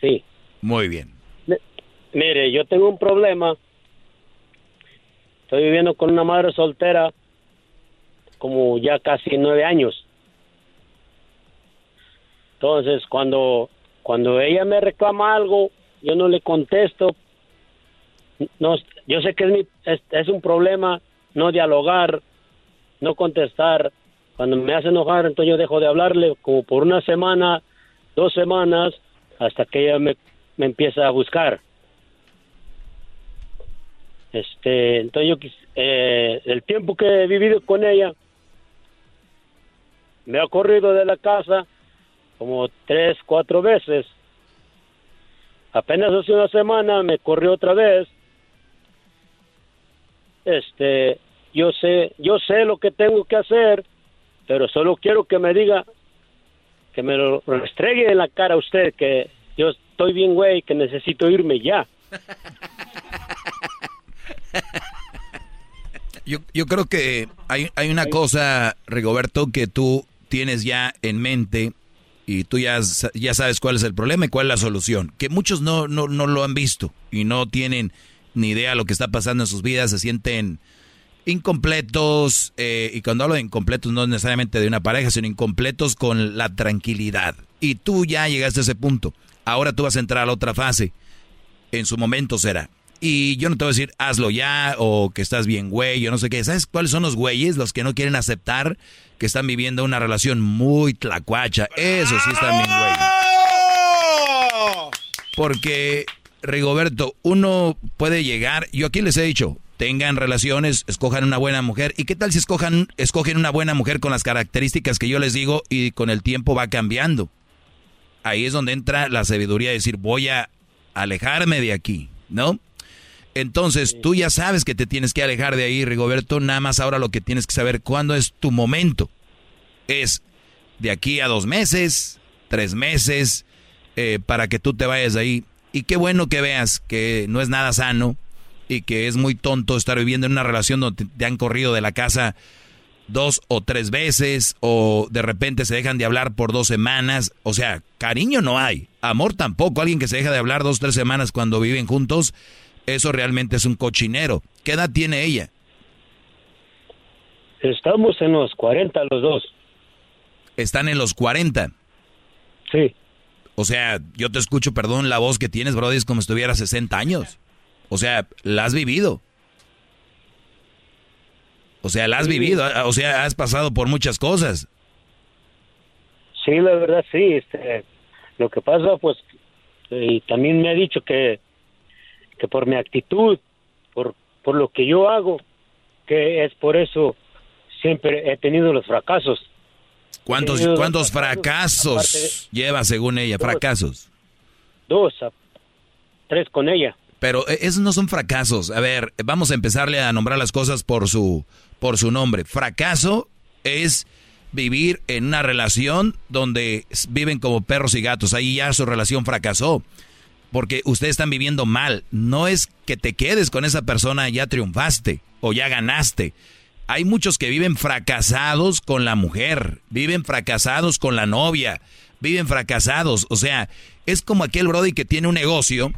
Sí. Muy bien. Mire, yo tengo un problema. Estoy viviendo con una madre soltera como ya casi nueve años. Entonces, cuando, cuando ella me reclama algo, yo no le contesto. No, yo sé que es, mi, es, es un problema no dialogar, no contestar. Cuando me hace enojar, entonces yo dejo de hablarle como por una semana, dos semanas, hasta que ella me, me empieza a buscar. Este, entonces yo, eh, el tiempo que he vivido con ella, me ha corrido de la casa como tres, cuatro veces. Apenas hace una semana me corrió otra vez. Este, yo sé, yo sé lo que tengo que hacer, pero solo quiero que me diga, que me lo restregue en la cara a usted, que yo estoy bien, güey, que necesito irme ya. Yo, yo creo que hay, hay una cosa, Rigoberto, que tú tienes ya en mente y tú ya, ya sabes cuál es el problema y cuál es la solución. Que muchos no, no, no lo han visto y no tienen ni idea de lo que está pasando en sus vidas, se sienten incompletos, eh, y cuando hablo de incompletos no necesariamente de una pareja, sino incompletos con la tranquilidad. Y tú ya llegaste a ese punto. Ahora tú vas a entrar a la otra fase. En su momento será. Y yo no te voy a decir, hazlo ya, o que estás bien, güey, yo no sé qué. ¿Sabes cuáles son los güeyes? Los que no quieren aceptar que están viviendo una relación muy tlacuacha. Eso sí están bien, güey. Porque, Rigoberto, uno puede llegar, yo aquí les he dicho, tengan relaciones, escojan una buena mujer. ¿Y qué tal si escojan, escogen una buena mujer con las características que yo les digo y con el tiempo va cambiando? Ahí es donde entra la sabiduría de decir, voy a alejarme de aquí, ¿no? Entonces, tú ya sabes que te tienes que alejar de ahí, Rigoberto. Nada más ahora lo que tienes que saber cuándo es tu momento. Es de aquí a dos meses, tres meses, eh, para que tú te vayas de ahí. Y qué bueno que veas que no es nada sano y que es muy tonto estar viviendo en una relación donde te han corrido de la casa dos o tres veces o de repente se dejan de hablar por dos semanas. O sea, cariño no hay, amor tampoco. Alguien que se deja de hablar dos o tres semanas cuando viven juntos eso realmente es un cochinero. ¿Qué edad tiene ella? Estamos en los 40 los dos. ¿Están en los 40? Sí. O sea, yo te escucho, perdón, la voz que tienes, Brody, es como si estuviera 60 años. O sea, la has vivido. O sea, la has vivido, o sea, has pasado por muchas cosas. Sí, la verdad, sí. Este, lo que pasa, pues, y también me ha dicho que que por mi actitud, por, por lo que yo hago, que es por eso siempre he tenido los fracasos. ¿Cuántos, ¿cuántos fracasos, lleva según ella? fracasos. Dos, tres con ella. Pero eh, esos no son fracasos. A ver, vamos a empezarle a nombrar las cosas por su, por su nombre. Fracaso es vivir en una relación donde viven como perros y gatos. Ahí ya su relación fracasó porque ustedes están viviendo mal. No es que te quedes con esa persona, ya triunfaste o ya ganaste. Hay muchos que viven fracasados con la mujer, viven fracasados con la novia, viven fracasados. O sea, es como aquel Brody que tiene un negocio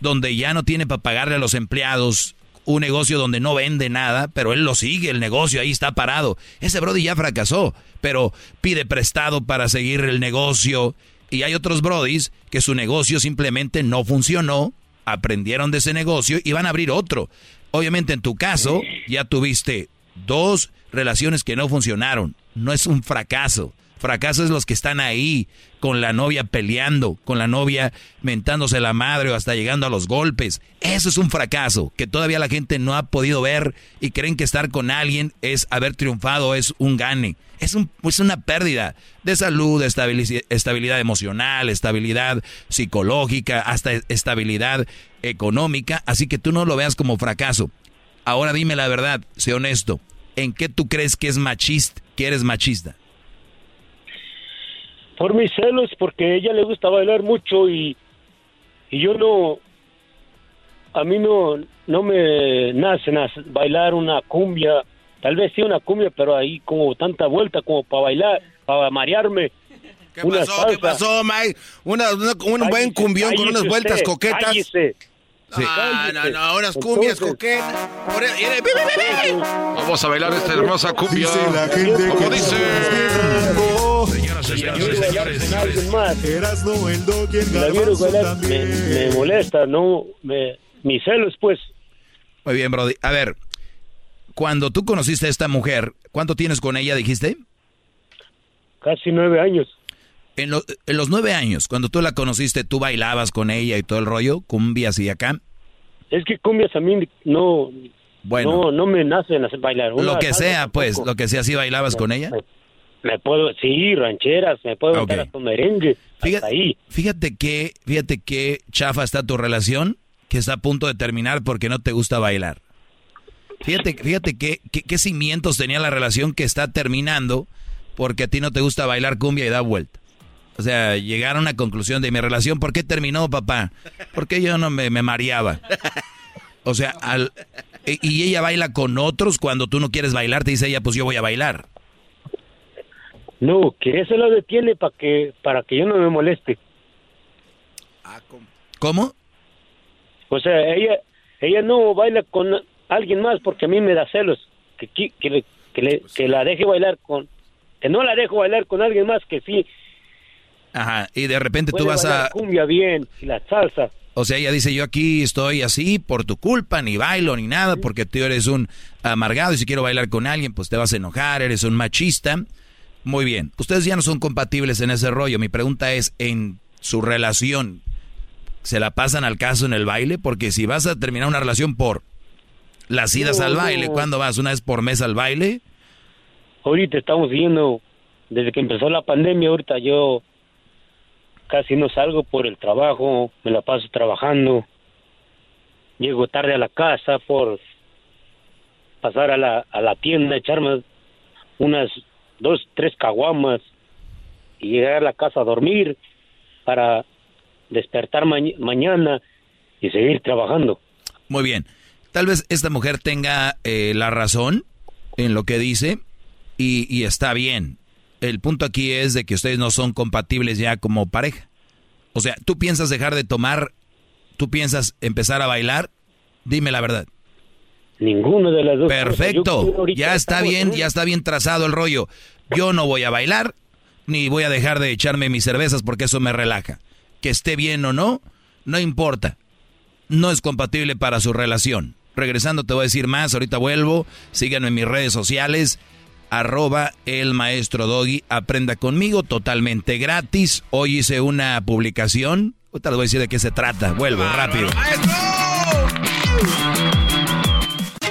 donde ya no tiene para pagarle a los empleados, un negocio donde no vende nada, pero él lo sigue, el negocio ahí está parado. Ese Brody ya fracasó, pero pide prestado para seguir el negocio y hay otros brodis que su negocio simplemente no funcionó, aprendieron de ese negocio y van a abrir otro. Obviamente en tu caso ya tuviste dos relaciones que no funcionaron. No es un fracaso. Fracaso es los que están ahí con la novia peleando, con la novia mentándose la madre o hasta llegando a los golpes. Eso es un fracaso que todavía la gente no ha podido ver y creen que estar con alguien es haber triunfado, es un gane. Es, un, es una pérdida de salud, de estabilidad emocional, estabilidad psicológica, hasta estabilidad económica. Así que tú no lo veas como fracaso. Ahora dime la verdad, sé honesto. ¿En qué tú crees que es machista, que eres machista? Por mis celos, porque a ella le gusta bailar mucho y, y yo no, a mí no, no me nace bailar una cumbia, tal vez sí una cumbia, pero ahí como tanta vuelta como para bailar, para marearme. ¿Qué pasó? ¿Qué pasó, Mike? Una, un buen cumbión con unas vueltas coquetas. Sí. Ah, no, no, unas cumbias coquetas. Vamos a bailar esta hermosa cumbia. Dice la gente Como dice. Señoras, señores, señores, señores. Me, me molesta, no, me, mis celos, pues. Muy bien, Brody. A ver, cuando tú conociste a esta mujer, ¿cuánto tienes con ella, dijiste? Casi nueve años. En, en, los nueve años, cuando tú la conociste, ¿tú bailabas con ella y todo el rollo? ¿Cumbias y acá? Es que cumbias a mí no... Bueno. No, no me nacen hacer bailar. lo que sea, pues, lo que sea, ¿sí bailabas con ella? Me, puedo, sí, rancheras, me puedo okay. a merengue, fíjate, ahí. Fíjate que, fíjate que chafa está tu relación, que está a punto de terminar porque no te gusta bailar. Fíjate, fíjate qué, qué cimientos tenía la relación que está terminando porque a ti no te gusta bailar cumbia y da vuelta. O sea, llegar a una conclusión de mi relación. ¿Por qué terminó, papá? Porque yo no me, me mareaba. O sea, al, y ella baila con otros cuando tú no quieres bailar, te dice ella, pues yo voy a bailar. No, que eso lo detiene para que para que yo no me moleste. ¿Cómo? O sea, ella ella no baila con alguien más porque a mí me da celos que que, que, que, le, que la deje bailar con que no la dejo bailar con alguien más que sí Ajá, y de repente tú vas a... cumbia bien, y la salsa. O sea, ella dice, yo aquí estoy así por tu culpa, ni bailo, ni nada, porque tú eres un amargado y si quiero bailar con alguien, pues te vas a enojar, eres un machista. Muy bien, ustedes ya no son compatibles en ese rollo. Mi pregunta es, en su relación, ¿se la pasan al caso en el baile? Porque si vas a terminar una relación por las idas al baile, ¿cuándo vas? ¿Una vez por mes al baile? Ahorita estamos yendo, desde que empezó la pandemia, ahorita yo casi no salgo por el trabajo, me la paso trabajando. Llego tarde a la casa por pasar a la, a la tienda, echarme unas dos, tres caguamas y llegar a la casa a dormir para despertar mañana y seguir trabajando. Muy bien. Tal vez esta mujer tenga eh, la razón en lo que dice y, y está bien el punto aquí es de que ustedes no son compatibles ya como pareja. O sea, tú piensas dejar de tomar, tú piensas empezar a bailar, dime la verdad. Ninguno de las dos. Perfecto, ya está bien, ya está bien trazado el rollo. Yo no voy a bailar, ni voy a dejar de echarme mis cervezas porque eso me relaja. Que esté bien o no, no importa. No es compatible para su relación. Regresando te voy a decir más, ahorita vuelvo, síganme en mis redes sociales arroba el maestro Doggy. Aprenda conmigo totalmente gratis. Hoy hice una publicación. Ahorita les voy a decir de qué se trata. Vuelvo rápido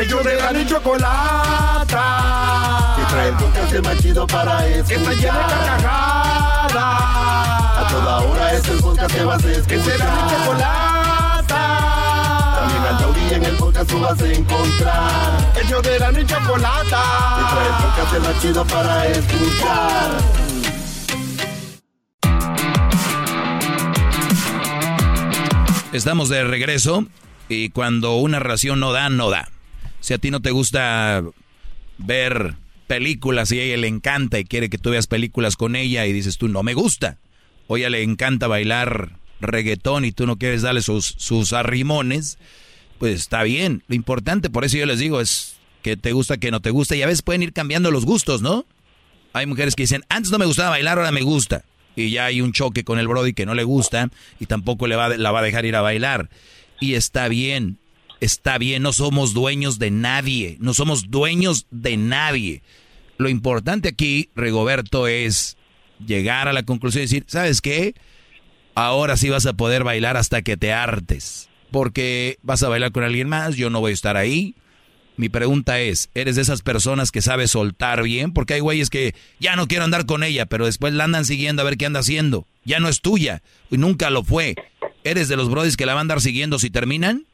Ellos de la ni chocolata. Que trae el podcast más chido para escuchar. Que está llena de carcajadas. A toda hora es el podcast que vas a escuchar. Que será mi chocolata. También al taurí en el podcast tú vas a encontrar. Ellos de la ni chocolata. Que trae el podcast más chido para escuchar. Estamos de regreso y cuando una relación no da, no da. Si a ti no te gusta ver películas y a ella le encanta y quiere que tú veas películas con ella y dices tú no me gusta. O ella le encanta bailar reggaetón y tú no quieres darle sus, sus arrimones, pues está bien. Lo importante, por eso yo les digo, es que te gusta, que no te gusta. Y a veces pueden ir cambiando los gustos, ¿no? Hay mujeres que dicen, antes no me gustaba bailar, ahora me gusta. Y ya hay un choque con el Brody que no le gusta y tampoco le va, la va a dejar ir a bailar. Y está bien está bien, no somos dueños de nadie, no somos dueños de nadie. Lo importante aquí, Rigoberto, es llegar a la conclusión y decir, ¿sabes qué? Ahora sí vas a poder bailar hasta que te hartes, porque vas a bailar con alguien más, yo no voy a estar ahí. Mi pregunta es, ¿eres de esas personas que sabes soltar bien? Porque hay güeyes que ya no quiero andar con ella, pero después la andan siguiendo a ver qué anda haciendo. Ya no es tuya y nunca lo fue. ¿Eres de los brodis que la van a andar siguiendo si terminan?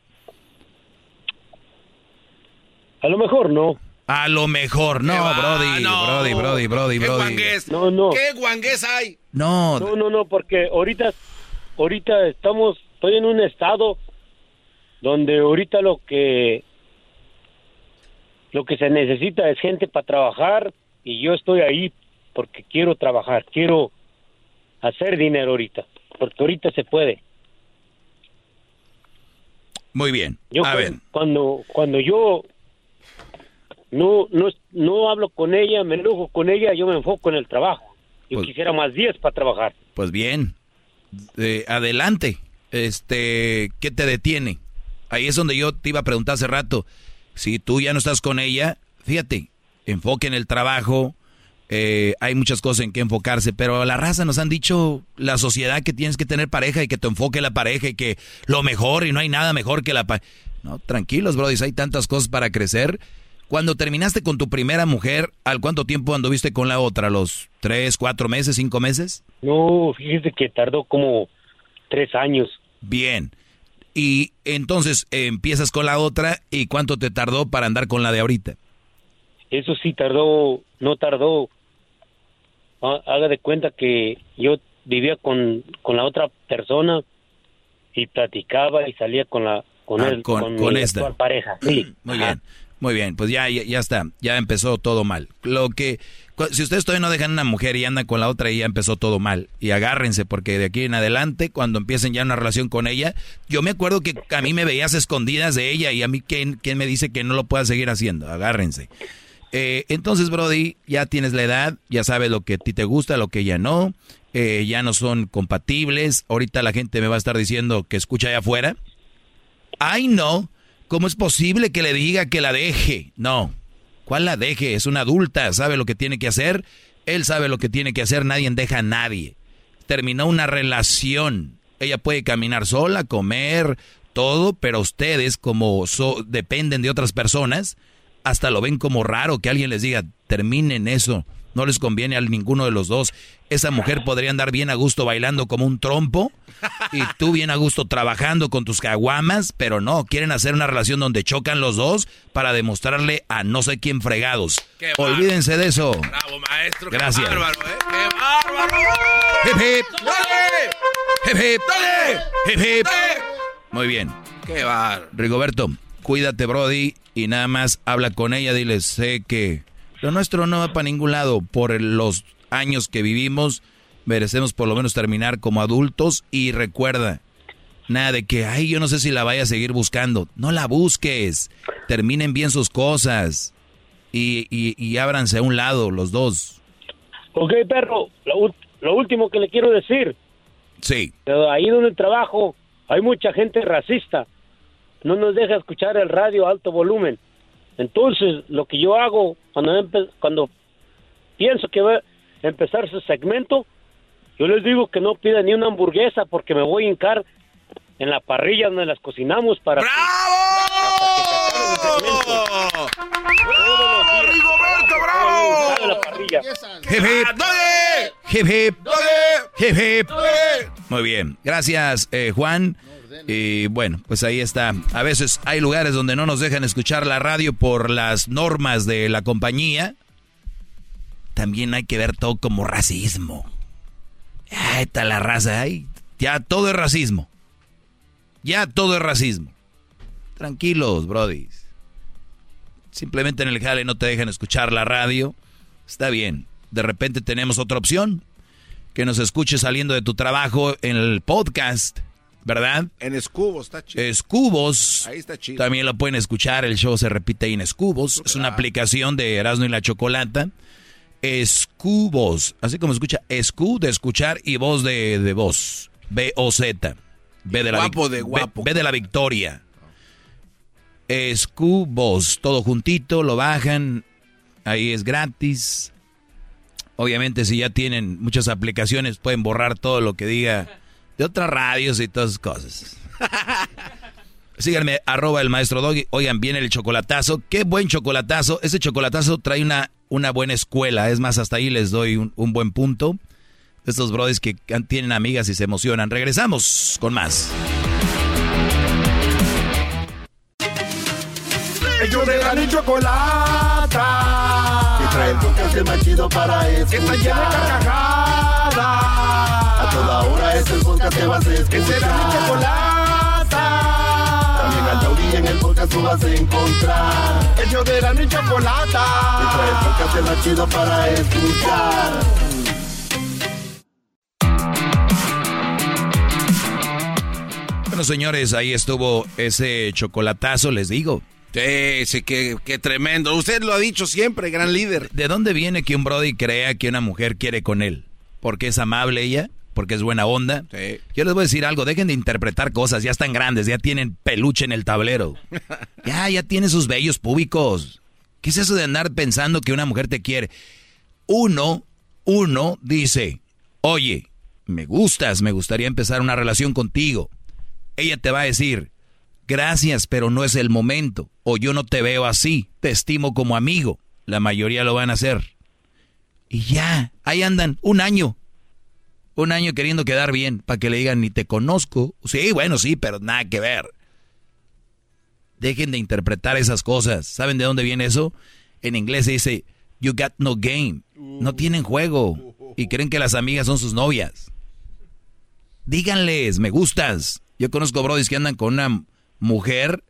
A lo mejor no. A lo mejor, no, Brody, Brody, Brody, Brody, ¿Qué Brody. No, no. ¿Qué guangués hay? No. No, no, no, porque ahorita, ahorita estamos, estoy en un estado donde ahorita lo que, lo que se necesita es gente para trabajar y yo estoy ahí porque quiero trabajar, quiero hacer dinero ahorita, porque ahorita se puede. Muy bien. Yo a ver. Cuando, cuando yo no, no, no hablo con ella, me enojo con ella, yo me enfoco en el trabajo. Yo Pues- quisiera más días para trabajar. Pues bien. Eh, adelante. Este, ¿qué te detiene? Ahí es donde yo te iba a preguntar hace rato. Si tú ya no estás con ella, fíjate, enfoque en el trabajo. eh, hay muchas cosas en que enfocarse, pero la raza nos han dicho la sociedad que tienes que tener pareja y que te enfoque la pareja y que lo mejor y no hay nada mejor que la pareja. No, tranquilos, brodis, hay tantas cosas para crecer. Cuando terminaste con tu primera mujer, ¿al cuánto tiempo anduviste con la otra? ¿Los tres, cuatro meses, cinco meses? No, fíjese que tardó como tres años. Bien. Y entonces eh, empiezas con la otra y cuánto te tardó para andar con la de ahorita. Eso sí tardó, no tardó. Ha- Haga de cuenta que yo vivía con, con la otra persona y platicaba y salía con la con Ah, él, con- mi con esta. actual pareja. Sí. Muy Ajá. bien, muy bien. Pues ya, ya, está, ya empezó todo mal. Lo que, si ustedes todavía no dejan una mujer y andan con la otra, y ya empezó todo mal. Y agárrense, porque de aquí en adelante, cuando empiecen ya una relación con ella, yo me acuerdo que a mí me veías escondidas de ella y a mí, ¿quién, quién me dice que no lo pueda seguir haciendo? Agárrense. Eh, entonces, Brody, ya tienes la edad, ya sabes lo que a ti te gusta, lo que ya no, eh, ya no son compatibles. Ahorita la gente me va a estar diciendo que escucha allá afuera. Ay, no, ¿cómo es posible que le diga que la deje? No, ¿cuál la deje? Es una adulta, sabe lo que tiene que hacer, él sabe lo que tiene que hacer, nadie deja a nadie. Terminó una relación, ella puede caminar sola, comer, todo, pero ustedes como so- dependen de otras personas, hasta lo ven como raro que alguien les diga, terminen eso, no les conviene a ninguno de los dos. Esa mujer podría andar bien a gusto bailando como un trompo y tú bien a gusto trabajando con tus caguamas, pero no, quieren hacer una relación donde chocan los dos para demostrarle a no sé quién fregados. Qué. Olvídense de eso. Bravo, maestro. qué Gracias. bárbaro, ¿eh? ¡Qué bárbaro! Hip, hip. ¡Dale! Hip, hip. ¡Dale! Hip, hip. ¡Dale! Muy bien. ¡Qué bárbaro! Rigoberto, cuídate, Brody, y nada más habla con ella, dile, sé que lo nuestro no va para ningún lado. Por los años que vivimos, merecemos por lo menos terminar como adultos y recuerda, nada de que, ay, yo no sé si la vaya a seguir buscando. No la busques. Terminen bien sus cosas y, y, y ábranse a un lado los dos. Ok, perro, lo, lo último que le quiero decir, Sí. pero ahí donde trabajo hay mucha gente racista. No nos deja escuchar el radio a alto volumen. Entonces, lo que yo hago cuando, empe- cuando pienso que va a empezar su segmento, yo les digo que no pidan ni una hamburguesa porque me voy a hincar en la parrilla donde las cocinamos para... ¡Bravo! ¡Rigoberto, bravo! la parrilla. Hip, hip. ¡Dale! Hip, hip. ¡Dale! Hip, hip. ¡Dale! Muy bien, gracias eh, Juan. Y bueno, pues ahí está. A veces hay lugares donde no nos dejan escuchar la radio por las normas de la compañía. También hay que ver todo como racismo. Ahí está la raza, ahí. Ya todo es racismo. Ya todo es racismo. Tranquilos, brodis. Simplemente en el jale no te dejan escuchar la radio. Está bien. De repente tenemos otra opción que nos escuches saliendo de tu trabajo en el podcast, ¿verdad? En Escubo está chido. Escubos. Ahí está chido. También lo pueden escuchar, el show se repite ahí en Escubos. Es una aplicación de Erasmo y la Chocolata. Escubos, así como escucha, escu de escuchar y voz de, de voz. B-O-Z. B de la Guapo de B- guapo. B de la victoria. Escubos, todo juntito, lo bajan. Ahí es gratis. Obviamente, si ya tienen muchas aplicaciones, pueden borrar todo lo que diga de otras radios y todas esas cosas. Síganme, arroba el maestro Doggy. Oigan, viene el chocolatazo. Qué buen chocolatazo. Ese chocolatazo trae una, una buena escuela. Es más, hasta ahí les doy un, un buen punto. Estos brothers que tienen amigas y se emocionan. Regresamos con más. Ellos de la chocolata. Que trae el podcast más chido para escuchar. Que está llena de carcajadas. Toda hora es el podcast que vas a escuchar. Que será mi chocolata. También al taurí en el podcast tú vas a encontrar. Ellos de la ni chocolata. Trae el podcast más chido para escuchar. Bueno, señores, ahí estuvo ese chocolatazo, les digo. Sí, sí, qué, qué tremendo. Usted lo ha dicho siempre, gran líder. ¿De dónde viene que un Brody crea que una mujer quiere con él? ¿Porque es amable ella? ¿Porque es buena onda? Sí. Yo les voy a decir algo, dejen de interpretar cosas, ya están grandes, ya tienen peluche en el tablero. Ya, ya tienen sus vellos públicos. ¿Qué es eso de andar pensando que una mujer te quiere? Uno, uno dice, oye, me gustas, me gustaría empezar una relación contigo. Ella te va a decir, gracias, pero no es el momento. O yo no te veo así, te estimo como amigo. La mayoría lo van a hacer. Y ya, ahí andan, un año. Un año queriendo quedar bien, para que le digan, ni te conozco. Sí, bueno, sí, pero nada que ver. Dejen de interpretar esas cosas. ¿Saben de dónde viene eso? En inglés se dice, you got no game. No tienen juego. Y creen que las amigas son sus novias. díganles, me gustas. Yo conozco brodis que andan con una mujer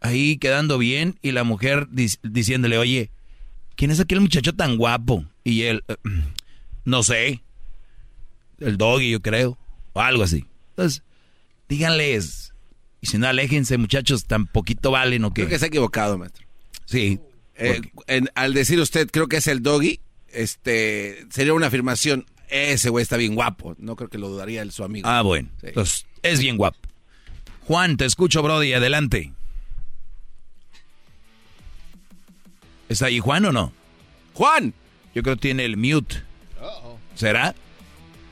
ahí quedando bien y la mujer diciéndole, oye, ¿quién es aquel muchacho tan guapo? Y él, eh, no sé, el doggy yo creo, o algo así. Entonces, díganles, y si no, aléjense muchachos, tan poquito valen o qué. Creo que se ha equivocado, maestro. Sí. Eh, al decir usted, creo que es el doggy, este, sería una afirmación, ese güey está bien guapo. No creo que lo dudaría el, su amigo. Ah, bueno. Entonces, es bien guapo. Juan, te escucho, Brody, adelante. ¿Está ahí Juan o no? ¡Juan! Yo creo que tiene el mute. ¿Será?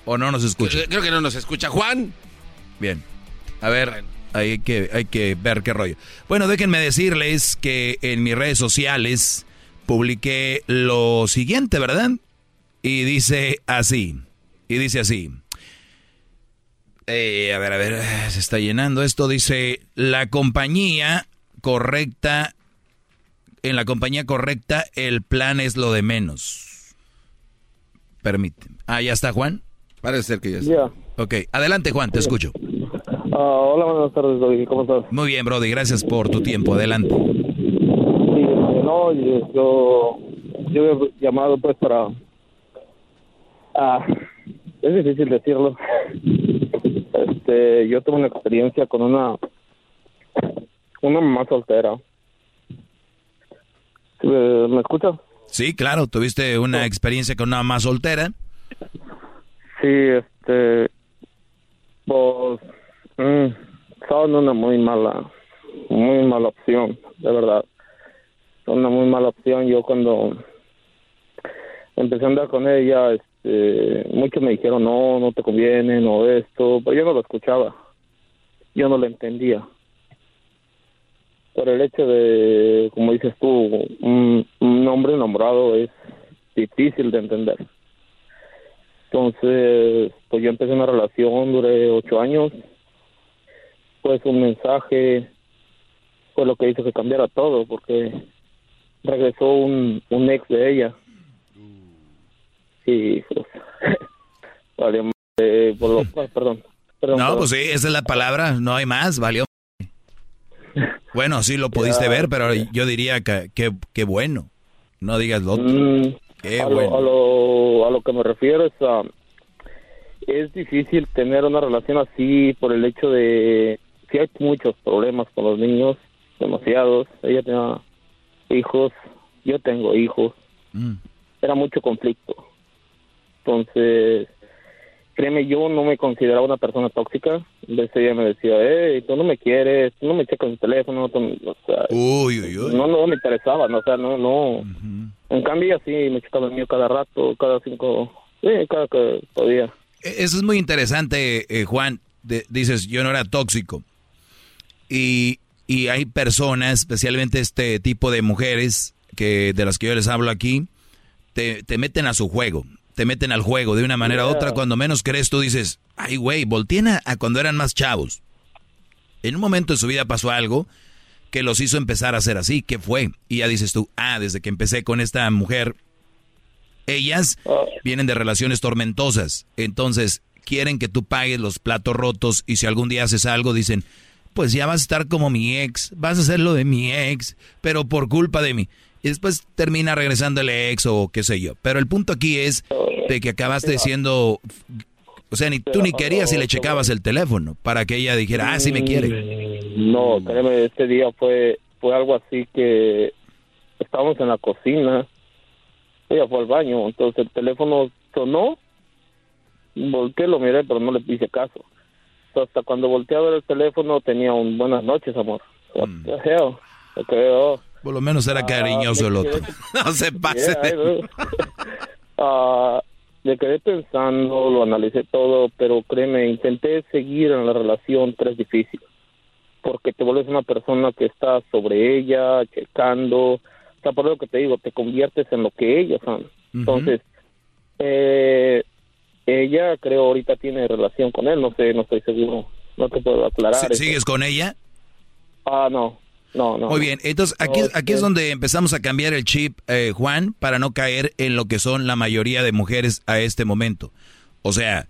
¿O no nos escucha? Creo, que no nos escucha. ¡Juan! Bien. A ver, hay, que, hay que ver qué rollo. Bueno, déjenme decirles que en mis redes sociales publiqué lo siguiente, ¿verdad? Y dice así. Y dice así. Eh, a ver, a ver, se está llenando esto. Dice, la compañía correcta, en la compañía correcta el plan es lo de menos. Permíteme. Ah, ¿ya está Juan? Parece ser que ya está. Ok, adelante Juan, te escucho. Ah, hola, buenas tardes, Brody. ¿Cómo estás? Muy bien, Brody. Gracias por tu tiempo. Adelante. Sí, no, yo, yo he llamado pues para Ah, es difícil decirlo. Este, yo tuve una experiencia con una una mamá soltera. ¿Me escuchas? Sí, claro, tuviste una experiencia con una mamá soltera. Sí, este, pues, mm, son una muy mala, muy mala opción, de verdad. Son una muy mala opción. Yo cuando empecé a andar con ella, este, muchos me dijeron, no, no te conviene, no esto, pero yo no lo escuchaba, yo no lo entendía. Por el hecho de, como dices tú, un, nombre nombrado es difícil de entender. Entonces, pues yo empecé una relación, duré ocho años, pues un mensaje fue lo que hizo que cambiara todo, porque regresó un, un ex de ella sí, pues, valió eh, por lo, perdón, perdón, No, pues sí, esa es la palabra, no hay más, valió. Bueno, sí lo pudiste ver, pero yo diría que, que, bueno, no digas lo otro. A, bueno. lo, a, lo, que me refiero es a, es difícil tener una relación así por el hecho de que hay muchos problemas con los niños, demasiados. Ella tenía hijos, yo tengo hijos. Mm. Era mucho conflicto. Entonces, créeme, yo no me consideraba una persona tóxica. De ella me decía, hey, tú no me quieres, tú no me checas el teléfono. No, no me interesaba, no, o sea, no, no. En cambio, sí, me checaba el mío cada rato, cada cinco, sí, cada que podía. E, eso es muy interesante, eh, Juan. dices, yo no era tóxico. Y, y hay personas, especialmente este tipo de mujeres, que de las que yo les hablo aquí, te, te meten a su juego te meten al juego de una manera u otra. Cuando menos crees, tú dices, ay, güey, volteen a, cuando eran más chavos. En un momento de su vida pasó algo que los hizo empezar a ser así. ¿Qué fue? Y ya dices tú, ah, desde que empecé con esta mujer, ellas vienen de relaciones tormentosas. Entonces, quieren que tú pagues los platos rotos y si algún día haces algo, dicen, pues ya vas a estar como mi ex, vas a hacer lo de mi ex, pero por culpa de mí y después termina regresando el ex o qué sé yo. Pero el punto aquí es de que acabaste siendo, o sea, ni tú ni querías y le checabas el teléfono para que ella dijera, ah, sí me quiere. No, créeme, este día fue, fue algo así que estábamos en la cocina, ella fue al baño, entonces el teléfono sonó, volteé, lo miré, pero no le hice caso. hasta cuando volteé a ver el teléfono tenía un buenas noches, amor. Mm. creo. Por lo menos era ah, cariñoso el otro. no se pase. Ah, me quedé pensando, lo analicé todo, pero créeme, intenté seguir en la relación, pero es difícil. Porque te vuelves una persona que está sobre ella, checando. O sea, por lo que te digo, te conviertes en lo que ellos son. Entonces, eh, ella creo ahorita tiene relación con él, no sé, no estoy seguro. No te puedo aclarar. ¿Sigues con ella? Ah, no. No, no. Muy bien, entonces aquí, aquí es donde empezamos a cambiar el chip, eh, Juan, para no caer en lo que son la mayoría de mujeres a este momento. O sea,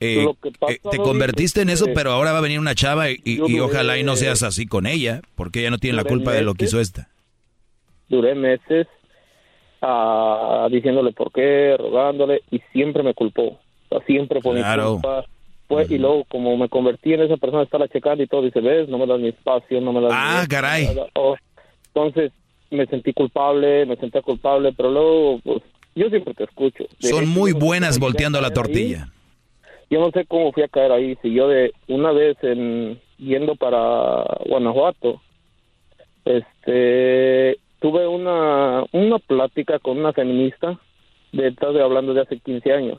eh, eh, te convertiste en eso, pero ahora va a venir una chava y, ojalá y no seas así con ella, porque ella no tiene la culpa de lo que hizo esta. Duré meses ah, diciéndole por qué, rogándole, y siempre me culpó. siempre por claro. culpa. Pues, Y luego, como me convertí en esa persona, estaba checando y todo, dice, ves, no me das mi espacio, no me das Ah, caray. Oh, entonces, me sentí culpable, me sentía culpable, pero luego, pues, yo siempre te escucho. Son muy buenas volteando la tortilla. Yo no sé cómo fui a caer ahí, si yo de una vez en yendo para Guanajuato, este, tuve una, una plática con una feminista, de, de hablando de hace 15 años.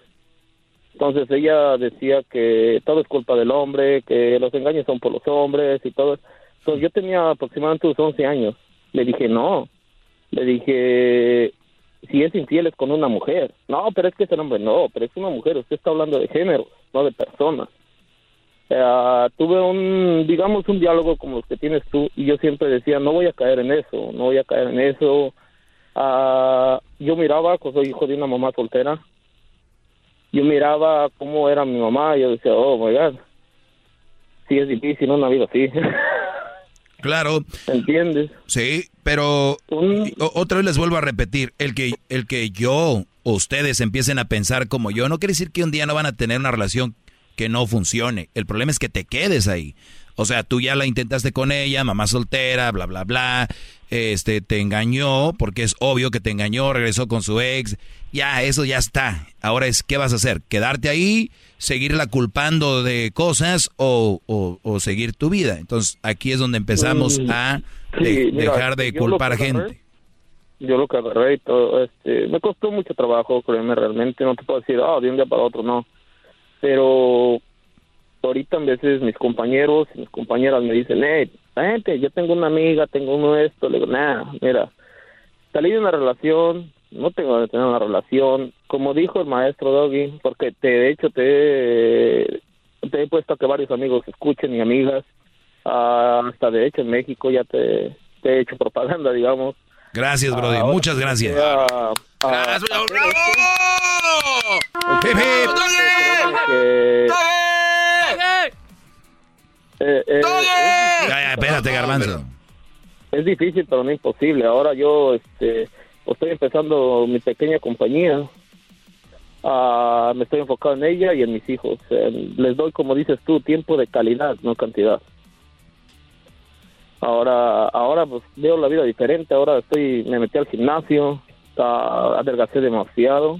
Entonces ella decía que todo es culpa del hombre, que los engaños son por los hombres y todo. Entonces yo tenía aproximadamente unos 11 años. Le dije, no. Le dije, si es infiel es con una mujer. No, pero es que ese hombre no, pero es una mujer. Usted está hablando de género, no de personas. Uh, tuve un, digamos, un diálogo como los que tienes tú y yo siempre decía, no voy a caer en eso, no voy a caer en eso. Uh, yo miraba, pues soy hijo de una mamá soltera, yo miraba cómo era mi mamá y yo decía, oh, my God, sí es difícil una vida así. Claro. ¿Entiendes? Sí, pero otra vez les vuelvo a repetir, el que, el que yo o ustedes empiecen a pensar como yo, no quiere decir que un día no van a tener una relación que no funcione. El problema es que te quedes ahí. O sea, tú ya la intentaste con ella, mamá soltera, bla, bla, bla. Este, te engañó, porque es obvio que te engañó, regresó con su ex. Ya, eso ya está. Ahora es, ¿qué vas a hacer? ¿Quedarte ahí? ¿Seguirla culpando de cosas o, o, seguir tu vida? Entonces, aquí es donde empezamos mm, a dejar de culpar a gente. Yo lo que agarré y todo, este, me costó mucho trabajo, créeme, realmente. No te puedo decir, ah, de un día para otro, no pero ahorita a veces mis compañeros y mis compañeras me dicen, hey, gente, yo tengo una amiga, tengo uno esto, le digo, nada, mira, salí de una relación, no tengo que tener una relación, como dijo el maestro Doggy, porque te, de hecho te, te he puesto a que varios amigos escuchen y amigas, ah, hasta de hecho en México ya te, he hecho propaganda, digamos. Gracias, Brody, muchas gracias. gracias, eh, eh, espérate, Garbanzo. Es difícil, pero no imposible. Ahora yo este, estoy empezando mi pequeña compañía. Ah, me estoy enfocado en ella y en mis hijos. les doy, como dices tú, tiempo de calidad, no cantidad. Ahora, ahora pues veo la vida diferente. Ahora estoy, me metí al gimnasio, adelgacé demasiado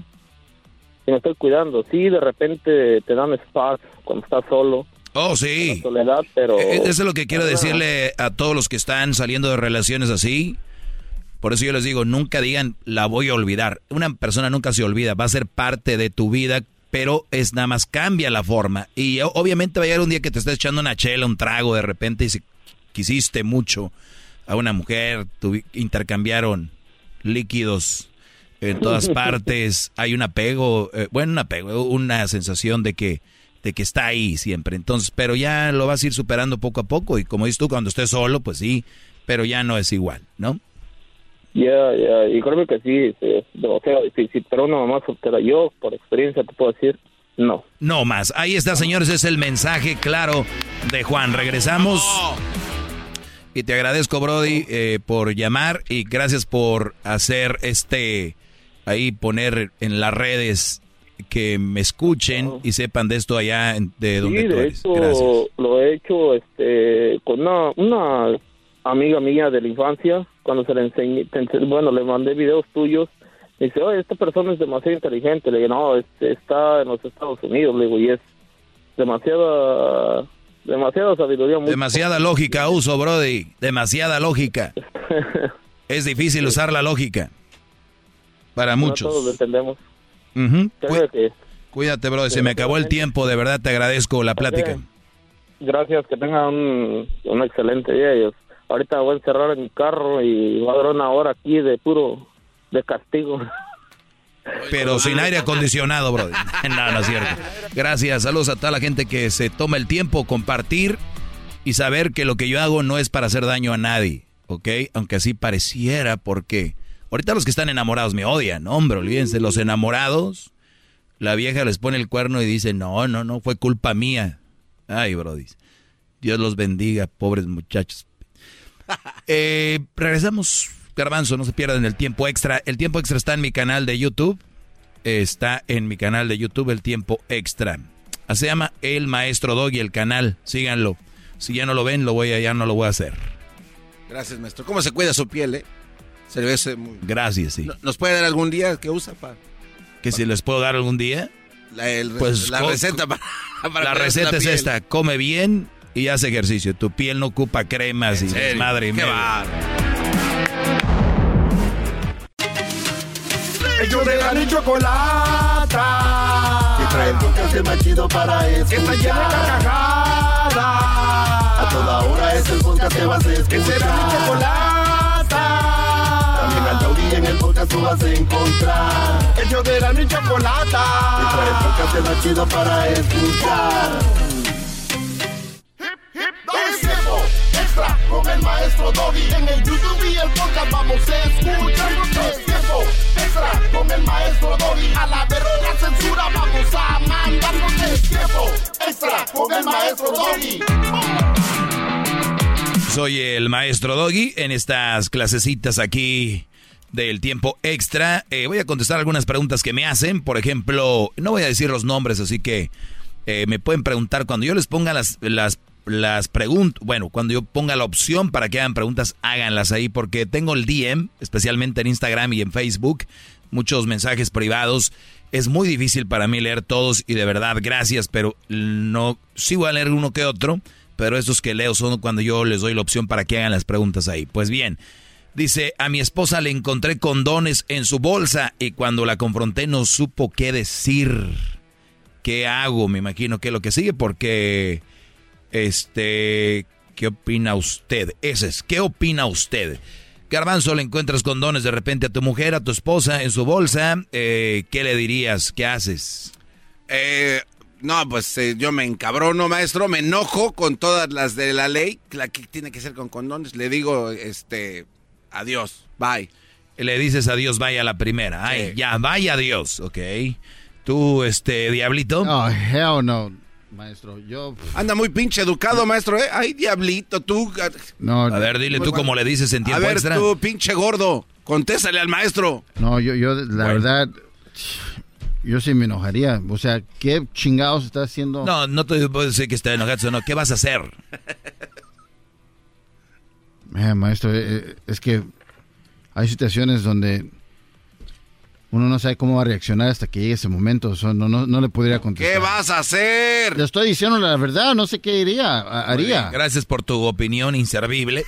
y me estoy cuidando. Sí, de repente te dan espacio cuando estás solo. Oh, sí. Soledad, pero... E-, eso es lo que quiero decirle a todos los que están saliendo de relaciones así. Por eso yo les digo, nunca digan, la voy a olvidar. Una persona nunca se olvida, va a ser parte de tu vida, pero es nada más cambia la forma. Y obviamente va a llegar un día que te estés echando una chela, un trago de repente y si quisiste mucho a una mujer, intercambiaron líquidos en todas partes, hay un apego, eh, bueno, un apego, una sensación de que, de que está ahí siempre. Entonces, pero ya lo vas a ir superando poco a poco y como dices tú, cuando estés solo, pues sí, pero ya no es igual, ¿no? Ya, ya, y creo que sí, es demasiado difícil, pero una mamá soltera, yo por experiencia te puedo decir, no. No más. Ahí está, señores, es el mensaje claro de Juan. Regresamos. Y te agradezco, Brody, eh, por llamar y gracias por hacer este ahí poner en las redes que me escuchen y sepan de esto allá de donde sí, tú de Hecho, lo he hecho este, con una, una amiga mía de la infancia, cuando se le enseñé, bueno, le mandé videos tuyos, me dice, oye, esta persona es demasiado inteligente, le digo, no, este, está en los Estados Unidos, le digo, y es demasiada, demasiada sabiduría. Demasiada lógica uso, Brody, demasiada lógica. es difícil usar la lógica. Para muchos. todos lo entendemos. Cuídate, bro. Se me acabó el tiempo. De verdad te agradezco la plática. Gracias. Que tengan un, un excelente día. ahorita voy a encerrar en mi carro y va a durar una hora aquí de puro de castigo. Pero sin aire acondicionado, bro. no, no es cierto. Gracias. Saludos a toda la gente que se toma el tiempo compartir y saber que lo que yo hago no es para hacer daño a nadie, ¿ok? Aunque así pareciera, porque Ahorita los que están enamorados me odian, hombre, olvídense, los enamorados La vieja les pone el cuerno y dice, no, no, no, fue culpa mía. Ay, Brody. Dios los bendiga, pobres muchachos. Eh, regresamos, Garbanzo, no se pierdan el tiempo extra. El tiempo extra está en mi canal de YouTube. Está en mi canal de YouTube el tiempo extra. Se llama El Maestro Doggy, el canal. Síganlo. Si ya no lo ven, lo voy a, ya no lo voy a hacer. Gracias, maestro. ¿Cómo se cuida su piel, eh? Se le ve muy... Gracias, sí. ¿Nos puede dar algún día que usa para...? ¿Que si les puedo dar algún día? La, pues, la receta para, La receta es esta. Come bien y haz ejercicio. Tu piel no ocupa cremas y madre mía. Ellos de la chocolata. Y trae el podcast más chido para escuchar. Que está llena de carcajadas. A toda hora es el podcast que vas a escuchar. Que será mi chocolata. En el podcast tú vas a encontrar. Ellos de la chocolata. Y trae el podcast más chido para escuchar. Es tiempo extra con el maestro Doggy. En el YouTube y el podcast vamos a escuchar. Es tiempo extra con el maestro Doggy. A la verga la censura vamos a mandarnos. Es tiempo extra con el maestro Doggy. Soy el maestro Doggy en estas clasecitas aquí del tiempo extra. Eh, voy a contestar algunas preguntas que me hacen. Por ejemplo, no voy a decir los nombres, así que eh, me pueden preguntar cuando yo les ponga las, las las preguntas, bueno, cuando yo ponga la opción para que hagan preguntas, háganlas ahí, porque tengo el DM, especialmente en Instagram y en Facebook, muchos mensajes privados. Es muy difícil para mí leer todos y de verdad, gracias, pero no, sí voy a leer uno que otro, pero esos que leo son cuando yo les doy la opción para que hagan las preguntas ahí. Pues bien, dice, a mi esposa le encontré condones en su bolsa y cuando la confronté no supo qué decir. ¿Qué hago? Me imagino que es lo que sigue porque este, ¿qué opina usted? Ese es, ¿qué opina usted? Garbanzo, le encuentras condones de repente a tu mujer, a tu esposa en su bolsa. Eh, ¿Qué le dirías? ¿Qué haces? Eh, no, pues eh, yo me encabrono, maestro, me enojo con todas las de la ley, la que tiene que ser con condones. Le digo, este, adiós, bye. Le dices adiós, vaya a la primera. Ay, ya, vaya adiós, ok. Tú, este, diablito. No, hell no maestro. Yo. Anda muy pinche educado, maestro, ¿eh? Ay, diablito, tú. No, a ver, dile tú cómo le dices en tiempo A ver, extra. tú, pinche gordo. Contéstale al maestro. No, yo, yo, la verdad. Yo sí me enojaría. O sea, ¿qué chingados está haciendo? No, no te puedo decir que está enojado, no. ¿Qué vas a hacer? Eh, maestro, eh, eh, es que hay situaciones donde uno no sabe cómo va a reaccionar hasta que llegue ese momento. no, no, no, le podría contestar. ¿Qué vas a hacer? Le estoy diciendo la verdad, no sé qué iría, haría. gracias por tu opinión inservible.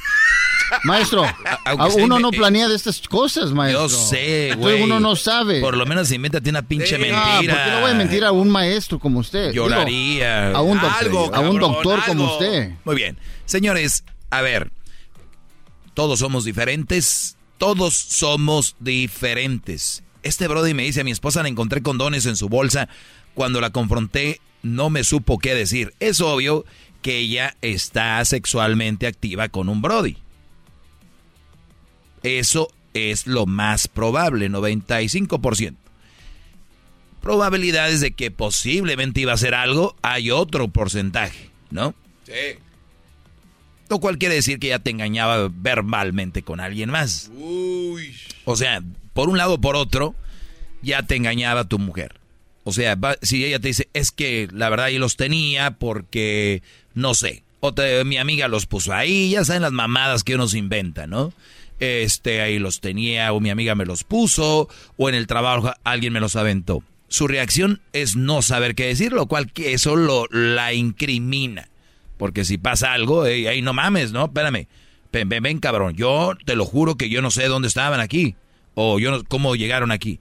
Maestro, uno no planea de estas cosas, maestro. Yo sé, güey. Uno no sabe. Por lo menos invéntate una pinche mentira. ¿Por qué no voy a mentir a un maestro como usted? Lloraría. a un, doctor, a un doctor como usted. Muy bien. Señores, a ver. Todos somos diferentes. Todos somos diferentes. Este Brody me dice, a mi esposa le encontré condones en su bolsa. Cuando la confronté, no me supo qué decir. Es obvio que ella está sexualmente activa con un Brody. Eso es lo más probable, 95%. Probabilidades de que posiblemente iba a hacer algo, hay otro porcentaje, ¿no? Sí. Lo cual quiere decir que ya te engañaba verbalmente con alguien más. Uy. O sea, por un lado o por otro, ya te engañaba tu mujer. O sea, si ella te dice, es que la verdad yo los tenía porque, no sé, o mi amiga los puso ahí, ya saben las mamadas que uno se inventa, ¿no? Este, ahí los tenía, o mi amiga me los puso, o en el trabajo alguien me los aventó. Su reacción es no saber qué decir, lo cual que eso lo, la incrimina. Porque si pasa algo, ahí no mames, ¿no? Espérame. Ven, ven, ven, cabrón. Yo te lo juro que yo no sé dónde estaban aquí o yo no, cómo llegaron aquí.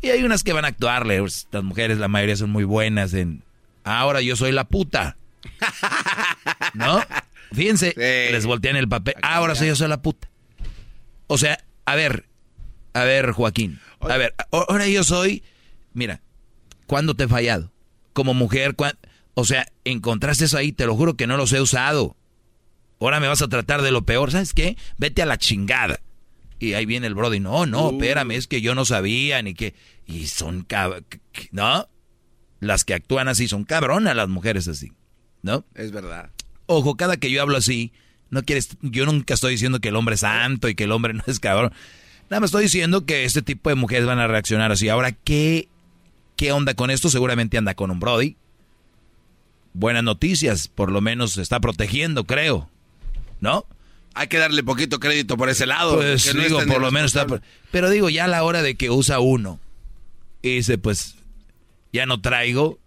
Y hay unas que van a actuarle, pues, las mujeres la mayoría son muy buenas en, ahora yo soy la puta. ¿No? Fíjense, les voltean el papel, ahora soy yo soy la puta. O sea, a ver, a ver Joaquín, a ver, ahora yo soy, mira, ¿cuándo te he fallado? Como mujer, o sea, encontraste eso ahí, te lo juro que no los he usado. Ahora me vas a tratar de lo peor, ¿sabes qué? Vete a la chingada. Y ahí viene el Brody, no, no, uh. espérame, es que yo no sabía ni que... Y son cab... ¿No? Las que actúan así son cabronas las mujeres así, ¿no? Es verdad. Ojo, cada que yo hablo así, no quieres, yo nunca estoy diciendo que el hombre es santo y que el hombre no es cabrón. Nada más estoy diciendo que este tipo de mujeres van a reaccionar así. Ahora, ¿qué, qué onda con esto? Seguramente anda con un Brody. Buenas noticias, por lo menos se está protegiendo, creo. ¿No? Hay que darle poquito crédito por ese lado. Pues digo, por lo menos está... Pero digo, ya a la hora de que usa uno y dice, pues, ya no traigo,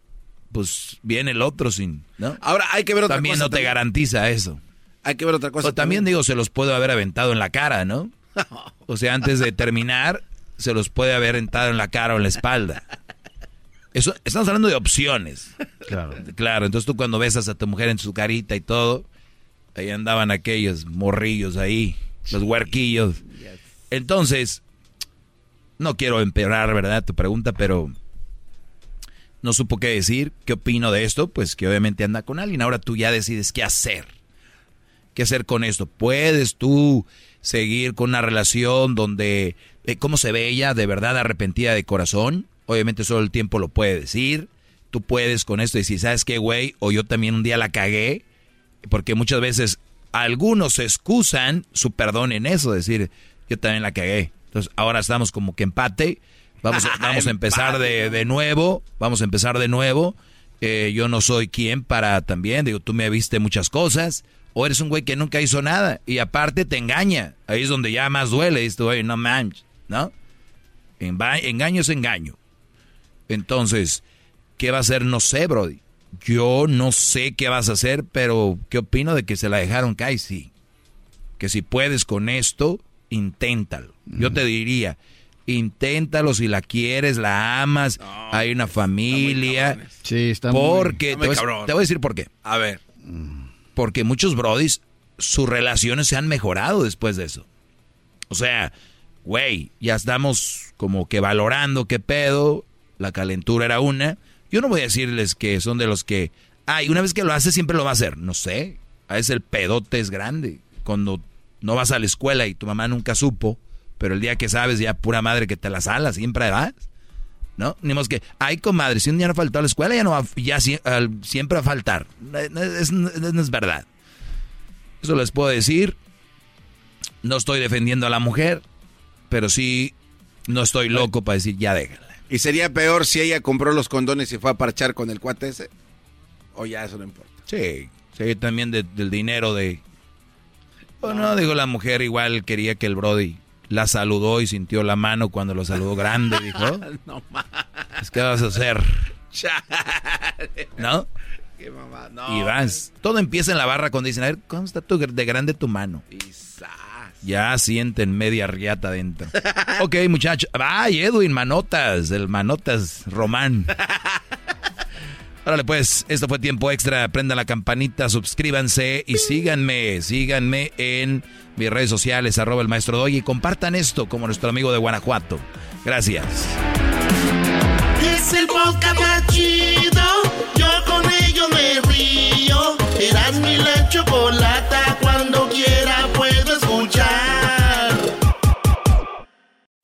pues viene el otro sin, ¿no? Ahora hay que ver otra también cosa. No te garantiza eso. Hay que ver otra cosa. O también, digo, se los puedo haber aventado en la cara, ¿no? O sea, antes de terminar, se los puede haber aventado en la cara o en la espalda. Eso, estamos hablando de opciones. Claro. Claro, entonces tú cuando besas a tu mujer en su carita y todo, ahí andaban aquellos morrillos ahí, los huerquillos. Entonces, no quiero empeorar, ¿verdad? Tu pregunta, pero no supo qué decir. ¿Qué opino de esto? Pues que obviamente anda con alguien. Ahora tú ya decides qué hacer. ¿Qué hacer con esto? ¿Puedes tú seguir con una relación donde, eh, cómo se ve ella de verdad arrepentida de corazón? Obviamente solo el tiempo lo puede decir. Tú puedes con esto decir, ¿sabes qué, güey? O yo también un día la cagué. Porque muchas veces algunos excusan su perdón en eso, decir, yo también la cagué. Entonces ahora estamos como que empate. Vamos, a, vamos a empezar de, de nuevo. Vamos a empezar de nuevo. Eh, yo no soy quien para también. Digo, tú me viste muchas cosas. O eres un güey que nunca hizo nada. Y aparte te engaña. Ahí es donde ya más duele. Dices, güey, no manches. ¿No? Engaño es engaño. Entonces, ¿qué va a hacer? No sé, Brody. Yo no sé qué vas a hacer, pero ¿qué opino de que se la dejaron caer? Sí. Que si puedes con esto, inténtalo. Yo te diría, inténtalo si la quieres, la amas, hay una familia. Sí, está porque muy te, voy, te voy a decir por qué. A ver. Porque muchos brodis, sus relaciones se han mejorado después de eso. O sea, güey, ya estamos como que valorando qué pedo, la calentura era una. Yo no voy a decirles que son de los que, ay, una vez que lo hace siempre lo va a hacer. No sé, a veces el pedote es grande. Cuando no vas a la escuela y tu mamá nunca supo, pero el día que sabes ya pura madre que te la sala, siempre vas. ¿No? Ni más que, ay, comadre, si un día no faltó a la escuela, ya no va, ya siempre va a faltar. Es, no es verdad. Eso les puedo decir. No estoy defendiendo a la mujer, pero sí no estoy loco para decir, ya déjala. ¿Y sería peor si ella compró los condones y fue a parchar con el cuate ese? O ya eso no importa. Sí, sí, también de- del dinero de... O no, digo, la mujer igual quería que el Brody la saludó y sintió la mano cuando lo saludó grande, dijo. no más. Es que vas a hacer, ¿no? Qué mamá. No. Y vas. Todo empieza en la barra cuando dicen, a ver, ¿cómo está tu, de grande tu mano? Ya sienten media riata adentro. ok, muchachos. Ay, Edwin, manotas, el manotas Román. Órale, pues, esto fue tiempo extra. Prendan la campanita, suscríbanse y síganme, síganme en mis redes sociales, arroba el maestro Doggy, y compartan esto como nuestro amigo de Guanajuato. Gracias. Es el podcast más chido. Yo con ello me río. Eras mi la chocolata. Cuando quiera